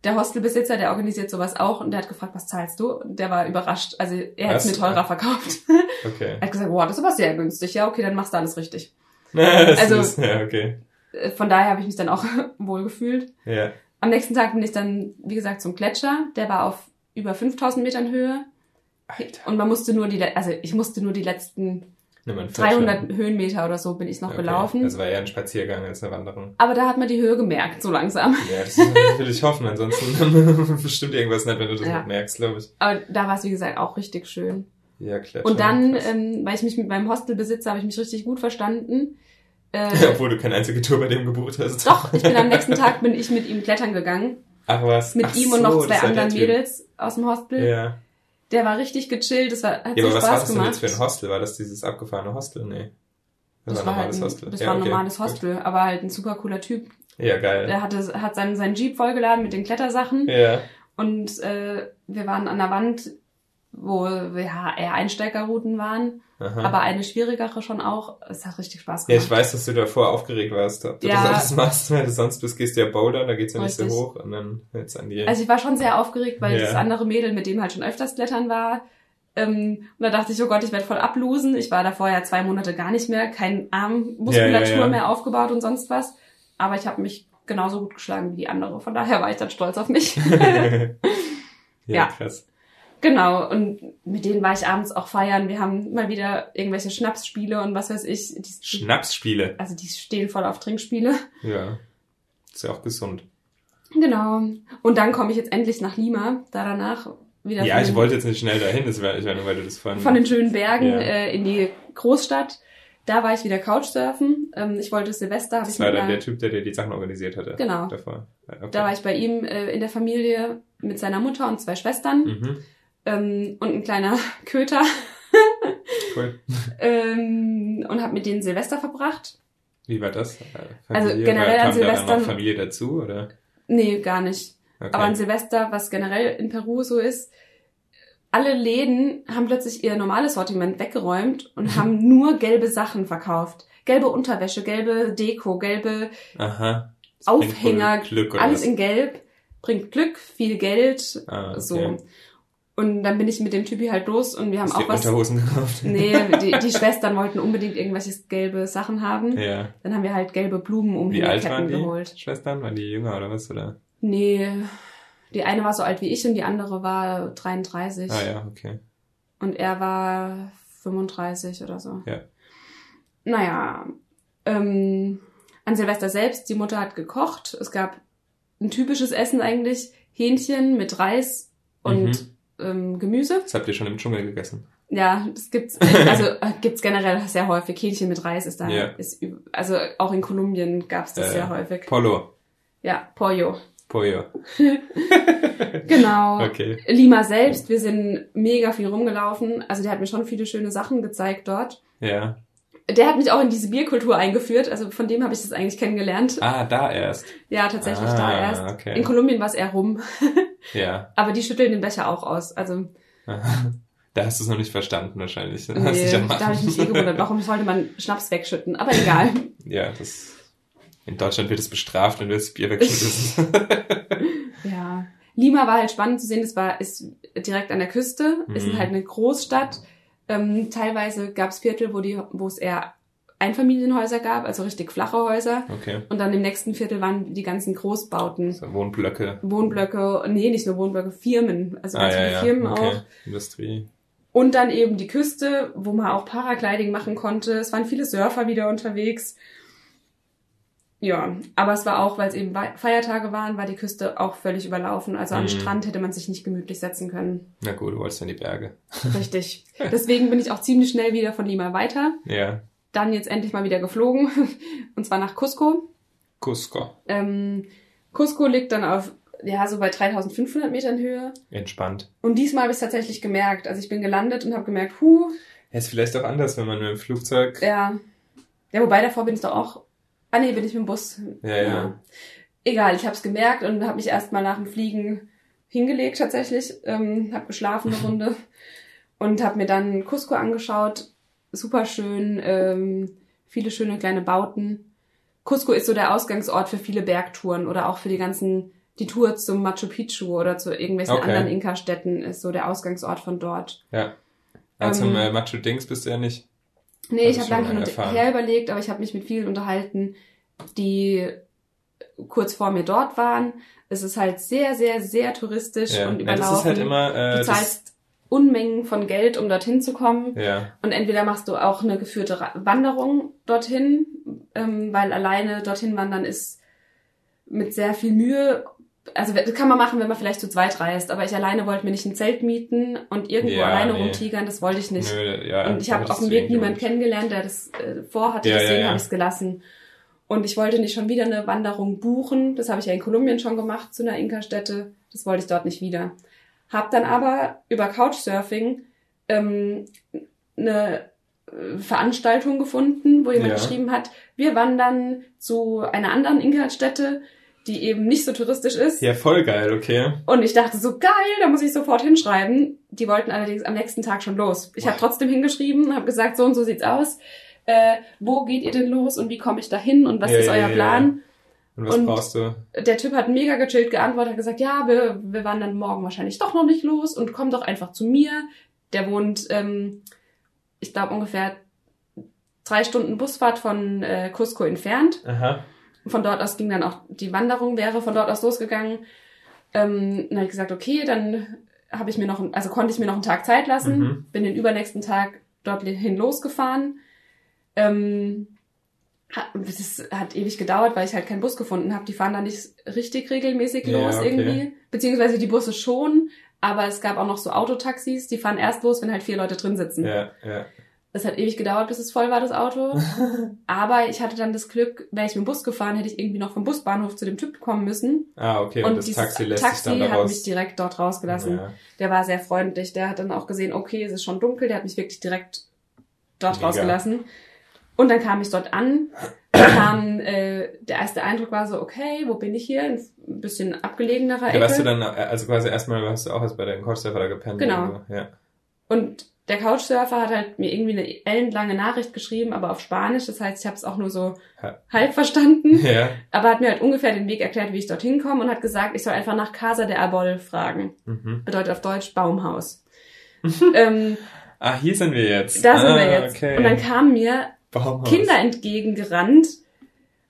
Speaker 2: der Hostelbesitzer, der organisiert sowas auch und der hat gefragt, was zahlst du? Und der war überrascht. Also er hat es mir teurer verkauft.
Speaker 1: Okay.
Speaker 2: er hat gesagt, wow, das ist aber sehr günstig. Ja, okay, dann machst du alles richtig.
Speaker 1: Also- ja, okay.
Speaker 2: Äh, Von daher habe ich mich dann auch wohl gefühlt.
Speaker 1: Ja.
Speaker 2: Am nächsten Tag bin ich dann, wie gesagt, zum Gletscher. Der war auf über 5000 Metern Höhe.
Speaker 1: Alter.
Speaker 2: Und man musste nur die, also ich musste nur die letzten
Speaker 1: einen
Speaker 2: 300
Speaker 1: Fettschaden.
Speaker 2: Höhenmeter oder so bin ich noch
Speaker 1: Okay.
Speaker 2: gelaufen.
Speaker 1: Das war eher ein Spaziergang als eine Wanderung.
Speaker 2: Aber da hat man die Höhe gemerkt, so langsam.
Speaker 1: Ja, das will ich hoffen. Ansonsten bestimmt irgendwas nicht, wenn du das
Speaker 2: Ja.
Speaker 1: nicht merkst, glaube ich.
Speaker 2: Aber da war es, wie gesagt, auch richtig schön.
Speaker 1: Ja, klar.
Speaker 2: Und dann, ähm, weil ich mich mit meinem Hostelbesitzer, habe ich mich richtig gut verstanden. Äh,
Speaker 1: Obwohl du keine einzige Tour bei dem gebucht hast.
Speaker 2: doch, ich bin am nächsten Tag bin ich mit ihm klettern gegangen.
Speaker 1: Ach was.
Speaker 2: Mit
Speaker 1: Ach
Speaker 2: ihm und
Speaker 1: so,
Speaker 2: noch
Speaker 1: das
Speaker 2: zwei anderen. Mädels aus dem Hostel.
Speaker 1: Ja.
Speaker 2: Der war richtig gechillt, das war, hat
Speaker 1: Ja,
Speaker 2: so
Speaker 1: aber was war
Speaker 2: Spaß
Speaker 1: das denn
Speaker 2: gemacht.
Speaker 1: jetzt für ein Hostel? War das dieses abgefahrene Hostel? Nee. Das,
Speaker 2: Das
Speaker 1: war
Speaker 2: war,
Speaker 1: ein
Speaker 2: halt
Speaker 1: normales
Speaker 2: ein,
Speaker 1: Hostel.
Speaker 2: das
Speaker 1: ja,
Speaker 2: war ein
Speaker 1: okay.
Speaker 2: normales Hostel, aber halt ein super cooler Typ.
Speaker 1: Ja, geil.
Speaker 2: Der hatte, hat seinen, seinen Jeep vollgeladen mit den Klettersachen
Speaker 1: Ja.
Speaker 2: und äh, wir waren an der Wand, wo ja, eher Einsteigerrouten waren,
Speaker 1: Aha.
Speaker 2: aber eine schwierigere schon auch. Es hat richtig Spaß
Speaker 1: ja,
Speaker 2: gemacht.
Speaker 1: ich weiß, dass du davor aufgeregt warst, ob du
Speaker 2: Ja.
Speaker 1: das alles machst, weil du sonst bist, gehst du ja Boulder, da geht's ja nicht so
Speaker 2: Richtig.
Speaker 1: hoch und dann jetzt an die.
Speaker 2: Also ich war schon sehr aufgeregt, weil
Speaker 1: Ja.
Speaker 2: das andere Mädel mit dem halt schon öfters klettern war. Ähm, und da dachte ich, oh Gott, ich werde voll ablosen. Ich war davor ja zwei Monate gar nicht mehr, kein Armmuskulatur
Speaker 1: Ja, ja, ja.
Speaker 2: mehr aufgebaut und sonst was. Aber ich habe mich genauso gut geschlagen wie die andere. Von daher war ich dann stolz auf mich.
Speaker 1: ja,
Speaker 2: Ja.
Speaker 1: krass.
Speaker 2: Genau. Und mit denen war ich abends auch feiern. Wir haben mal wieder irgendwelche Schnapsspiele und was weiß ich. Die,
Speaker 1: Schnapsspiele.
Speaker 2: also die stehen voll auf Trinkspiele.
Speaker 1: Ja. Ist ja auch gesund.
Speaker 2: Genau. Und dann komme ich jetzt endlich nach Lima. Da danach wieder
Speaker 1: Ja, ich wollte jetzt nicht schnell dahin, das war, ich nur, weil du das vorhin...
Speaker 2: von den schönen Bergen
Speaker 1: Ja.
Speaker 2: äh, in die Großstadt. Da war ich wieder Couchsurfen. Ähm, ich wollte Silvester, habe ich
Speaker 1: das war dann der Typ, der dir die Sachen organisiert hatte.
Speaker 2: Genau.
Speaker 1: Davor. Okay.
Speaker 2: da war ich bei ihm äh, in der Familie mit seiner Mutter und zwei Schwestern
Speaker 1: Mhm.
Speaker 2: Ähm, und ein kleiner Köter
Speaker 1: Cool.
Speaker 2: ähm, und habe mit denen Silvester verbracht.
Speaker 1: Wie war das? Äh,
Speaker 2: Also
Speaker 1: Familie?
Speaker 2: generell
Speaker 1: War-
Speaker 2: an
Speaker 1: kam da noch Familie dazu, oder?
Speaker 2: Nee, gar nicht.
Speaker 1: Okay.
Speaker 2: Aber an Silvester, was generell in Peru so ist, alle Läden haben plötzlich ihr normales Sortiment weggeräumt und haben nur gelbe Sachen verkauft. Gelbe Unterwäsche, gelbe Deko, gelbe Aufhänger, alles
Speaker 1: was?
Speaker 2: in Gelb, bringt Glück, viel Geld,
Speaker 1: Ah, okay.
Speaker 2: so. Und dann bin ich mit dem Typi halt los und wir haben
Speaker 1: Hast
Speaker 2: auch was.
Speaker 1: Unterhosen gekauft?
Speaker 2: Nee, die, die Schwestern wollten unbedingt irgendwelche gelbe Sachen haben.
Speaker 1: Ja.
Speaker 2: Dann haben wir halt gelbe Blumen um
Speaker 1: Wie alt waren
Speaker 2: Ketten
Speaker 1: die
Speaker 2: geholt.
Speaker 1: Schwestern? Waren die jünger oder was? Oder?
Speaker 2: Nee, die eine war so alt wie ich und die andere war 33.
Speaker 1: Ah ja, okay.
Speaker 2: Und er war 35 oder so.
Speaker 1: Ja.
Speaker 2: Naja, ähm, an Silvester selbst, die Mutter hat gekocht. Es gab ein typisches Essen eigentlich, Hähnchen mit Reis und
Speaker 1: Mhm.
Speaker 2: Ähm, Gemüse.
Speaker 1: Das habt ihr schon im Dschungel gegessen.
Speaker 2: Ja, das gibt's, also äh, gibt's generell sehr häufig. Hähnchen mit Reis ist da,
Speaker 1: Ja.
Speaker 2: ist, also auch in Kolumbien gab's das
Speaker 1: Ja,
Speaker 2: sehr häufig.
Speaker 1: Polo.
Speaker 2: Ja, Pollo.
Speaker 1: Pollo.
Speaker 2: Genau.
Speaker 1: Okay.
Speaker 2: Lima selbst, wir sind mega viel rumgelaufen. Also der hat mir schon viele schöne Sachen gezeigt dort.
Speaker 1: Ja.
Speaker 2: Der hat mich auch in diese Bierkultur eingeführt. Also von dem habe ich das eigentlich kennengelernt.
Speaker 1: Ah, da erst.
Speaker 2: Ja, tatsächlich
Speaker 1: Ah,
Speaker 2: da erst.
Speaker 1: okay.
Speaker 2: In Kolumbien war es eher rum.
Speaker 1: Ja.
Speaker 2: Aber die schütteln den Becher auch aus. Also
Speaker 1: Da hast du es noch nicht verstanden wahrscheinlich.
Speaker 2: Nee, da habe ich mich eh gewundert, warum sollte man Schnaps wegschütten? Aber egal.
Speaker 1: Ja, das. In Deutschland wird es bestraft, wenn du das Bier wegschüttest.
Speaker 2: ja. Lima war halt spannend zu sehen. Das war ist direkt an der Küste. Ist
Speaker 1: Mhm.
Speaker 2: halt eine Großstadt. Ähm, teilweise gab es Viertel, wo die, wo es eher Einfamilienhäuser gab, also richtig flache Häuser.
Speaker 1: okay.
Speaker 2: Und dann im nächsten Viertel waren die ganzen Großbauten.
Speaker 1: So, Wohnblöcke.
Speaker 2: Wohnblöcke, nee, nicht nur Wohnblöcke, Firmen, also
Speaker 1: Ah,
Speaker 2: ganz
Speaker 1: ja,
Speaker 2: viele
Speaker 1: ja.
Speaker 2: Firmen
Speaker 1: okay.
Speaker 2: auch.
Speaker 1: Industrie.
Speaker 2: Und dann eben die Küste, wo man auch Paragliding machen konnte. Es waren viele Surfer wieder unterwegs. Ja, aber es war auch, weil es eben Feiertage waren, war die Küste auch völlig überlaufen. Also am
Speaker 1: Mhm.
Speaker 2: Strand hätte man sich nicht gemütlich setzen können.
Speaker 1: Na gut, du wolltest in die Berge.
Speaker 2: Richtig. Deswegen bin ich auch ziemlich schnell wieder von Lima weiter.
Speaker 1: Ja.
Speaker 2: Dann jetzt endlich mal wieder geflogen. Und zwar nach Cusco.
Speaker 1: Cusco.
Speaker 2: Ähm, Cusco liegt dann auf, ja, so bei 3500 Metern Höhe.
Speaker 1: Entspannt.
Speaker 2: Und diesmal habe ich es tatsächlich gemerkt. Also ich bin gelandet und habe gemerkt, huh,
Speaker 1: Ja, ist vielleicht auch anders, wenn man mit dem Flugzeug.
Speaker 2: ja. Ja, wobei davor bin ich doch auch. Ah nee, bin ich mit dem Bus.
Speaker 1: Ja, ja.
Speaker 2: Egal, ich habe es gemerkt und habe mich erstmal nach dem Fliegen hingelegt tatsächlich. Ähm, habe geschlafen eine Runde und habe mir dann Cusco angeschaut. Super schön, ähm, viele schöne kleine Bauten. Cusco ist so der Ausgangsort für viele Bergtouren oder auch für die ganzen die Tour zum Machu Picchu oder zu irgendwelchen
Speaker 1: Okay.
Speaker 2: anderen Inka-Städten ist so der Ausgangsort von dort.
Speaker 1: Ja. Also
Speaker 2: Ähm,
Speaker 1: zum äh, Machu Dings bist du ja nicht.
Speaker 2: Nee, ich habe lange hin und her überlegt, aber ich habe mich mit vielen unterhalten, die kurz vor mir dort waren. Es ist halt sehr, sehr, sehr touristisch
Speaker 1: Ja.
Speaker 2: und
Speaker 1: ja,
Speaker 2: überlaufen.
Speaker 1: das ist halt immer. Äh,
Speaker 2: du zahlst Unmengen von Geld, um dorthin zu kommen.
Speaker 1: ja.
Speaker 2: Und entweder machst du auch eine geführte Wanderung dorthin, ähm, weil alleine dorthin wandern ist mit sehr viel Mühe. Also das kann man machen, wenn man vielleicht zu zweit reist. Aber ich alleine wollte mir nicht ein Zelt mieten und irgendwo
Speaker 1: Ja,
Speaker 2: alleine
Speaker 1: nee.
Speaker 2: rumtigern. Das wollte ich nicht.
Speaker 1: Nö, ja,
Speaker 2: Und ich habe auf dem Weg niemanden kennengelernt, der das äh, vorhatte,
Speaker 1: Ja,
Speaker 2: deswegen
Speaker 1: ja.
Speaker 2: habe ich es gelassen. Und ich wollte nicht schon wieder eine Wanderung buchen. Das habe ich ja in Kolumbien schon gemacht zu einer Inka-Stätte. Das wollte ich dort nicht wieder. Hab dann aber über Couchsurfing ähm, eine äh, Veranstaltung gefunden, wo jemand geschrieben hat, wir wandern zu einer anderen Inka-Stätte, die eben nicht so touristisch ist.
Speaker 1: Ja, voll geil, okay.
Speaker 2: Und ich dachte so, geil, da muss ich sofort hinschreiben. Die wollten allerdings am nächsten Tag schon los. Ich habe trotzdem hingeschrieben, habe gesagt, so und so sieht's aus. Äh, wo geht ihr denn los und wie komme ich da hin und was
Speaker 1: Ja,
Speaker 2: ist
Speaker 1: ja,
Speaker 2: euer
Speaker 1: ja.
Speaker 2: Plan?
Speaker 1: Und was
Speaker 2: Und-
Speaker 1: brauchst du?
Speaker 2: Der Typ hat mega gechillt geantwortet, hat gesagt, ja, wir, wir wandern morgen wahrscheinlich doch noch nicht los und komm doch einfach zu mir. Der wohnt, ähm, ich glaube, ungefähr drei Stunden Busfahrt von äh, Cusco entfernt.
Speaker 1: Aha.
Speaker 2: Von dort aus ging dann auch die Wanderung, wäre von dort aus losgegangen. Ähm, dann habe ich gesagt, okay, dann habe ich mir noch, also konnte ich mir noch einen Tag Zeit lassen,
Speaker 1: Mhm.
Speaker 2: bin den übernächsten Tag dorthin losgefahren. Ähm, hat, das hat ewig gedauert, weil ich halt keinen Bus gefunden habe. Die fahren da nicht richtig regelmäßig
Speaker 1: Ja,
Speaker 2: los
Speaker 1: okay.
Speaker 2: irgendwie. Beziehungsweise die Busse schon, aber es gab auch noch so Autotaxis, die fahren erst los, wenn halt vier Leute drin sitzen.
Speaker 1: Ja, ja.
Speaker 2: Es hat ewig gedauert, bis es voll war, das Auto. Aber ich hatte dann das Glück, wäre ich mit dem Bus gefahren, hätte ich irgendwie noch vom Busbahnhof zu dem Typ kommen müssen.
Speaker 1: Ah, okay. Und, das
Speaker 2: dieses
Speaker 1: Taxi lässt
Speaker 2: Taxi
Speaker 1: sich dann
Speaker 2: hat mich direkt dort rausgelassen.
Speaker 1: Ja.
Speaker 2: Der war sehr freundlich. Der hat dann auch gesehen, okay, es ist schon dunkel. Der hat mich wirklich direkt dort
Speaker 1: Mega.
Speaker 2: rausgelassen. Und dann kam ich dort an. Kam, äh, der erste Eindruck war so, okay, wo bin ich hier? Ein bisschen abgelegenerer
Speaker 1: Ja,
Speaker 2: Ecke.
Speaker 1: warst du dann, also quasi erstmal hast du auch als bei deinem Couchsurfer gepennt.
Speaker 2: Genau.
Speaker 1: irgendwo. Ja.
Speaker 2: Und der Couchsurfer hat halt mir irgendwie eine ellenlange Nachricht geschrieben, aber auf Spanisch. Das heißt, ich habe es auch nur so halb verstanden.
Speaker 1: Ja.
Speaker 2: Aber hat mir halt ungefähr den Weg erklärt, wie ich dorthin komme und hat gesagt, ich soll einfach nach Casa de Arbol fragen.
Speaker 1: Mhm.
Speaker 2: Bedeutet auf Deutsch Baumhaus. ähm,
Speaker 1: Ah, hier sind wir jetzt.
Speaker 2: da sind
Speaker 1: ah,
Speaker 2: wir jetzt.
Speaker 1: Okay.
Speaker 2: Und dann kamen mir
Speaker 1: Baumhaus.
Speaker 2: Kinder entgegengerannt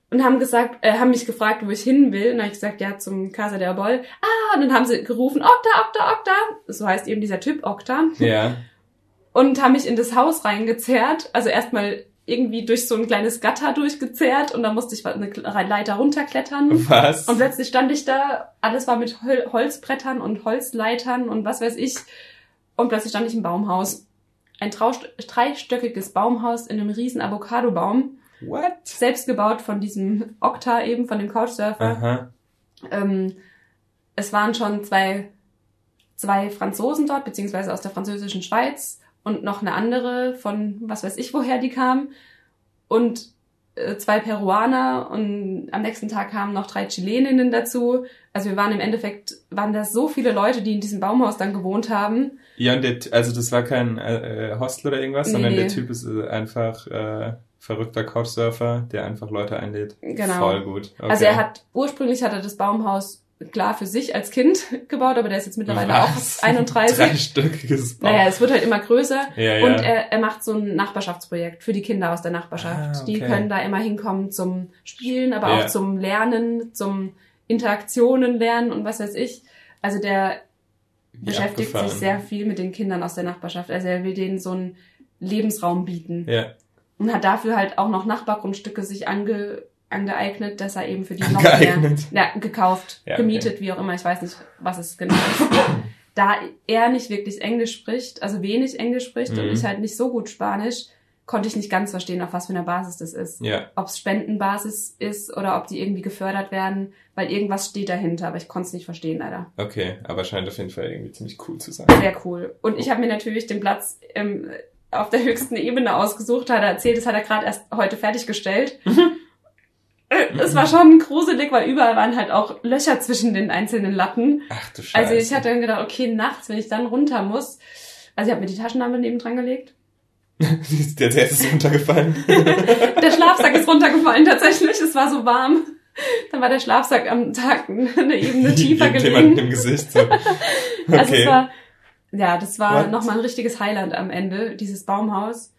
Speaker 2: und haben gesagt, äh, haben mich gefragt, wo ich hin will. Und dann habe ich gesagt, ja, zum Casa de Arbol. Ah, und dann haben sie gerufen, Okta, Okta, Okta. So heißt eben dieser Typ Okta.
Speaker 1: Ja.
Speaker 2: Und haben mich in das Haus reingezerrt. Also erstmal irgendwie durch so ein kleines Gatter durchgezerrt und dann musste ich eine Leiter runterklettern.
Speaker 1: Was?
Speaker 2: Und plötzlich stand ich da, alles war mit Hol Holzbrettern und Holzleitern und was weiß ich. Und plötzlich stand ich im Baumhaus. Ein dreistöckiges Baumhaus in einem riesen Avocadobaum.
Speaker 1: What?
Speaker 2: Selbst gebaut von diesem Okta eben, von dem Couchsurfer. Ähm, es waren schon zwei, zwei Franzosen dort, beziehungsweise aus der französischen Schweiz und noch eine andere von was weiß ich woher die kam. Und äh, zwei Peruaner und am nächsten Tag kamen noch drei Chileninnen dazu. Also wir waren im Endeffekt, waren da so viele Leute, die in diesem Baumhaus dann gewohnt haben.
Speaker 1: Ja, und der, also das war kein äh, äh, Hostel oder irgendwas,
Speaker 2: Nee,
Speaker 1: sondern der
Speaker 2: nee.
Speaker 1: Typ ist äh, einfach äh, verrückter Couchsurfer, der einfach Leute einlädt.
Speaker 2: Genau.
Speaker 1: Voll gut. Okay.
Speaker 2: Also er hat, ursprünglich hat er das Baumhaus klar für sich als Kind gebaut, aber der ist jetzt mittlerweile
Speaker 1: Was?
Speaker 2: auch 31.
Speaker 1: Dreistöckiges Baum.
Speaker 2: Naja, es wird halt immer größer.
Speaker 1: ja, ja.
Speaker 2: Und er, er macht so ein Nachbarschaftsprojekt für die Kinder aus der Nachbarschaft.
Speaker 1: Ah,
Speaker 2: Die
Speaker 1: okay.
Speaker 2: können da immer hinkommen zum Spielen, aber
Speaker 1: Ja.
Speaker 2: auch zum Lernen, zum Interaktionen lernen und was weiß ich. Also der
Speaker 1: Wie
Speaker 2: beschäftigt
Speaker 1: abgefahren.
Speaker 2: sich sehr viel mit den Kindern aus der Nachbarschaft. Also er will denen so einen Lebensraum bieten.
Speaker 1: Ja,
Speaker 2: Und hat dafür halt auch noch Nachbargrundstücke sich ange, angeeignet, dass er eben für die noch mehr
Speaker 1: Angeeignet.
Speaker 2: ja, gekauft,
Speaker 1: Ja, okay.
Speaker 2: gemietet, wie auch immer. Ich weiß nicht, was es genau ist. da er nicht wirklich Englisch spricht, also wenig Englisch spricht und
Speaker 1: Mhm.
Speaker 2: ich halt nicht so gut Spanisch, konnte ich nicht ganz verstehen, auf was für einer Basis das ist.
Speaker 1: ja.
Speaker 2: Ob es Spendenbasis ist oder ob die irgendwie gefördert werden, weil irgendwas steht dahinter, aber ich konnte es nicht verstehen leider.
Speaker 1: Okay, aber scheint auf jeden Fall irgendwie ziemlich cool zu sein.
Speaker 2: Sehr cool. Und ich habe mir natürlich den Platz ähm, auf der höchsten Ebene ausgesucht, hat er erzählt, das hat er gerade erst heute fertiggestellt. Es war schon gruselig, weil überall waren halt auch Löcher zwischen den einzelnen Latten.
Speaker 1: Ach du Scheiße.
Speaker 2: Also ich hatte dann gedacht, okay, nachts, wenn ich dann runter muss. Also ich habe mir die Taschenlampe neben dran gelegt.
Speaker 1: der, der ist runtergefallen.
Speaker 2: Der Schlafsack ist runtergefallen tatsächlich, es war so warm. Dann war der Schlafsack am Tag eine Ebene tiefer
Speaker 1: gibt jemand
Speaker 2: gelegen.
Speaker 1: im Gesicht. So.
Speaker 2: Also
Speaker 1: Okay.
Speaker 2: es war, ja, das war nochmal ein richtiges Highlight am Ende, dieses Baumhaus.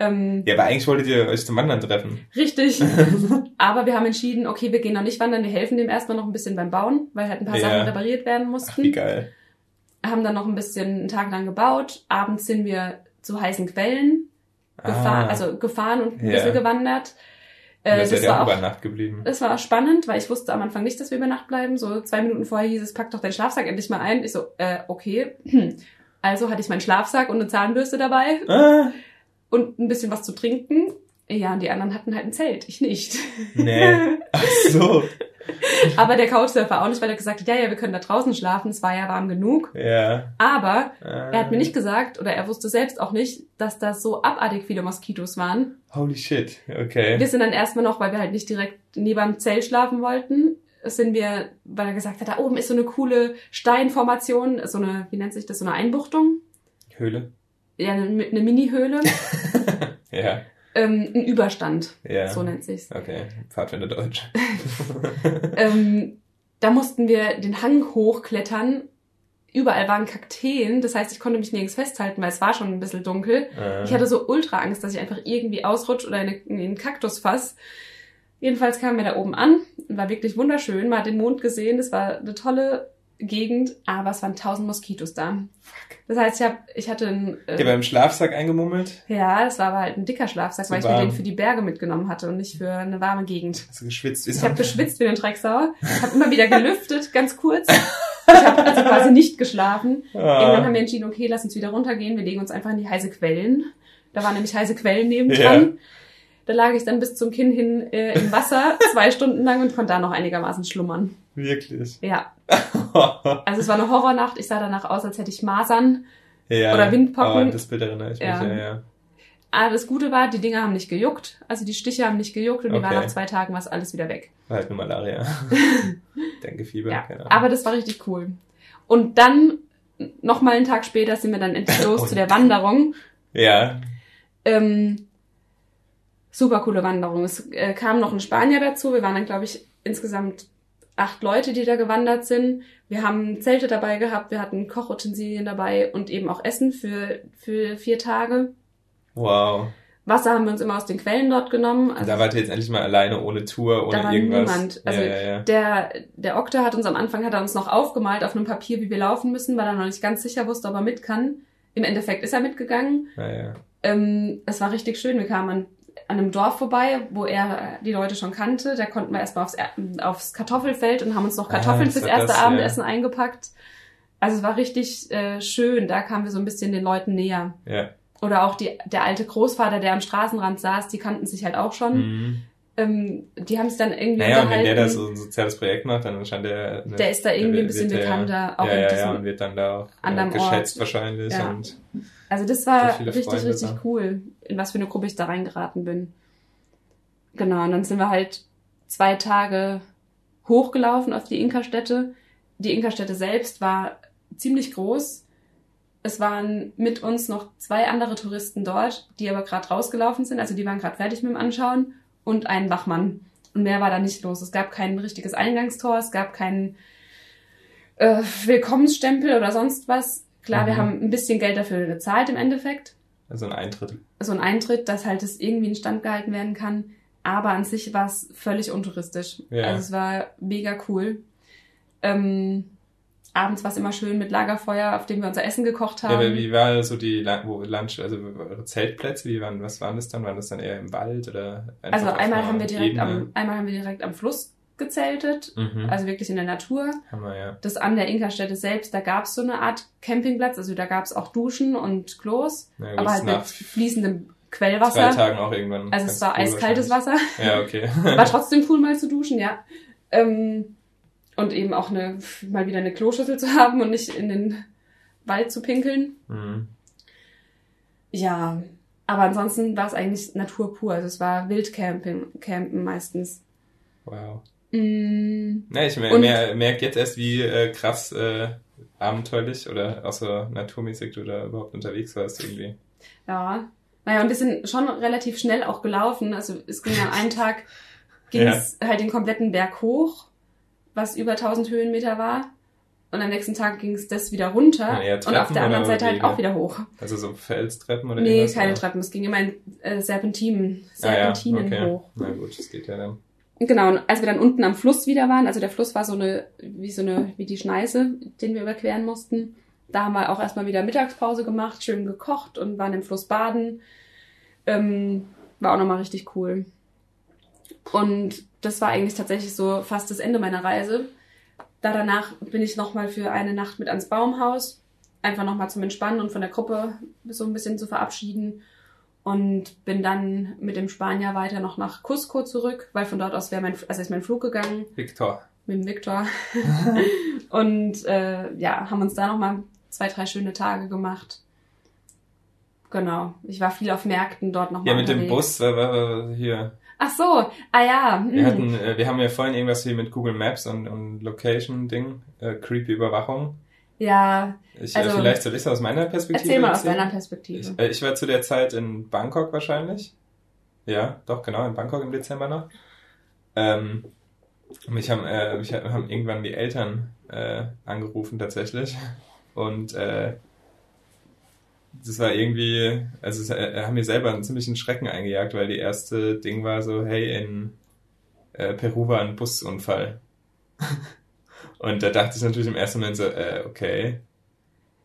Speaker 2: Ähm,
Speaker 1: ja, aber eigentlich wolltet ihr euch zum Wandern treffen.
Speaker 2: Richtig. Aber wir haben entschieden, okay, wir gehen noch nicht wandern, wir helfen dem erstmal noch ein bisschen beim Bauen, weil halt ein paar
Speaker 1: Ja.
Speaker 2: Sachen repariert werden
Speaker 1: Ach,
Speaker 2: mussten.
Speaker 1: wie geil.
Speaker 2: haben dann noch ein bisschen einen Tag lang gebaut. Abends sind wir zu heißen Quellen gefahren,
Speaker 1: Ah.
Speaker 2: also gefahren und ein
Speaker 1: Ja.
Speaker 2: bisschen gewandert. Äh,
Speaker 1: da
Speaker 2: das,
Speaker 1: seid ihr auch
Speaker 2: war
Speaker 1: über Nacht geblieben.
Speaker 2: das war spannend, weil ich wusste am Anfang nicht, dass wir über Nacht bleiben. So zwei Minuten vorher hieß es, pack doch deinen Schlafsack endlich mal ein. Ich so, äh, okay. Also hatte ich meinen Schlafsack und eine Zahnbürste dabei
Speaker 1: Ah,
Speaker 2: und ein bisschen was zu trinken. Ja, und die anderen hatten halt ein Zelt, ich nicht.
Speaker 1: nee. Ach so.
Speaker 2: Aber der Couchsurfer auch nicht, weil er gesagt hat, ja, ja, wir können da draußen schlafen, es war ja warm genug.
Speaker 1: Ja.
Speaker 2: Aber
Speaker 1: Ah.
Speaker 2: er hat mir nicht gesagt, oder er wusste selbst auch nicht, dass das so abartig viele Moskitos waren.
Speaker 1: Holy shit. Okay.
Speaker 2: Wir sind dann erstmal noch, weil wir halt nicht direkt neben dem Zelt schlafen wollten, sind wir, weil er gesagt hat, da oben ist so eine coole Steinformation, so eine, wie nennt sich das, so eine Einbuchtung?
Speaker 1: Höhle?
Speaker 2: Ja, eine, eine Mini-Höhle.
Speaker 1: Ja.
Speaker 2: ähm, ein Überstand,
Speaker 1: Ja.
Speaker 2: so nennt sich's.
Speaker 1: Okay. Pfadfinder Deutsch.
Speaker 2: ähm, da mussten wir den Hang hochklettern. Überall waren Kakteen, das heißt, ich konnte mich nirgends festhalten, weil es war schon ein bisschen dunkel.
Speaker 1: Ah.
Speaker 2: Ich hatte so ultra Angst, dass ich einfach irgendwie ausrutsche oder in, eine, in einen Kaktus fass. Jedenfalls kamen wir da oben an, war wirklich wunderschön, man hat den Mond gesehen, das war eine tolle Gegend, aber es waren tausend Moskitos da. Das heißt, ich, hab, ich hatte einen, äh,
Speaker 1: beim Schlafsack eingemummelt?
Speaker 2: ja, das war aber halt ein dicker Schlafsack,
Speaker 1: Zu
Speaker 2: weil ich mir den für die Berge mitgenommen hatte und nicht für eine warme Gegend.
Speaker 1: Hast du geschwitzt? wie
Speaker 2: Ich
Speaker 1: so
Speaker 2: habe
Speaker 1: ein-
Speaker 2: geschwitzt wie eine Drecksau, habe immer wieder gelüftet, ganz kurz. Ich habe also quasi nicht geschlafen. Irgendwann haben
Speaker 1: Ah.
Speaker 2: wir entschieden, okay, lass uns wieder runtergehen. Wir legen uns einfach in die heiße Quellen. Da waren nämlich heiße Quellen nebendran. Da lag ich dann bis zum Kinn hin äh, im Wasser, zwei Stunden lang und konnte da noch einigermaßen schlummern.
Speaker 1: Wirklich.
Speaker 2: Ja, also es war eine Horrornacht. Ich sah danach aus, als hätte ich Masern.
Speaker 1: ja.
Speaker 2: Oder Windpocken.
Speaker 1: Oh, das Bild erinnere ich mich,
Speaker 2: Ja.
Speaker 1: ja, ja.
Speaker 2: Aber das Gute war, die Dinger haben nicht gejuckt. Also die Stiche haben nicht gejuckt und die
Speaker 1: Okay.
Speaker 2: waren nach zwei Tagen war es alles wieder weg.
Speaker 1: War halt nur Malaria. Denkefieber,
Speaker 2: Ja,
Speaker 1: keine Ahnung.
Speaker 2: aber das war richtig cool. Und dann, noch mal einen Tag später, sind wir dann endlich los zu der Wanderung.
Speaker 1: Ja,
Speaker 2: Ähm, super coole Wanderung. Es äh, kam noch ein Spanier dazu. Wir waren dann, glaube ich, insgesamt acht Leute, die da gewandert sind. Wir haben Zelte dabei gehabt, wir hatten Kochutensilien dabei und eben auch Essen für, für vier Tage.
Speaker 1: wow.
Speaker 2: Wasser haben wir uns immer aus den Quellen dort genommen. Also
Speaker 1: da wart ihr jetzt endlich mal alleine, ohne Tour, ohne
Speaker 2: Da war
Speaker 1: irgendwas.
Speaker 2: niemand. Also
Speaker 1: ja, ja, ja.
Speaker 2: der, der Okta hat uns am Anfang hat er uns noch aufgemalt auf einem Papier, wie wir laufen müssen, weil er noch nicht ganz sicher wusste, ob er mit kann. Im Endeffekt ist er mitgegangen.
Speaker 1: ja, ja.
Speaker 2: Ähm, es war richtig schön. Wir kamen an, an einem Dorf vorbei, wo er die Leute schon kannte. Da konnten wir erstmal aufs, aufs Kartoffelfeld und haben uns noch
Speaker 1: Ah,
Speaker 2: Kartoffeln
Speaker 1: das
Speaker 2: fürs erste
Speaker 1: das, ja.
Speaker 2: Abendessen eingepackt. Also es war richtig äh, schön. Da kamen wir so ein bisschen den Leuten näher.
Speaker 1: ja.
Speaker 2: Oder auch die, der alte Großvater, der am Straßenrand saß, die kannten sich halt auch schon.
Speaker 1: Mhm.
Speaker 2: Ähm, die haben sich dann irgendwie
Speaker 1: Naja, und wenn der da so ein soziales Projekt macht, dann scheint der... Ne,
Speaker 2: Der ist da irgendwie ein bisschen bekannter, auch
Speaker 1: ja,
Speaker 2: in
Speaker 1: ja,
Speaker 2: diesem
Speaker 1: ja, und wird dann da auch
Speaker 2: anderen
Speaker 1: geschätzt
Speaker 2: Ort.
Speaker 1: wahrscheinlich.
Speaker 2: Ja.
Speaker 1: Und
Speaker 2: Also das war richtig,
Speaker 1: Freunde
Speaker 2: richtig
Speaker 1: da.
Speaker 2: cool, in was für eine Gruppe ich da reingeraten bin. Genau, und dann sind wir halt zwei Tage hochgelaufen auf die Inka-Stätte. Die Inka-Stätte selbst war ziemlich groß. Es waren mit uns noch zwei andere Touristen dort, die aber gerade rausgelaufen sind. Also die waren gerade fertig mit dem Anschauen und ein Wachmann. Und mehr war da nicht los. Es gab kein richtiges Eingangstor, es gab keinen äh, Willkommensstempel oder sonst was. Klar, wir
Speaker 1: Mhm.
Speaker 2: haben ein bisschen Geld dafür gezahlt im Endeffekt.
Speaker 1: also ein Eintritt.
Speaker 2: So ein Eintritt, dass halt es irgendwie in Stand gehalten werden kann. Aber an sich war es völlig untouristisch.
Speaker 1: Ja.
Speaker 2: Also es war mega cool. Ähm, abends war es immer schön mit Lagerfeuer, auf dem wir unser Essen gekocht
Speaker 1: Ja,
Speaker 2: haben.
Speaker 1: aber wie war so die wo Lunch, also eure Zeltplätze, wie waren, was waren das dann? Waren das dann eher im Wald oder
Speaker 2: also einmal haben wir direkt
Speaker 1: Ebene?
Speaker 2: am, einmal haben wir direkt am Fluss gezeltet,
Speaker 1: Mhm.
Speaker 2: also wirklich in der Natur.
Speaker 1: Hammer, ja.
Speaker 2: Das an der Inka-Stätte selbst, da gab es so eine Art Campingplatz, also da gab es auch Duschen und Klos,
Speaker 1: Na gut,
Speaker 2: aber halt mit fließendem
Speaker 1: zwei
Speaker 2: Quellwasser.
Speaker 1: Tagen auch irgendwann.
Speaker 2: Also es war
Speaker 1: cool
Speaker 2: eiskaltes Wasser.
Speaker 1: Ja, okay.
Speaker 2: War trotzdem cool, mal zu duschen, ja. Ähm, und eben auch eine, mal wieder eine Kloschüssel zu haben und nicht in den Wald zu pinkeln.
Speaker 1: mhm.
Speaker 2: Ja, aber ansonsten war es eigentlich Natur pur. Also es war Wildcamping, Campen meistens.
Speaker 1: Wow.
Speaker 2: Mm,
Speaker 1: Ja, ich mer mer merke jetzt erst, wie äh, krass äh, abenteuerlich oder auch so naturmäßig du da überhaupt unterwegs warst irgendwie.
Speaker 2: ja. Naja, und wir sind schon relativ schnell auch gelaufen. Also es ging an einem Tag ging es ja. halt den kompletten Berg hoch, was über 1000 Höhenmeter war. Und am nächsten Tag ging es das wieder runter ja, und auf der anderen Seite halt auch wieder hoch.
Speaker 1: Also so Felstreppen oder
Speaker 2: Nee, keine oder? Treppen. Es ging immer in äh, Serpentinen, Serpentinen
Speaker 1: ah, ja. okay.
Speaker 2: hoch.
Speaker 1: Na gut, das geht ja dann.
Speaker 2: Genau, und als wir dann unten am Fluss wieder waren, also der Fluss war so eine, wie so eine, wie die Schneise, den wir überqueren mussten. Da haben wir auch erstmal wieder Mittagspause gemacht, schön gekocht und waren im Fluss baden. Ähm, war auch nochmal richtig cool. Und das war eigentlich tatsächlich so fast das Ende meiner Reise. Da danach bin ich nochmal für eine Nacht mit ans Baumhaus. Einfach nochmal zum Entspannen und von der Gruppe so ein bisschen zu verabschieden und bin dann mit dem Spanier weiter noch nach Cusco zurück, weil von dort aus wäre mein, also ist mein Flug gegangen.
Speaker 1: Victor.
Speaker 2: Mit dem Victor. und äh, ja, haben uns da nochmal zwei, drei schöne Tage gemacht. Genau. Ich war viel auf Märkten dort nochmal.
Speaker 1: Ja, mit unterwegs. dem Bus war hier.
Speaker 2: Ach so, ah ja.
Speaker 1: Hm. Wir hatten, äh, wir haben ja vorhin irgendwas hier mit Google Maps und, und Location-Ding, äh, creepy Überwachung.
Speaker 2: Ja.
Speaker 1: Ich, äh, also, vielleicht soll ich es aus meiner Perspektive
Speaker 2: Erzähl mal erzählen. aus deiner Perspektive.
Speaker 1: Ich, äh, ich, war zu der Zeit in Bangkok wahrscheinlich. Ja, doch, genau, in Bangkok im Dezember noch. Ähm, mich haben, äh, mich haben irgendwann die Eltern äh, angerufen tatsächlich. Und äh, das war irgendwie, also es, äh, haben mir selber einen ziemlichen Schrecken eingejagt, weil die erste Ding war so, hey, in äh, Peru war ein Busunfall. Und da dachte ich natürlich im ersten Moment so, äh, okay.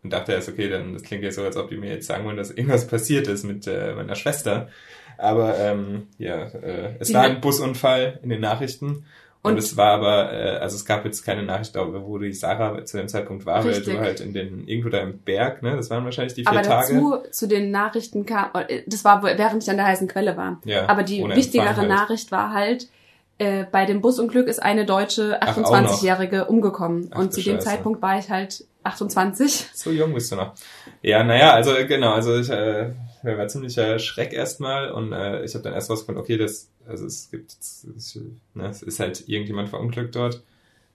Speaker 1: Und dachte erst, okay, dann das klingt ja so, als ob die mir jetzt sagen wollen, dass irgendwas passiert ist mit äh, meiner Schwester. Aber ähm, ja, äh, es war ein Busunfall in den Nachrichten. Und, und es war aber, äh, also es gab jetzt keine Nachricht darüber, wo die Sarah zu dem Zeitpunkt war, richtig. weil du halt in den, irgendwo da im Berg, ne, das waren wahrscheinlich die vier
Speaker 2: aber
Speaker 1: Tage.
Speaker 2: Aber dazu, zu den Nachrichten kam, äh, das war, während ich an der heißen Quelle war. Ja, aber die wichtigere halt. Nachricht war halt, äh, bei dem Busunglück ist eine deutsche 28-Jährige umgekommen. Ach, und zu dem Scheiße. Zeitpunkt war ich halt 28.
Speaker 1: So jung bist du noch. Ja, naja, also genau, also ich äh, war ziemlicher Schreck erstmal und äh, ich habe dann erst rausgefunden, okay, das, also es gibt, es, ne, es ist halt irgendjemand verunglückt dort.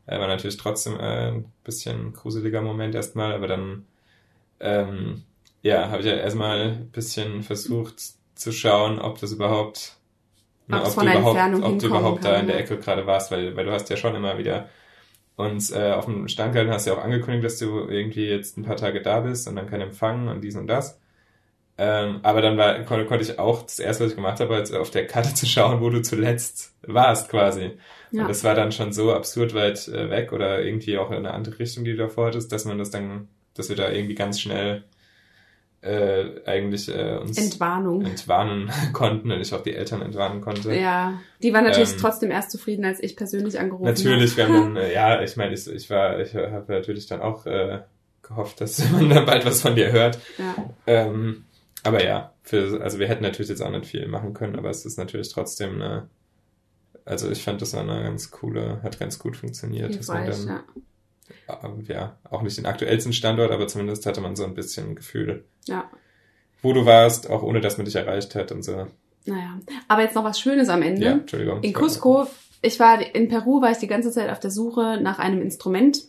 Speaker 1: Äh, war natürlich trotzdem äh, ein bisschen gruseliger Moment erstmal, aber dann ähm, ja, habe ich ja erstmal ein bisschen versucht zu schauen, ob das überhaupt Ne, ob, du überhaupt, ob du überhaupt da in der Ecke gerade warst, weil, weil du hast ja schon immer wieder uns äh, auf dem Stand gehalten, hast ja auch angekündigt, dass du irgendwie jetzt ein paar Tage da bist und dann kein Empfang und dies und das. Ähm, aber dann war, konnte, konnte ich auch, das erste, was ich gemacht habe, als auf der Karte zu schauen, wo du zuletzt warst quasi. Ja. Und das war dann schon so absurd weit äh, weg oder irgendwie auch in eine andere Richtung, die du davor hattest, dass man das dann, dass wir da irgendwie ganz schnell äh, eigentlich äh, uns
Speaker 2: Entwarnung.
Speaker 1: entwarnen konnten und ich auch die Eltern entwarnen konnte.
Speaker 2: Ja, die waren natürlich ähm, trotzdem erst zufrieden, als ich persönlich angerufen
Speaker 1: habe. Natürlich, haben dann, äh, ja, ich meine, ich, ich war, ich habe natürlich dann auch äh, gehofft, dass man dann bald was von dir hört. Ja. Ähm, aber ja, für, also wir hätten natürlich jetzt auch nicht viel machen können, aber es ist natürlich trotzdem eine, also ich fand das eine ganz coole, hat ganz gut funktioniert, dass man dann ja ja, auch nicht den aktuellsten Standort, aber zumindest hatte man so ein bisschen ein Gefühl,
Speaker 2: ja.
Speaker 1: wo du warst, auch ohne dass man dich erreicht hat und so.
Speaker 2: Naja, aber jetzt noch was Schönes am Ende.
Speaker 1: Ja, Entschuldigung.
Speaker 2: In Cusco, ich war in Peru, war ich die ganze Zeit auf der Suche nach einem Instrument.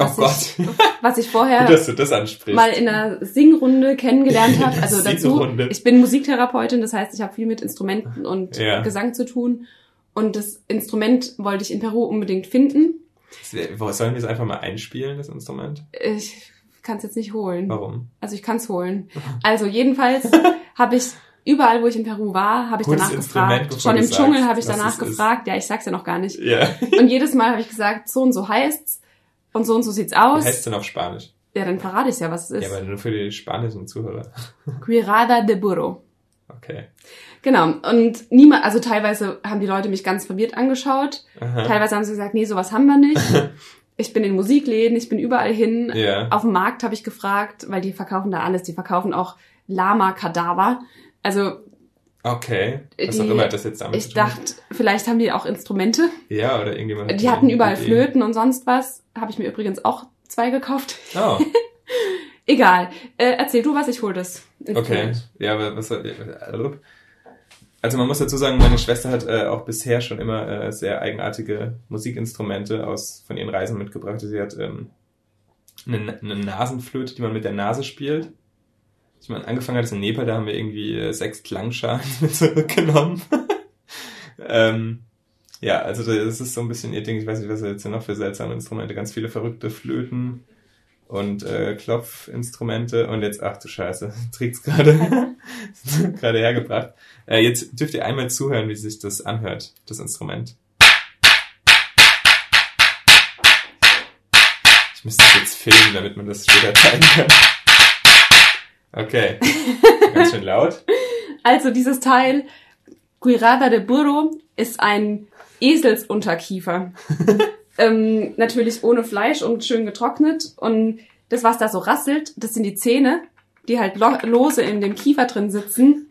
Speaker 1: Oh Gott.
Speaker 2: Ich, was ich vorher
Speaker 1: Gut,
Speaker 2: mal in einer Singrunde kennengelernt habe. Also dazu, ich bin Musiktherapeutin, das heißt, ich habe viel mit Instrumenten und ja. Gesang zu tun. Und das Instrument wollte ich in Peru unbedingt finden.
Speaker 1: Sollen wir es einfach mal einspielen, das Instrument?
Speaker 2: Ich kann es jetzt nicht holen.
Speaker 1: Warum?
Speaker 2: Also ich kann es holen. Also jedenfalls habe ich überall, wo ich in Peru war, habe ich Gutes danach gefragt. Schon im Dschungel habe ich danach gefragt. Ja, ich sag's ja noch gar nicht.
Speaker 1: Ja.
Speaker 2: Und jedes Mal habe ich gesagt, so und so heißt's und so und so sieht's aus.
Speaker 1: Wie heißt's denn auf Spanisch?
Speaker 2: Ja, dann verrate ich ja, was es ist.
Speaker 1: Ja, aber nur für die spanischen Zuhörer.
Speaker 2: Cuirada de Burro.
Speaker 1: Okay.
Speaker 2: Genau. Und niemand, also teilweise haben die Leute mich ganz verwirrt angeschaut. Aha. Teilweise haben sie gesagt, nee, sowas haben wir nicht. ich bin in Musikläden, ich bin überall hin.
Speaker 1: Ja.
Speaker 2: Auf dem Markt habe ich gefragt, weil die verkaufen da alles. Die verkaufen auch Lama-Kadaver. Also
Speaker 1: Okay. Was die, auch immer das jetzt damit
Speaker 2: Ich dachte, vielleicht haben die auch Instrumente.
Speaker 1: Ja, oder irgendjemand.
Speaker 2: Die hatten überall Idee. Flöten und sonst was. Habe ich mir übrigens auch zwei gekauft.
Speaker 1: Oh.
Speaker 2: Egal. Äh, erzähl du was, ich hol das.
Speaker 1: Okay. Ja, was also man muss dazu sagen, meine Schwester hat äh, auch bisher schon immer äh, sehr eigenartige Musikinstrumente aus von ihren Reisen mitgebracht. Sie hat ähm, eine, eine Nasenflöte, die man mit der Nase spielt. Als man angefangen hat, das in Nepal, da haben wir irgendwie äh, sechs Klangschalen mit zurückgenommen. ähm, Ja, also das ist so ein bisschen ihr Ding. Ich weiß nicht, was er jetzt noch für seltsame Instrumente. Ganz viele verrückte Flöten und äh, Klopfinstrumente. Und jetzt, ach du Scheiße, trägt's gerade gerade hergebracht. Äh, jetzt dürft ihr einmal zuhören, wie sich das anhört, das Instrument. Ich müsste es jetzt filmen, damit man das später zeigen kann. Okay. Ganz schön laut.
Speaker 2: Also dieses Teil, Guirada de Burro, ist ein Eselsunterkiefer. ähm, natürlich ohne Fleisch und schön getrocknet. Und das, was da so rasselt, das sind die Zähne, die halt lo lose in dem Kiefer drin sitzen.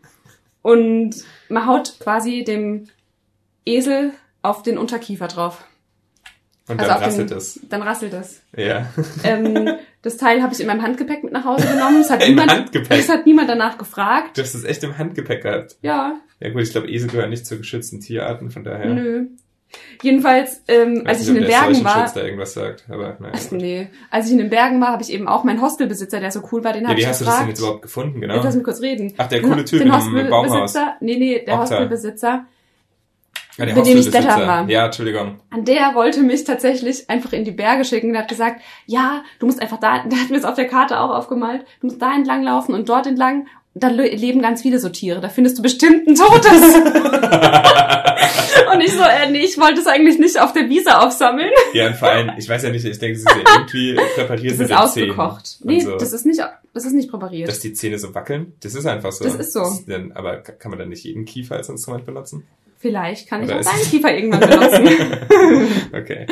Speaker 2: Und man haut quasi dem Esel auf den Unterkiefer drauf.
Speaker 1: Und
Speaker 2: Also
Speaker 1: dann
Speaker 2: den-
Speaker 1: rasselt es.
Speaker 2: Dann rasselt es.
Speaker 1: Ja.
Speaker 2: Ähm, das Teil habe ich in meinem Handgepäck mit nach Hause genommen. Es hat,
Speaker 1: Im
Speaker 2: niemand,
Speaker 1: Handgepäck?
Speaker 2: es hat niemand danach gefragt.
Speaker 1: Du hast es echt im Handgepäck gehabt.
Speaker 2: Ja,
Speaker 1: Ja gut, ich glaube, Esel gehören nicht zu geschützten Tierarten, von daher.
Speaker 2: nö. Jedenfalls, ähm, als ich in den Bergen war,
Speaker 1: da irgendwas sagt, aber naja.
Speaker 2: Ach, nee. Als ich in den Bergen war, habe ich eben auch meinen Hostelbesitzer, der so cool war, den
Speaker 1: Ja,
Speaker 2: habe
Speaker 1: wie
Speaker 2: ich
Speaker 1: hast du das denn
Speaker 2: gefragt.
Speaker 1: jetzt überhaupt gefunden, genau?
Speaker 2: Jetzt lass mich kurz reden.
Speaker 1: Ach, der coole Typ
Speaker 2: den
Speaker 1: im Baumhaus.
Speaker 2: Hostelbesitzer, nee, nee, der
Speaker 1: Okta.
Speaker 2: Hostelbesitzer,
Speaker 1: Ja, der
Speaker 2: mit dem ich klettern war.
Speaker 1: Ja, Entschuldigung.
Speaker 2: an der wollte mich tatsächlich einfach in die Berge schicken. Der hat gesagt, ja, du musst einfach da, der hat mir es auf der Karte auch aufgemalt, du musst da entlang laufen und dort entlang. Da le- leben ganz viele so Tiere. Da findest du bestimmt ein totes. und ich so, äh, nee, ich wollte es eigentlich nicht auf der Wiese aufsammeln.
Speaker 1: Ja, und vor allem, ich weiß ja nicht, ich denke, es ist ja irgendwie präpariert
Speaker 2: Das
Speaker 1: mit
Speaker 2: ist
Speaker 1: den
Speaker 2: ausgekocht. Nee,
Speaker 1: so.
Speaker 2: das ist nicht, das ist nicht präpariert.
Speaker 1: Dass die Zähne so wackeln, das ist einfach so.
Speaker 2: Das ist so.
Speaker 1: dann, aber ka- kann man dann nicht jeden Kiefer als Instrument benutzen?
Speaker 2: Vielleicht kann ich
Speaker 1: Oder
Speaker 2: auch
Speaker 1: ist
Speaker 2: deinen Kiefer irgendwann benutzen.
Speaker 1: Okay.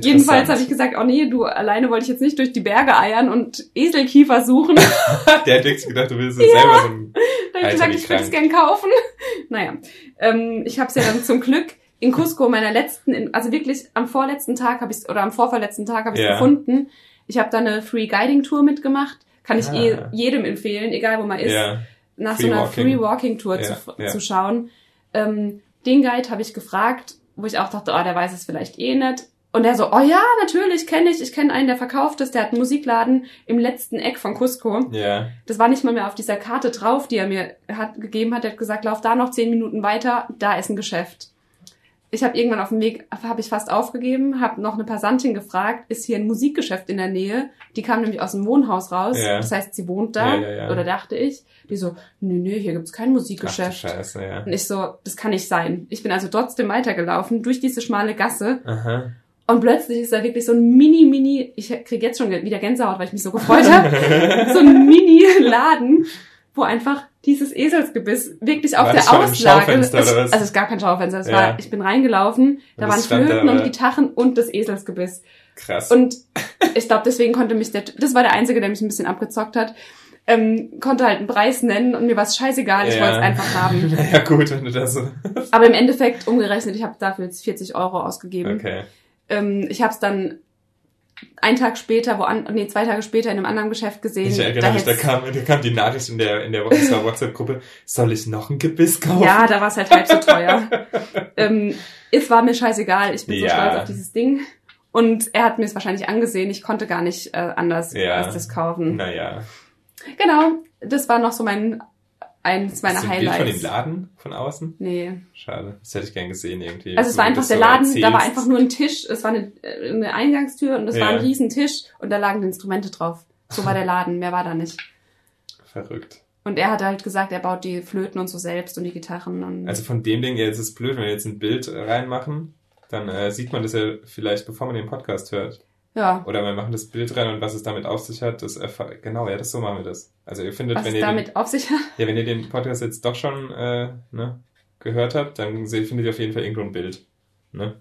Speaker 2: Jedenfalls habe ich gesagt, oh nee, du alleine wollte ich jetzt nicht durch die Berge eiern und Eselkiefer suchen.
Speaker 1: Der hat wirklich gedacht, du willst jetzt selber so ein...
Speaker 2: Da habe ich gesagt, ich würde es gern kaufen. Naja, ähm, ich habe es ja dann zum Glück in Cusco meiner letzten, also wirklich am vorletzten Tag habe ich oder am vorverletzten Tag habe ich
Speaker 1: Ja.
Speaker 2: gefunden. Ich habe da eine Free Guiding Tour mitgemacht. Kann ich
Speaker 1: Ah.
Speaker 2: eh jedem empfehlen, egal wo man ist,
Speaker 1: Ja,
Speaker 2: nach
Speaker 1: Free
Speaker 2: so einer
Speaker 1: Walking.
Speaker 2: Free Walking Tour
Speaker 1: Ja,
Speaker 2: zu,
Speaker 1: ja.
Speaker 2: zu schauen. Ähm, den Guide habe ich gefragt, wo ich auch dachte, oh, der weiß es vielleicht eh nicht. Und er so, oh ja, natürlich kenne ich. Ich kenne einen, der verkauft es. Der hat einen Musikladen im letzten Eck von Cusco.
Speaker 1: ja.
Speaker 2: Das war nicht mal mehr auf dieser Karte drauf, die er mir hat, gegeben hat. Er hat gesagt, lauf da noch zehn Minuten weiter, da ist ein Geschäft. Ich habe irgendwann auf dem Weg, habe ich fast aufgegeben, habe noch eine Passantin gefragt, ist hier ein Musikgeschäft in der Nähe? Die kam nämlich aus dem Wohnhaus raus.
Speaker 1: Ja.
Speaker 2: Das heißt, sie wohnt da,
Speaker 1: Ja, ja, ja.
Speaker 2: oder dachte ich. Die so, nö, nö, hier gibt's kein
Speaker 1: Ach
Speaker 2: Musikgeschäft.
Speaker 1: Scheiße, ja.
Speaker 2: Und ich so, das kann nicht sein. Ich bin also trotzdem weitergelaufen durch diese schmale Gasse
Speaker 1: Aha.
Speaker 2: Und plötzlich ist da wirklich so ein mini, mini, ich krieg jetzt schon wieder Gänsehaut, weil ich mich so gefreut habe, so ein Mini-Laden, wo einfach dieses Eselsgebiss wirklich auf
Speaker 1: War
Speaker 2: der Auslage, es, also es gab kein Schaufenster, es
Speaker 1: Ja.
Speaker 2: war, ich bin reingelaufen, da waren
Speaker 1: stand da,
Speaker 2: Flöten und Gitarren und das Eselsgebiss.
Speaker 1: Krass.
Speaker 2: Und ich glaube, deswegen konnte mich der, das war der Einzige, der mich ein bisschen abgezockt hat, ähm, konnte halt einen Preis nennen und mir war es scheißegal, ich
Speaker 1: Ja.
Speaker 2: wollte es einfach haben.
Speaker 1: naja, gut, wenn du das so...
Speaker 2: Aber im Endeffekt umgerechnet, ich habe dafür jetzt 40 Euro ausgegeben.
Speaker 1: Okay.
Speaker 2: Ähm, ich habe es dann einen Tag später, wo an, nee, zwei Tage später in einem anderen Geschäft gesehen.
Speaker 1: Ich erinnere mich, da kam, da kam die Nachricht in der, in der WhatsApp-Gruppe, soll ich noch ein Gebiss kaufen?
Speaker 2: ja, da war es halt halb so teuer. ähm, es war mir scheißegal, ich bin so
Speaker 1: Ja.
Speaker 2: stolz auf dieses Ding. Und er hat mir es wahrscheinlich angesehen, ich konnte gar nicht äh, anders
Speaker 1: Ja.
Speaker 2: als das kaufen.
Speaker 1: Naja.
Speaker 2: Genau, das war noch so mein eins meiner
Speaker 1: ein Bild von dem
Speaker 2: Highlights.
Speaker 1: Laden von außen?
Speaker 2: Nee.
Speaker 1: Schade. Das hätte ich gern gesehen irgendwie.
Speaker 2: Also es war einfach der Laden, da war
Speaker 1: erzählst.
Speaker 2: einfach nur ein Tisch, es war eine, äh, eine Eingangstür und es war ein
Speaker 1: Ja.
Speaker 2: riesen Tisch und da lagen Instrumente drauf. So war der Laden, mehr war da nicht.
Speaker 1: Verrückt.
Speaker 2: Und er hat halt gesagt, er baut die Flöten und so selbst und die Gitarren. Und
Speaker 1: Also von dem Ding, ja, jetzt ist es blöd, wenn wir jetzt ein Bild reinmachen, dann äh, sieht man das ja vielleicht, bevor man den Podcast hört.
Speaker 2: Ja,
Speaker 1: Oder wir machen das Bild rein und was es damit auf sich hat, das erfahr genau, ja, das so machen wir das. Also ihr findet,
Speaker 2: was
Speaker 1: wenn ihr den,
Speaker 2: damit auf sich hat.
Speaker 1: ja, wenn ihr den Podcast jetzt doch schon äh, ne, gehört habt, dann findet ihr auf jeden Fall irgendwo ein Bild. Ne?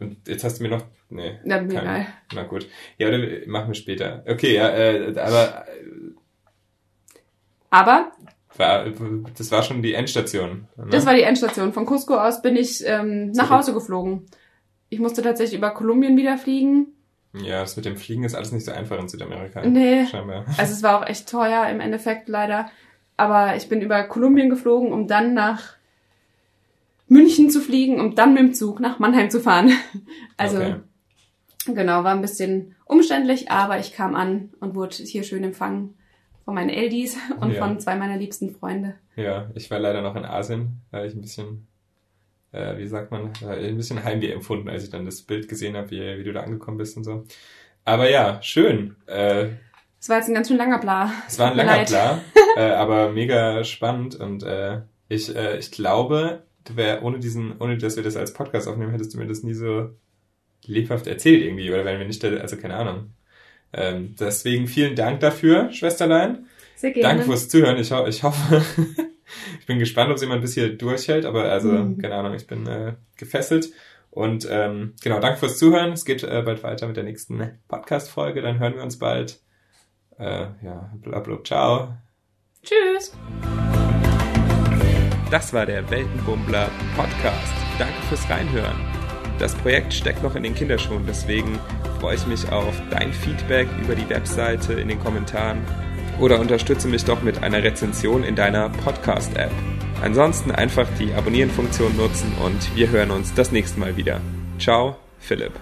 Speaker 1: Und jetzt hast du mir noch, nee,
Speaker 2: Ja, mir egal.
Speaker 1: na gut. Ja, oder machen wir später. Okay, ja, äh, aber
Speaker 2: Aber
Speaker 1: äh, war, das war schon die Endstation. Ne?
Speaker 2: das war die Endstation. Von Cusco aus bin ich ähm, nach. Hause geflogen. Ich musste tatsächlich über Kolumbien wieder fliegen.
Speaker 1: Ja, das mit dem Fliegen ist alles nicht so einfach in Südamerika.
Speaker 2: Nee.
Speaker 1: Scheinbar.
Speaker 2: Also es war auch echt teuer im Endeffekt leider. Aber ich bin über Kolumbien geflogen, um dann nach München zu fliegen, um dann mit dem Zug nach Mannheim zu fahren. Also
Speaker 1: Okay.
Speaker 2: genau, war ein bisschen umständlich, aber ich kam an und wurde hier schön empfangen von meinen Eldis und
Speaker 1: Ja.
Speaker 2: von zwei meiner liebsten Freunde.
Speaker 1: Ja, ich war leider noch in Asien, da habe ich ein bisschen äh, wie sagt man, äh, ein bisschen Heimweh empfunden, als ich dann das Bild gesehen habe, wie, wie du da angekommen bist und so. Aber ja, schön. Äh,
Speaker 2: es war jetzt ein ganz schön langer Bla.
Speaker 1: Es war ein langer Bla, äh, aber mega spannend und äh, ich, äh, ich glaube, du wär, ohne diesen, ohne dass wir das als Podcast aufnehmen, hättest du mir das nie so lebhaft erzählt irgendwie, oder wenn wir nicht, also keine Ahnung. Ähm, deswegen vielen Dank dafür, Schwesterlein.
Speaker 2: Sehr gerne.
Speaker 1: Danke fürs Zuhören. Ich, ho ich hoffe, ich bin gespannt, ob jemand bis hier durchhält, aber also, mhm. keine Ahnung, ich bin äh, gefesselt. Und ähm, genau, danke fürs Zuhören. Es geht äh, bald weiter mit der nächsten Podcast-Folge. Dann hören wir uns bald. Äh, ja, blablabla. Ciao.
Speaker 2: Tschüss.
Speaker 1: Das war der Weltenbummler Podcast. Danke fürs Reinhören. Das Projekt steckt noch in den Kinderschuhen, deswegen freue ich mich auf dein Feedback über die Webseite in den Kommentaren oder unterstütze mich doch mit einer Rezension in deiner Podcast-App. Ansonsten einfach die Abonnieren-Funktion nutzen und wir hören uns das nächste Mal wieder. Ciao, Philipp.